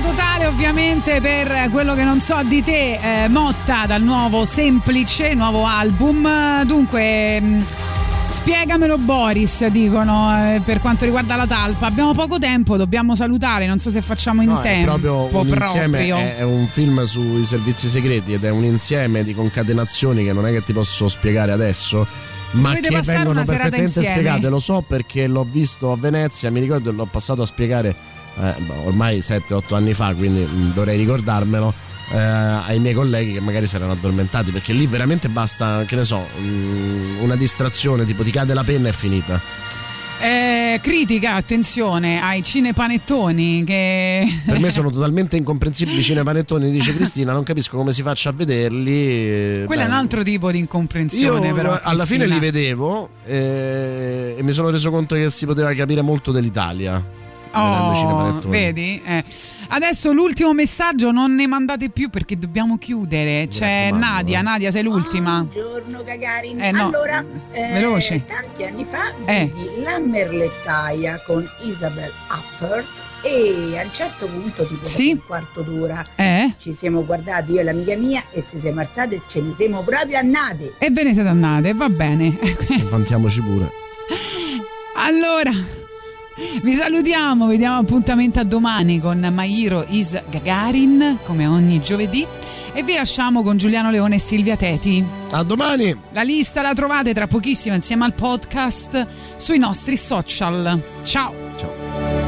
totale ovviamente per quello che non so di te, eh, Motta dal nuovo Semplice, nuovo album. Dunque, mm, spiegamelo Boris, dicono, eh, per quanto riguarda la talpa. Abbiamo poco tempo, dobbiamo salutare, non so se facciamo in no, tempo. È proprio un insieme, è, è un film sui servizi segreti ed è un insieme di concatenazione che non è che ti posso spiegare adesso ma Dovete che vengono perfettamente spiegate. Lo so perché l'ho visto a Venezia, mi ricordo che l'ho passato a spiegare eh, ormai 7-8 anni fa, quindi mh, dovrei ricordarmelo. Eh, ai miei colleghi che magari si erano addormentati perché lì veramente basta che ne so mh, una distrazione tipo ti cade la penna e è finita eh, critica, attenzione, ai cinepanettoni che... Per me sono totalmente incomprensibili i cinepanettoni, dice Cristina, non capisco come si faccia a vederli. Quello Beh, è un altro tipo di incomprensione io però. alla fine Cristina. li vedevo eh, e mi sono reso conto che si poteva capire molto dell'Italia. Oh, vedi? Eh. Adesso l'ultimo messaggio non ne mandate più perché dobbiamo chiudere. C'è Nadia, eh. Nadia sei l'ultima. Buongiorno Gagarin. Eh, no. Allora, eh, Veloce. tanti anni fa Eh. vidi La Merlettaia con Isabel Appert e a un certo punto, tipo Sì. un quarto d'ora, Eh? ci siamo guardati io e l'amica mia e ci siamo alzate e ce ne siamo proprio annate. E ve ne siete andate, va bene. Vantiamoci pure. Allora, vi salutiamo, vediamo appuntamento a domani con My Hero is Gagarin, come ogni giovedì. E vi lasciamo con Giuliano Leone e Silvia Teti. A domani! La lista la trovate tra pochissimo insieme al podcast sui nostri social. Ciao!